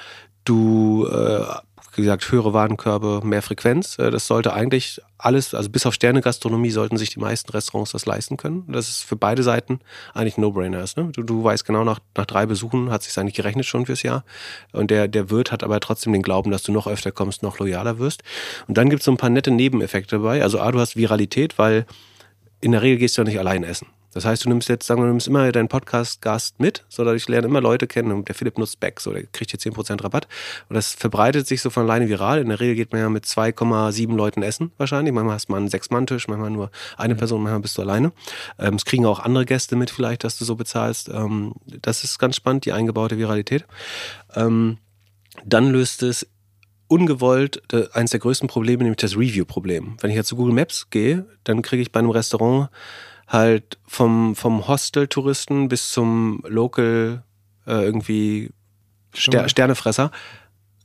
du äh, wie gesagt, höhere Warenkörbe, mehr Frequenz. Äh, das sollte eigentlich alles, also bis auf Sterne-Gastronomie sollten sich die meisten Restaurants das leisten können. Das ist für beide Seiten eigentlich ein No-Brainer. Ne? Du, du weißt genau, nach, nach drei Besuchen hat sich eigentlich gerechnet schon fürs Jahr. Und der, der Wirt hat aber trotzdem den Glauben, dass du noch öfter kommst, noch loyaler wirst. Und dann gibt es so ein paar nette Nebeneffekte dabei. Also A, du hast Viralität, weil in der Regel gehst du ja nicht allein essen. Das heißt, du nimmst jetzt, sagen wir, du nimmst immer deinen Podcast-Gast mit, sondern ich lerne immer Leute kennen und der Philipp nutzt Back, so der kriegt hier 10% Rabatt. Und das verbreitet sich so von alleine viral. In der Regel geht man ja mit 2,7 Leuten essen wahrscheinlich. Manchmal hast man einen Sechs-Mann-Tisch, manchmal nur eine Person, manchmal bist du alleine. Ähm, es kriegen auch andere Gäste mit vielleicht, dass du so bezahlst. Ähm, das ist ganz spannend, die eingebaute Viralität. Ähm, dann löst es ungewollt äh, eines der größten Probleme, nämlich das Review-Problem. Wenn ich jetzt zu Google Maps gehe, dann kriege ich bei einem Restaurant halt vom, vom Hostel-Touristen bis zum Local äh, irgendwie Ster Sternefresser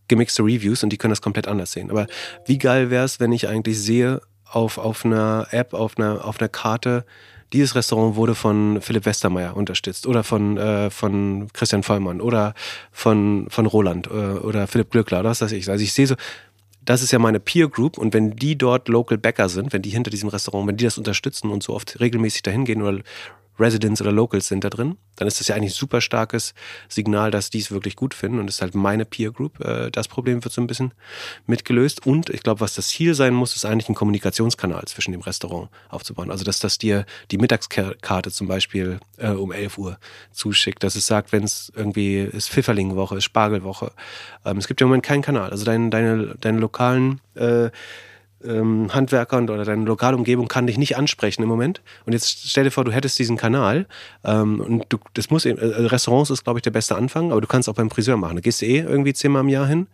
gemixte Reviews und die können das komplett anders sehen. Aber wie geil wäre es, wenn ich eigentlich sehe auf, auf einer App, auf einer, auf einer Karte, dieses Restaurant wurde von Philipp Westermeier unterstützt oder von, äh, von Christian Vollmann oder von, von Roland äh, oder Philipp Glückler oder was weiß ich. Also ich sehe so, das ist ja meine Peer Group und wenn die dort Local Bäcker sind, wenn die hinter diesem Restaurant, wenn die das unterstützen und so oft regelmäßig dahin gehen oder Residents oder Locals sind da drin, dann ist das ja eigentlich ein super starkes Signal, dass die es wirklich gut finden und das ist halt meine Peer Group. Äh, das Problem wird so ein bisschen mitgelöst und ich glaube, was das Ziel sein muss, ist eigentlich ein Kommunikationskanal zwischen dem Restaurant aufzubauen. Also, dass das dir die Mittagskarte zum Beispiel äh, um 11 Uhr zuschickt, dass es sagt, wenn es irgendwie ist Pfifferlingwoche, ist Spargelwoche. Ähm, es gibt ja im Moment keinen Kanal. Also dein, deine, deine lokalen äh, ähm, Handwerkern oder deine Lokalumgebung kann dich nicht ansprechen im Moment. Und jetzt stell dir vor, du hättest diesen Kanal ähm, und du, das muss eben, äh, Restaurants ist, glaube ich, der beste Anfang, aber du kannst auch beim Friseur machen. Da gehst du eh irgendwie zehnmal im Jahr hin.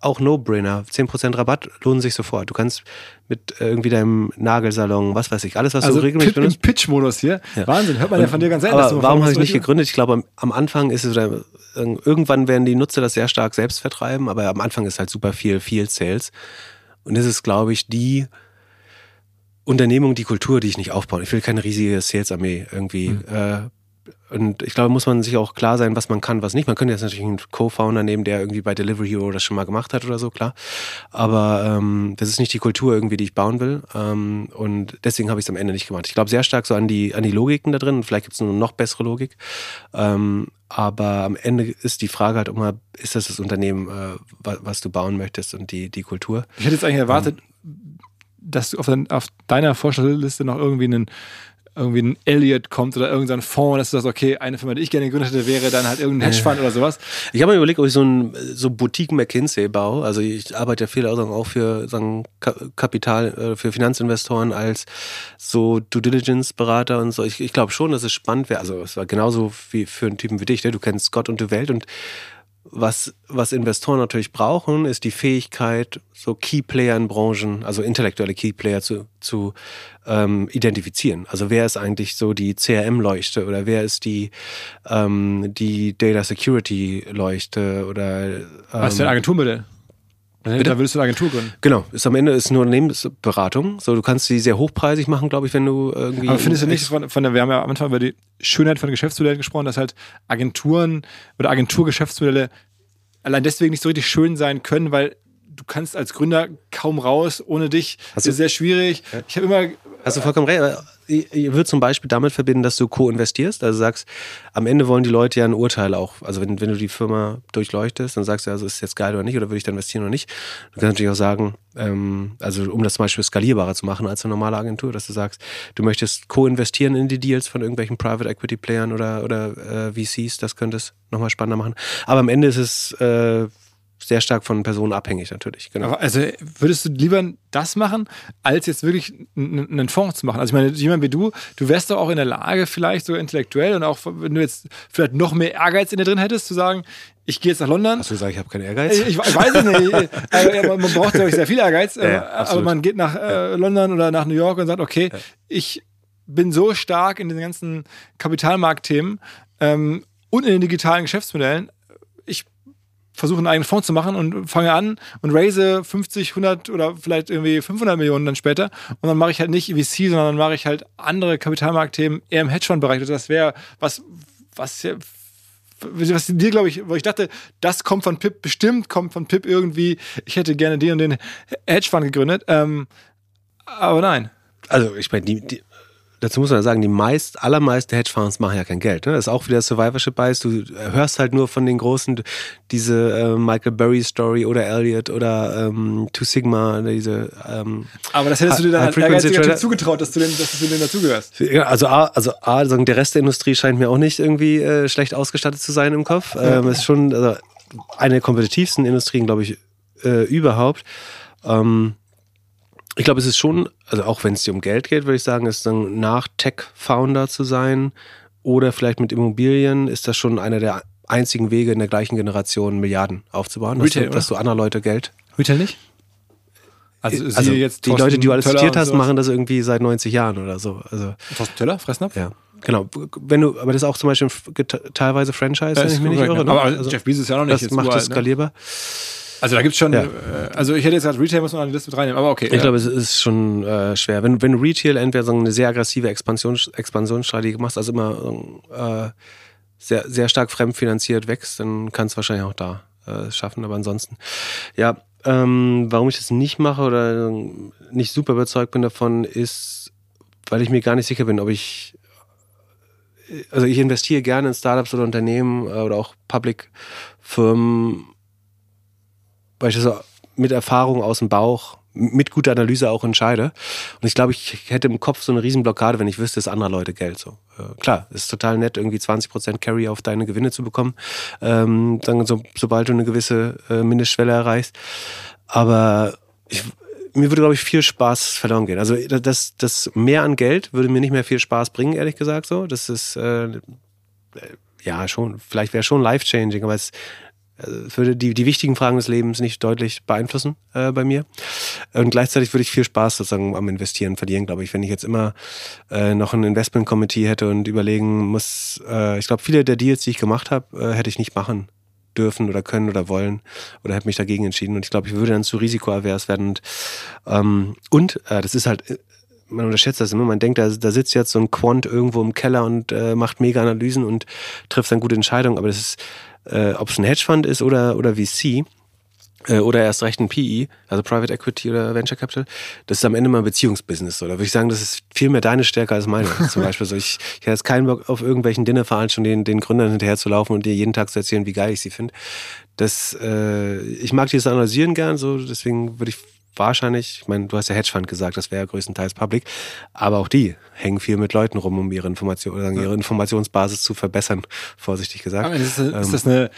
Auch No-Brainer. 10% Rabatt lohnen sich sofort. Du kannst mit irgendwie deinem Nagelsalon, was weiß ich, alles, was also du regelmäßig Pit benutzt. Pitch-Modus hier. Ja. Wahnsinn, hört man ja von dir ganz ehrlich. Aber warum habe ich nicht gegründet? Ich glaube, am Anfang ist es, irgendwann werden die Nutzer das sehr stark selbst vertreiben, aber am Anfang ist halt super viel, viel Sales. Und das ist, glaube ich, die Unternehmung, die Kultur, die ich nicht aufbaue. Ich will keine riesige Sales-Armee irgendwie. Mhm. Äh, und ich glaube, muss man sich auch klar sein, was man kann, was nicht. Man könnte jetzt natürlich einen Co-Founder nehmen, der irgendwie bei Delivery Hero das schon mal gemacht hat oder so, klar. Aber ähm, das ist nicht die Kultur irgendwie, die ich bauen will. Ähm, und deswegen habe ich es am Ende nicht gemacht. Ich glaube sehr stark so an die, an die Logiken da drin. Und vielleicht gibt es eine noch bessere Logik. Ähm, aber am Ende ist die Frage halt immer, ist das das Unternehmen, äh, was du bauen möchtest und die, die Kultur? Ich hätte jetzt eigentlich erwartet, ähm, dass du auf, dein, auf deiner Vorstellungsliste noch irgendwie einen irgendwie ein Elliott kommt oder irgendein Fonds, dass du sagst, okay, eine Firma, die ich gerne gegründet hätte, wäre dann halt irgendein Hedgefonds oder sowas. Ich habe mir überlegt, ob ich so ein so Boutique McKinsey baue. Also ich arbeite ja viel auch für sagen, Kapital, äh, für Finanzinvestoren als so Due Diligence Berater und so. Ich, ich glaube schon, dass es spannend wäre. Also es war genauso wie für einen Typen wie dich. Ne? Du kennst Gott und die Welt und was, was Investoren natürlich brauchen, ist die Fähigkeit, so Key-Player in Branchen, also intellektuelle Key-Player zu, zu ähm, identifizieren. Also wer ist eigentlich so die CRM-Leuchte oder wer ist die, ähm, die Data Security-Leuchte oder ähm, Was ist denn Agenturmodell? Bitte? Da willst du eine Agentur gründen. Genau, ist am Ende ist nur Unternehmensberatung. So, du kannst sie sehr hochpreisig machen, glaube ich, wenn du irgendwie. Aber findest du nicht von, von der, wir haben ja am Anfang über die Schönheit von Geschäftsmodellen gesprochen, dass halt Agenturen oder Agenturgeschäftsmodelle allein deswegen nicht so richtig schön sein können, weil du kannst als Gründer kaum raus ohne dich. Hast das ist sehr schwierig. Ich habe immer. Hast du vollkommen recht. Ich würde zum Beispiel damit verbinden, dass du co-investierst. Also sagst, am Ende wollen die Leute ja ein Urteil auch. Also wenn, wenn du die Firma durchleuchtest, dann sagst du, also ist es jetzt geil oder nicht, oder würde ich da investieren oder nicht. Du kannst natürlich auch sagen, ähm, also um das zum Beispiel skalierbarer zu machen als eine normale Agentur, dass du sagst, du möchtest co-investieren in die Deals von irgendwelchen Private Equity Playern oder, oder äh, VCs, das könnte es nochmal spannender machen. Aber am Ende ist es äh, sehr stark von Personen abhängig natürlich. Genau. Aber also würdest du lieber das machen, als jetzt wirklich einen Fonds zu machen? Also ich meine, jemand wie du, du wärst doch auch in der Lage, vielleicht sogar intellektuell und auch wenn du jetzt vielleicht noch mehr Ehrgeiz in dir drin hättest, zu sagen, ich gehe jetzt nach London. Hast du gesagt, ich habe keinen Ehrgeiz? Ich, ich, weiß es nicht. also, man braucht, glaube ich, sehr viel Ehrgeiz. Ja, ja, aber man geht nach äh, London oder nach New York und sagt, okay, ja. ich bin so stark in den ganzen Kapitalmarktthemen ähm, und in den digitalen Geschäftsmodellen, versuche einen eigenen Fonds zu machen und fange an und raise 50, 100 oder vielleicht irgendwie 500 Millionen dann später. Und dann mache ich halt nicht VC, sondern dann mache ich halt andere Kapitalmarktthemen eher im Hedgefonds-Bereich. Das wäre was, was was dir, glaube ich, wo ich dachte, das kommt von Pip, bestimmt kommt von Pip irgendwie, ich hätte gerne den und den Hedgefonds gegründet. Ähm, aber nein. Also, ich meine, die, die, dazu muss man ja sagen, die meist, allermeisten Hedgefonds machen ja kein Geld. Ne? Das ist auch wieder Survivorship Bias. Du hörst halt nur von den großen, diese äh, Michael Burry Story oder Elliot oder ähm, Two Sigma, diese. Ähm, Aber das hättest du dir dann ehrgeizig zugetraut, dass du, den, dass du denen dazugehörst. Ja, also A, also A, sagen, der Rest der Industrie scheint mir auch nicht irgendwie äh, schlecht ausgestattet zu sein im Kopf. Ähm, ist schon also, eine der kompetitivsten Industrien, glaube ich, äh, überhaupt. Ähm, ich glaube, es ist schon, also auch wenn es dir um Geld geht, würde ich sagen, ist dann nach Tech-Founder zu sein oder vielleicht mit Immobilien, ist das schon einer der einzigen Wege in der gleichen Generation Milliarden aufzubauen, Retail, dass, du, dass du andere Leute Geld. Retail nicht? Also, also jetzt die Leute, die du alles zitiert hast, machen das irgendwie seit 90 Jahren oder so. Also, Thorsten Töller, Fressnapf? Ja. Genau, wenn du, aber das ist auch zum Beispiel teilweise Franchise, wenn ich mich nicht irre. Ne? Aber also, Jeff Bezos ist ja noch nicht. Das macht es ne? skalierbar. Ne? Also da gibt es schon, ja. äh, also ich hätte jetzt gesagt, Retail muss man an die Liste mit reinnehmen, aber okay. Ich ja. glaube, es ist schon äh, schwer. Wenn, wenn Retail entweder so eine sehr aggressive Expansions, Expansionsstrategie machst, also immer äh, sehr, sehr stark fremdfinanziert wächst, dann kannst du wahrscheinlich auch da äh, schaffen. Aber ansonsten, ja, ähm, warum ich das nicht mache oder nicht super überzeugt bin davon, ist, weil ich mir gar nicht sicher bin, ob ich also ich investiere gerne in Startups oder Unternehmen äh, oder auch Public-Firmen, weil das mit Erfahrung aus dem Bauch, mit guter Analyse auch entscheide. Und ich glaube, ich hätte im Kopf so eine Riesenblockade, wenn ich wüsste, ist andere Leute Geld. So äh, klar, ist total nett, irgendwie 20% Carry auf deine Gewinne zu bekommen, ähm, dann so, sobald du eine gewisse äh, Mindestschwelle erreichst. Aber ich, mir würde, glaube ich, viel Spaß verloren gehen. Also das, das mehr an Geld würde mir nicht mehr viel Spaß bringen, ehrlich gesagt. So, das ist äh, ja schon, vielleicht wäre schon life-changing, aber es äh, würde die, die wichtigen Fragen des Lebens nicht deutlich beeinflussen äh, bei mir. Und gleichzeitig würde ich viel Spaß sozusagen am Investieren verlieren, glaube ich. Wenn ich jetzt immer äh, noch ein Investment-Committee hätte und überlegen muss, äh, ich glaube, viele der Deals, die ich gemacht habe, äh, hätte ich nicht machen dürfen oder können oder wollen oder hätte mich dagegen entschieden. Und ich glaube, ich würde dann zu risikoavers werden. Und, ähm, und äh, das ist halt äh, man unterschätzt das immer. Man denkt, da, da sitzt jetzt so ein Quant irgendwo im Keller und äh, macht mega Analysen und trifft dann gute Entscheidungen. Aber das ist, äh, ob es ein Hedgefund ist oder, oder VC, äh, oder erst recht ein PE, also Private Equity oder Venture Capital, das ist am Ende mal ein Beziehungsbusiness. Oder würde ich sagen, das ist viel mehr deine Stärke als meine. Zum Beispiel so, ich, ich hätte jetzt keinen Bock auf irgendwelchen Dinnerveranstaltungen den, den Gründern hinterher zu laufen und dir jeden Tag zu erzählen, wie geil ich sie finde. Das, äh, ich mag dieses Analysieren gern, so deswegen würde ich wahrscheinlich, ich meine, du hast ja Hedgefund gesagt, das wäre ja größtenteils public, aber auch die hängen viel mit Leuten rum, um ihre Information, ihre Informationsbasis zu verbessern, vorsichtig gesagt. Ist das, ist das eine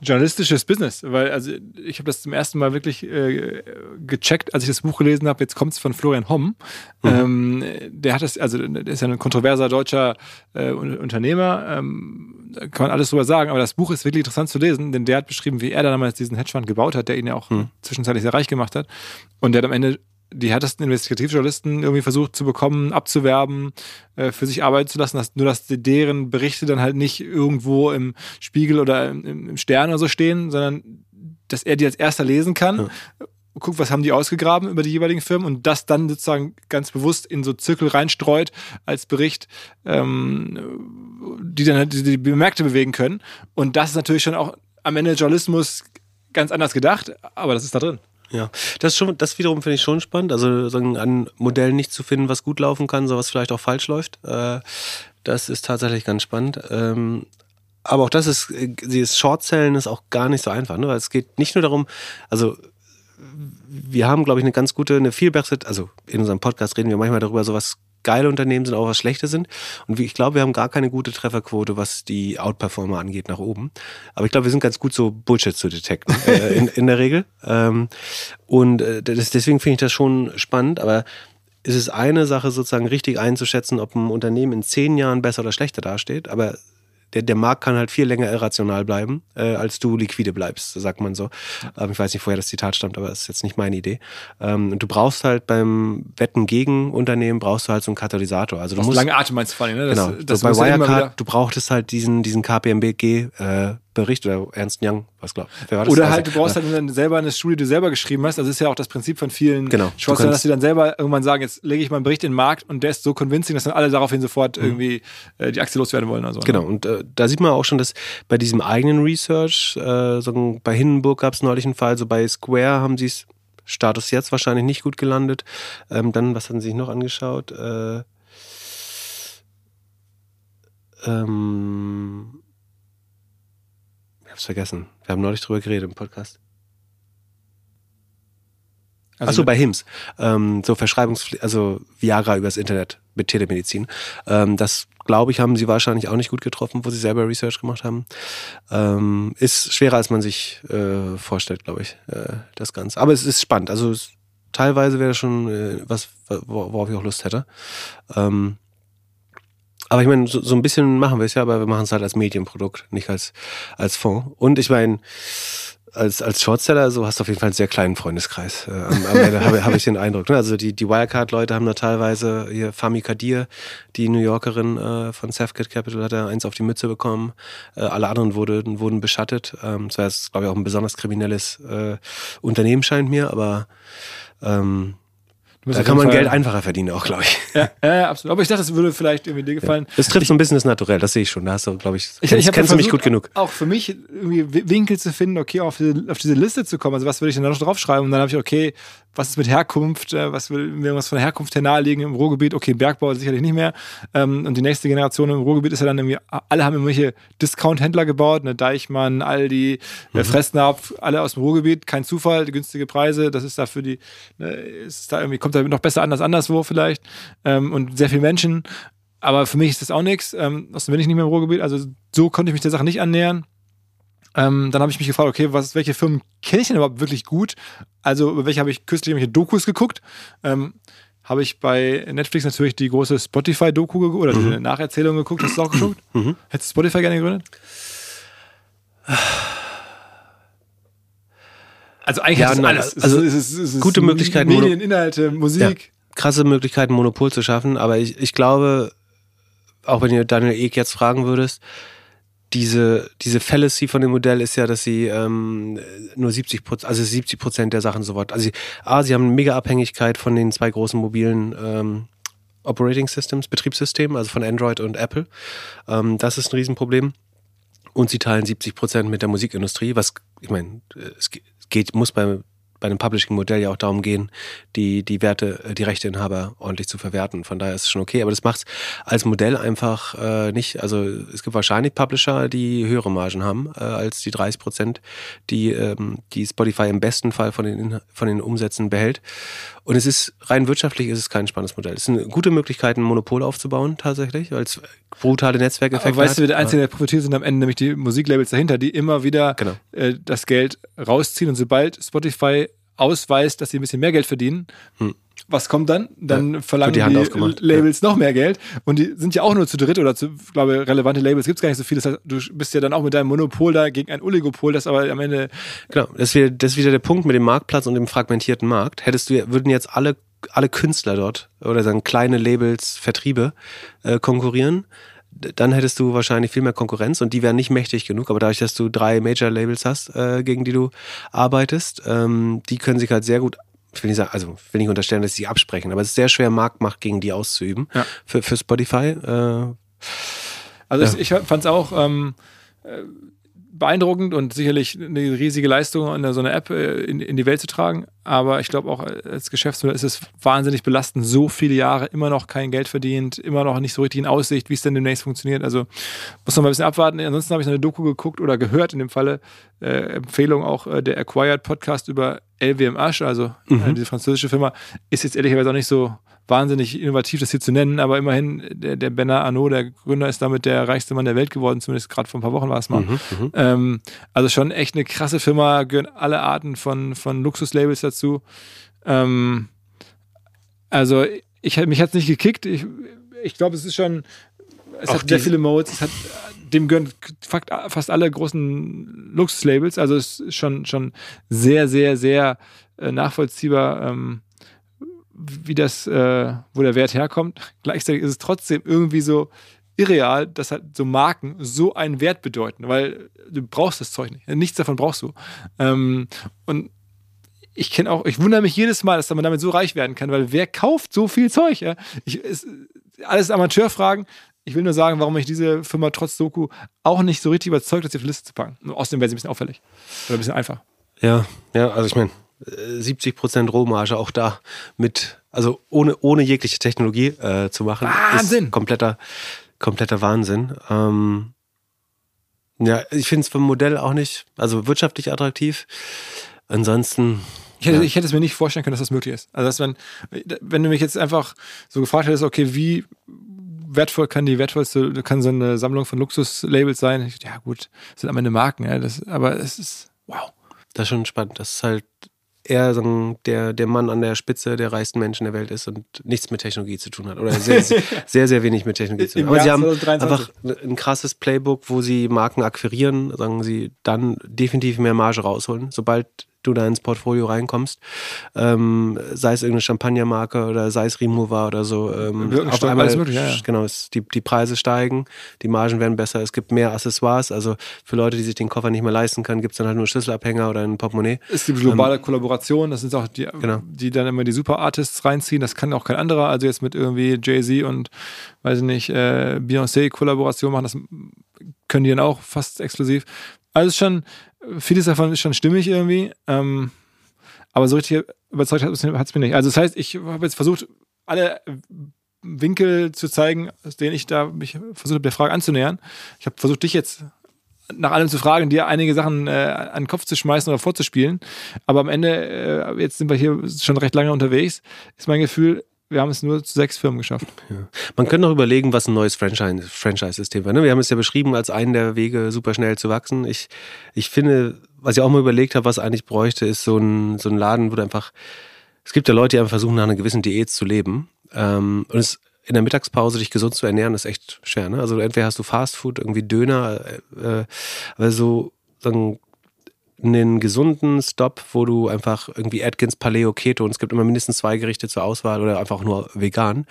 journalistisches Business, weil also ich habe das zum ersten Mal wirklich äh, gecheckt, als ich das Buch gelesen habe. Jetzt kommt es von Florian Homm. Mhm. Ähm, der hat das, also der ist ja ein kontroverser deutscher äh, Unternehmer. Ähm, da kann man alles drüber sagen, aber das Buch ist wirklich interessant zu lesen, denn der hat beschrieben, wie er damals diesen Hedgefonds gebaut hat, der ihn ja auch mhm. zwischenzeitlich sehr reich gemacht hat und der hat am Ende die härtesten Investigativjournalisten irgendwie versucht zu bekommen, abzuwerben, äh, für sich arbeiten zu lassen, dass nur dass deren Berichte dann halt nicht irgendwo im Spiegel oder im, im Stern oder so stehen, sondern dass er die als erster lesen kann. Ja. Guckt, was haben die ausgegraben über die jeweiligen Firmen und das dann sozusagen ganz bewusst in so Zirkel reinstreut als Bericht, ähm, die dann halt die, die Märkte bewegen können. Und das ist natürlich schon auch am Ende Journalismus ganz anders gedacht, aber das ist da drin. Ja, das schon, das wiederum finde ich schon spannend. Also sagen, an Modellen nicht zu finden, was gut laufen kann, so was vielleicht auch falsch läuft. Äh, das ist tatsächlich ganz spannend. Ähm, aber auch das ist, dieses Shortzellen ist auch gar nicht so einfach, ne? Weil es geht nicht nur darum, also wir haben, glaube ich, eine ganz gute, eine viel bessere, also in unserem Podcast reden wir manchmal darüber, so was geile Unternehmen sind, auch was schlechte sind. Und ich glaube, wir haben gar keine gute Trefferquote, was die Outperformer angeht, nach oben. Aber ich glaube, wir sind ganz gut so Bullshit zu detekten, äh, in, in der Regel. Ähm, und äh, das, deswegen finde ich das schon spannend, aber es ist eine Sache, sozusagen richtig einzuschätzen, ob ein Unternehmen in zehn Jahren besser oder schlechter dasteht. Aber der, der Markt kann halt viel länger irrational bleiben, äh, als du liquide bleibst, sagt man so. Ähm, ich weiß nicht, woher das Zitat stammt, aber das ist jetzt nicht meine Idee. Ähm, und du brauchst halt beim Wetten gegen Unternehmen, brauchst du halt so einen Katalysator. Also du musst, lange Atem meinst du vor allem, ne? Das, genau. Das so bei Wirecard, du brauchtest halt diesen, diesen KPMG äh, Bericht oder Ernst Young, was glaub wer war das? Oder halt, du brauchst halt dann selber eine Studie, die du selber geschrieben hast. Also das ist ja auch das Prinzip von vielen genau. Chancen, dass sie dann selber irgendwann sagen, jetzt lege ich mal einen Bericht in den Markt und der ist so convincing, dass dann alle daraufhin sofort mhm. irgendwie äh, die Aktie loswerden wollen. Also, genau, und äh, da sieht man auch schon, dass bei diesem eigenen Research, äh, so bei Hindenburg gab es neulich einen Fall, so bei Square haben sie es Status jetzt wahrscheinlich nicht gut gelandet. Ähm, dann, was hatten sie sich noch angeschaut? Äh, ähm, hab's vergessen. Wir haben neulich drüber geredet im Podcast. Also Achso, bei HIMS. Ähm, so Verschreibungspflicht, also Viagra übers Internet mit Telemedizin. Ähm, das, glaube ich, haben sie wahrscheinlich auch nicht gut getroffen, wo sie selber Research gemacht haben. Ähm, ist schwerer, als man sich äh, vorstellt, glaube ich, äh, das Ganze. Aber es ist spannend. Also es, teilweise wäre das schon äh, was, wor- worauf ich auch Lust hätte. Ähm, aber ich meine, so, so ein bisschen machen wir es ja, aber wir machen es halt als Medienprodukt, nicht als, als Fonds. Und ich meine, als, als Shortseller, so hast du auf jeden Fall einen sehr kleinen Freundeskreis. Äh, am, am Ende habe hab ich den Eindruck. Ne? Also die, die Wirecard-Leute haben da teilweise hier Fami Kadir, die New Yorkerin äh, von Safecat Capital, hat da eins auf die Mütze bekommen. Äh, alle anderen wurden, wurden beschattet. Ähm, das war jetzt, glaube ich, auch ein besonders kriminelles äh, Unternehmen, scheint mir, aber ähm, da kann man Fall- Geld einfacher verdienen auch, glaube ich. Ja, ja, absolut. Aber ich dachte, es würde vielleicht irgendwie dir gefallen. Das trifft so ein bisschen das Naturell, das sehe ich schon. Da hast du, glaube ich, Ich, ich kennst du mich gut genug. Auch für mich irgendwie Wi- Winkel zu finden, okay, auf diese, auf diese Liste zu kommen. Also was würde ich denn da noch draufschreiben? Und dann habe ich, okay, was ist mit Herkunft? Äh, Was will mir irgendwas von Herkunft her naheliegen im Ruhrgebiet? Okay, Bergbau sicherlich nicht mehr. Ähm, und die nächste Generation im Ruhrgebiet ist ja dann irgendwie, alle haben irgendwelche Discount-Händler gebaut, ne, Deichmann, Aldi, Mhm. äh, Fressnapf, alle aus dem Ruhrgebiet. Kein Zufall, günstige Preise. Das ist da für die, ne, ist da irgendwie, kommt da noch besser an als anderswo vielleicht. Ähm, und sehr viele Menschen. Aber für mich ist das auch nichts. Ähm, außerdem bin ich nicht mehr im Ruhrgebiet. Also so konnte ich mich der Sache nicht annähern. Ähm, dann habe ich mich gefragt, okay, was, welche Firmen kenne ich denn überhaupt wirklich gut? Also über welche habe ich kürzlich irgendwelche Dokus geguckt? Ähm, habe ich bei Netflix natürlich die große Spotify-Doku geguckt oder diese Nacherzählung geguckt. Hast du auch geguckt? Mhm. Hättest du Spotify gerne gegründet? Also eigentlich Ja, nein, alles. also es ist, es ist, es gute Möglichkeiten, Medien, Inhalte, Musik. krasse Möglichkeiten, Monopol zu schaffen, aber ich, ich glaube, auch wenn ihr Daniel Ek jetzt fragen würdest, diese, diese Fallacy von dem Modell ist ja, dass sie ähm, nur 70 Prozent, also 70 Prozent der Sachen sofort, also sie, A, sie haben eine mega Abhängigkeit von den zwei großen mobilen ähm, Operating Systems, Betriebssystemen, also von Android und Apple. Ähm, das ist ein Riesenproblem. Und sie teilen 70 Prozent mit der Musikindustrie, was, ich meine, es ge- geht, muss bei, bei einem Publishing-Modell ja auch darum gehen, die, die Werte, äh, die Rechteinhaber ordentlich zu verwerten. Von daher ist es schon okay. Aber das macht als Modell einfach äh, nicht. Also es gibt wahrscheinlich Publisher, die höhere Margen haben äh, als die 30 Prozent, die, ähm, die Spotify im besten Fall von den, von den Umsätzen behält. Und es ist rein wirtschaftlich ist es kein spannendes Modell. Es sind gute Möglichkeiten, ein Monopol aufzubauen tatsächlich, weil es brutale Netzwerkeffekte Aber weißt du, hat. der Einzige, der profitiert, sind am Ende nämlich die Musiklabels dahinter, die immer wieder Genau. äh, das Geld rausziehen. Und sobald Spotify ausweist, dass sie ein bisschen mehr Geld verdienen, Hm. was kommt dann? Dann Ja, verlangen die die. Labels noch mehr Geld. Und die sind ja auch nur zu dritt oder zu, ich glaube, relevante Labels gibt es gar nicht so viele. Das heißt, du bist ja dann auch mit deinem Monopol da gegen ein Oligopol, das aber am Ende Genau, das ist, wieder, das ist wieder der Punkt mit dem Marktplatz und dem fragmentierten Markt. Hättest du, würden jetzt alle, alle Künstler dort oder sagen kleine Labels, Vertriebe äh, konkurrieren, dann hättest du wahrscheinlich viel mehr Konkurrenz und die wären nicht mächtig genug. Aber dadurch, dass du drei Major-Labels hast, äh, gegen die du arbeitest, ähm, die können sich halt sehr gut, ich will nicht sagen, also ich will nicht unterstellen, dass sie sich absprechen, aber es ist sehr schwer, Marktmacht gegen die auszuüben Ja. für, für Spotify. Äh, Also Ja. ich, ich fand es auch ähm, äh, beeindruckend und sicherlich eine riesige Leistung, so eine App äh, in, in die Welt zu tragen. Aber ich glaube auch als Geschäftsmodell ist es wahnsinnig belastend, so viele Jahre immer noch kein Geld verdient, immer noch nicht so richtig in Aussicht, wie es denn demnächst funktioniert. Also muss noch mal ein bisschen abwarten. Ansonsten habe ich noch eine Doku geguckt oder gehört in dem Falle, äh, Empfehlung auch äh, der Acquired Podcast über LVMH, also äh, diese französische Firma, ist jetzt ehrlicherweise auch nicht so wahnsinnig innovativ, das hier zu nennen, aber immerhin, der, der Bernard Arnault, der Gründer, ist damit der reichste Mann der Welt geworden, zumindest gerade vor ein paar Wochen war es mal. mhm, mhm. Ähm, also schon echt eine krasse Firma, gehören alle Arten von, von Luxuslabels dazu. Ähm, also ich mich hat es nicht gekickt. Ich, ich glaube, es ist schon, es Auch hat sehr viele Modes. Es hat, dem gehören fast alle großen Luxuslabels. Also es ist schon, schon sehr, sehr, sehr äh, nachvollziehbar, ähm, wie das, äh, wo der Wert herkommt. Gleichzeitig ist es trotzdem irgendwie so irreal, dass halt so Marken so einen Wert bedeuten, weil du brauchst das Zeug nicht. Nichts davon brauchst du. Ähm, und ich kenne auch, ich wundere mich jedes Mal, dass man damit so reich werden kann, weil wer kauft so viel Zeug? Ja? Ich, es, alles Amateurfragen. Ich will nur sagen, warum ich diese Firma trotz Doku auch nicht so richtig überzeugt, das auf die Liste zu packen. Außerdem wäre sie ein bisschen auffällig. Oder ein bisschen einfach. Ja, ja, also ich meine, 70 Prozent Rohmarge auch da mit, also ohne, ohne jegliche Technologie äh, zu machen. Wahnsinn! Ist kompletter, kompletter Wahnsinn. Ähm, ja, ich finde es vom Modell auch nicht, also wirtschaftlich attraktiv. Ansonsten. Ich hätte, ja. ich hätte es mir nicht vorstellen können, dass das möglich ist. Also, dass wenn, wenn du mich jetzt einfach so gefragt hättest, okay, wie wertvoll kann die wertvollste, kann so eine Sammlung von Luxuslabels sein? Ich, ja, gut, das sind am Ende Marken, ja, das, aber es ist, wow. Das ist schon spannend. Das ist halt er der, der Mann an der Spitze der reichsten Menschen der Welt ist und nichts mit Technologie zu tun hat. Oder sehr, sehr, sehr, sehr wenig mit Technologie zu tun hat. Aber sie haben 2023. einfach ein krasses Playbook, wo sie Marken akquirieren, sagen sie, dann definitiv mehr Marge rausholen. Sobald du da ins Portfolio reinkommst, ähm, sei es irgendeine Champagnermarke oder sei es Remover oder so. Ähm, auf einmal, alles möglich, ja, ja. genau, es, die, die Preise steigen, die Margen werden besser, es gibt mehr Accessoires, also für Leute, die sich den Koffer nicht mehr leisten können, gibt es dann halt nur Schlüsselabhänger oder ein Portemonnaie. Es gibt globale ähm, Kollaboration, das sind auch die, genau. die dann immer die Super Artists reinziehen, das kann auch kein anderer, also jetzt mit irgendwie Jay-Z und weiß ich nicht, äh, Beyoncé Kollaboration machen, das können die dann auch fast exklusiv. Also schon, vieles davon ist schon stimmig irgendwie. Ähm, aber so richtig überzeugt hat es mich nicht. Also das heißt, ich habe jetzt versucht, alle Winkel zu zeigen, aus denen ich da mich versucht habe, der Frage anzunähern. Ich habe versucht, dich jetzt nach allem zu fragen, dir einige Sachen äh, an den Kopf zu schmeißen oder vorzuspielen. Aber am Ende, äh, jetzt sind wir hier schon recht lange unterwegs, ist mein Gefühl, wir haben es nur zu sechs Firmen geschafft. Ja. Man könnte noch überlegen, was ein neues Franchise-System wäre. Ne? Wir haben es ja beschrieben als einen der Wege, super schnell zu wachsen. Ich, ich finde, was ich auch mal überlegt habe, was eigentlich bräuchte, ist so ein, so ein Laden, wo du einfach, es gibt ja Leute, die einfach versuchen, nach einer gewissen Diät zu leben. Ähm, und es in der Mittagspause dich gesund zu ernähren, ist echt schwer. Ne? Also entweder hast du Fastfood, irgendwie Döner, äh, aber so sagen, einen gesunden Stop, wo du einfach irgendwie Atkins, Paleo, Keto und es gibt immer mindestens zwei Gerichte zur Auswahl oder einfach nur vegan.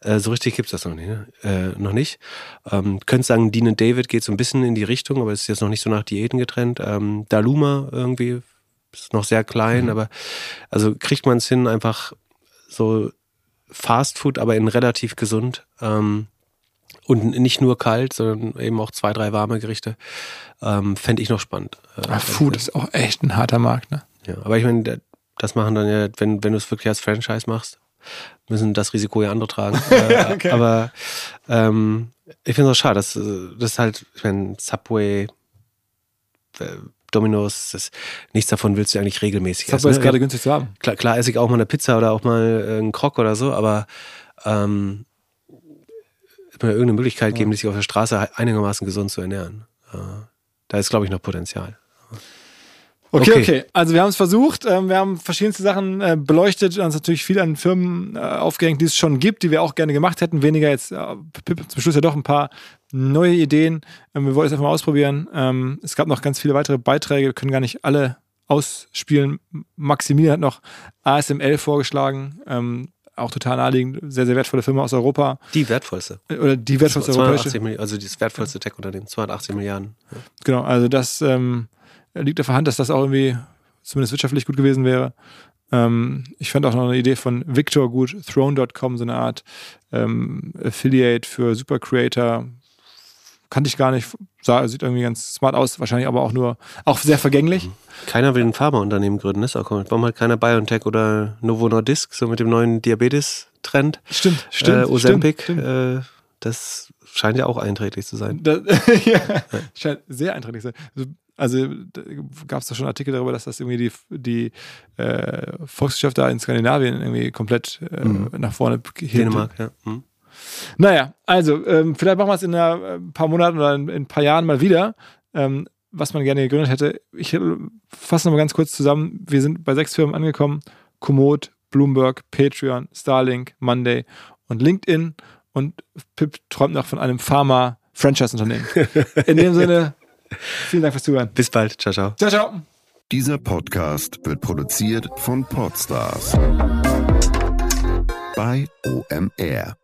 Äh, so richtig gibt's das noch nicht. Ne? Äh, noch nicht. Ähm, könnt sagen, Dean David geht so ein bisschen in die Richtung, aber es ist jetzt noch nicht so nach Diäten getrennt. Ähm, Daluma irgendwie ist noch sehr klein, mhm. aber also kriegt man es hin, einfach so Fast Food, aber in relativ gesund. Ähm, und nicht nur kalt, sondern eben auch zwei, drei warme Gerichte. Ähm, Fände ich noch spannend. Äh, Ach, Food ist auch echt ein harter Markt, ne? Ja, aber ich meine, das machen dann ja, wenn, wenn du es wirklich als Franchise machst, müssen das Risiko ja andere tragen. äh, okay. Aber ähm, ich finde es auch schade, dass das halt, ich meine, Subway, äh, Domino's, das, nichts davon willst du eigentlich regelmäßig Subway essen. Subway ist ne? gerade günstig zu haben. Klar, klar esse ich auch mal eine Pizza oder auch mal äh, einen Krog oder so, aber ähm, mir irgendeine Möglichkeit geben, sich auf der Straße einigermaßen gesund zu ernähren. Da ist, glaube ich, noch Potenzial. Okay, okay, okay. Also wir haben es versucht. Ähm, wir haben verschiedenste Sachen äh, beleuchtet, uns natürlich viel an Firmen äh, aufgehängt, die es schon gibt, die wir auch gerne gemacht hätten. Weniger jetzt äh, zum Schluss ja doch ein paar neue Ideen. Ähm, wir wollen es einfach mal ausprobieren. Ähm, es gab noch ganz viele weitere Beiträge. Wir können gar nicht alle ausspielen. Maximilian hat noch ASML vorgeschlagen auch total naheliegend, sehr, sehr wertvolle Firma aus Europa. Die wertvollste. Oder die wertvollste europäische. Milliarden, also das wertvollste Tech-Unternehmen, 280 Milliarden. Ja. Genau, also das ähm, liegt auf der Hand, dass das auch irgendwie zumindest wirtschaftlich gut gewesen wäre. Ähm, ich fand auch noch eine Idee von Victor gut, Throne.com, so eine Art ähm, Affiliate für Super Creator, kannte ich gar nicht. Sah, sieht irgendwie ganz smart aus, wahrscheinlich aber auch nur, auch sehr vergänglich. Keiner will ein Pharmaunternehmen gründen, ist auch komisch. Warum halt keiner BioNTech oder Novo Nordisk, so mit dem neuen Diabetes-Trend? Stimmt, stimmt. Äh, Ozempic, stimmt, stimmt. Äh, das scheint ja auch einträglich zu sein. Das, ja, scheint sehr einträglich zu sein. Also, also gab es da schon Artikel darüber, dass das irgendwie die, die äh, Volkswirtschaft da in Skandinavien irgendwie komplett äh, mhm. nach vorne hebt. Dänemark, ja. Mhm. Naja, also ähm, vielleicht machen wir es in ein paar Monaten oder in, ein paar Jahren mal wieder. Ähm, was man gerne gegründet hätte. Ich fasse nochmal ganz kurz zusammen. Wir sind bei sechs Firmen angekommen. Komoot, Bloomberg, Patreon, Starlink, Monday und LinkedIn. Und Pip träumt noch von einem Pharma-Franchise-Unternehmen. In dem Sinne, vielen Dank fürs Zuhören. Bis bald. Ciao, ciao. Ciao, ciao. Dieser Podcast wird produziert von Podstars bei OMR.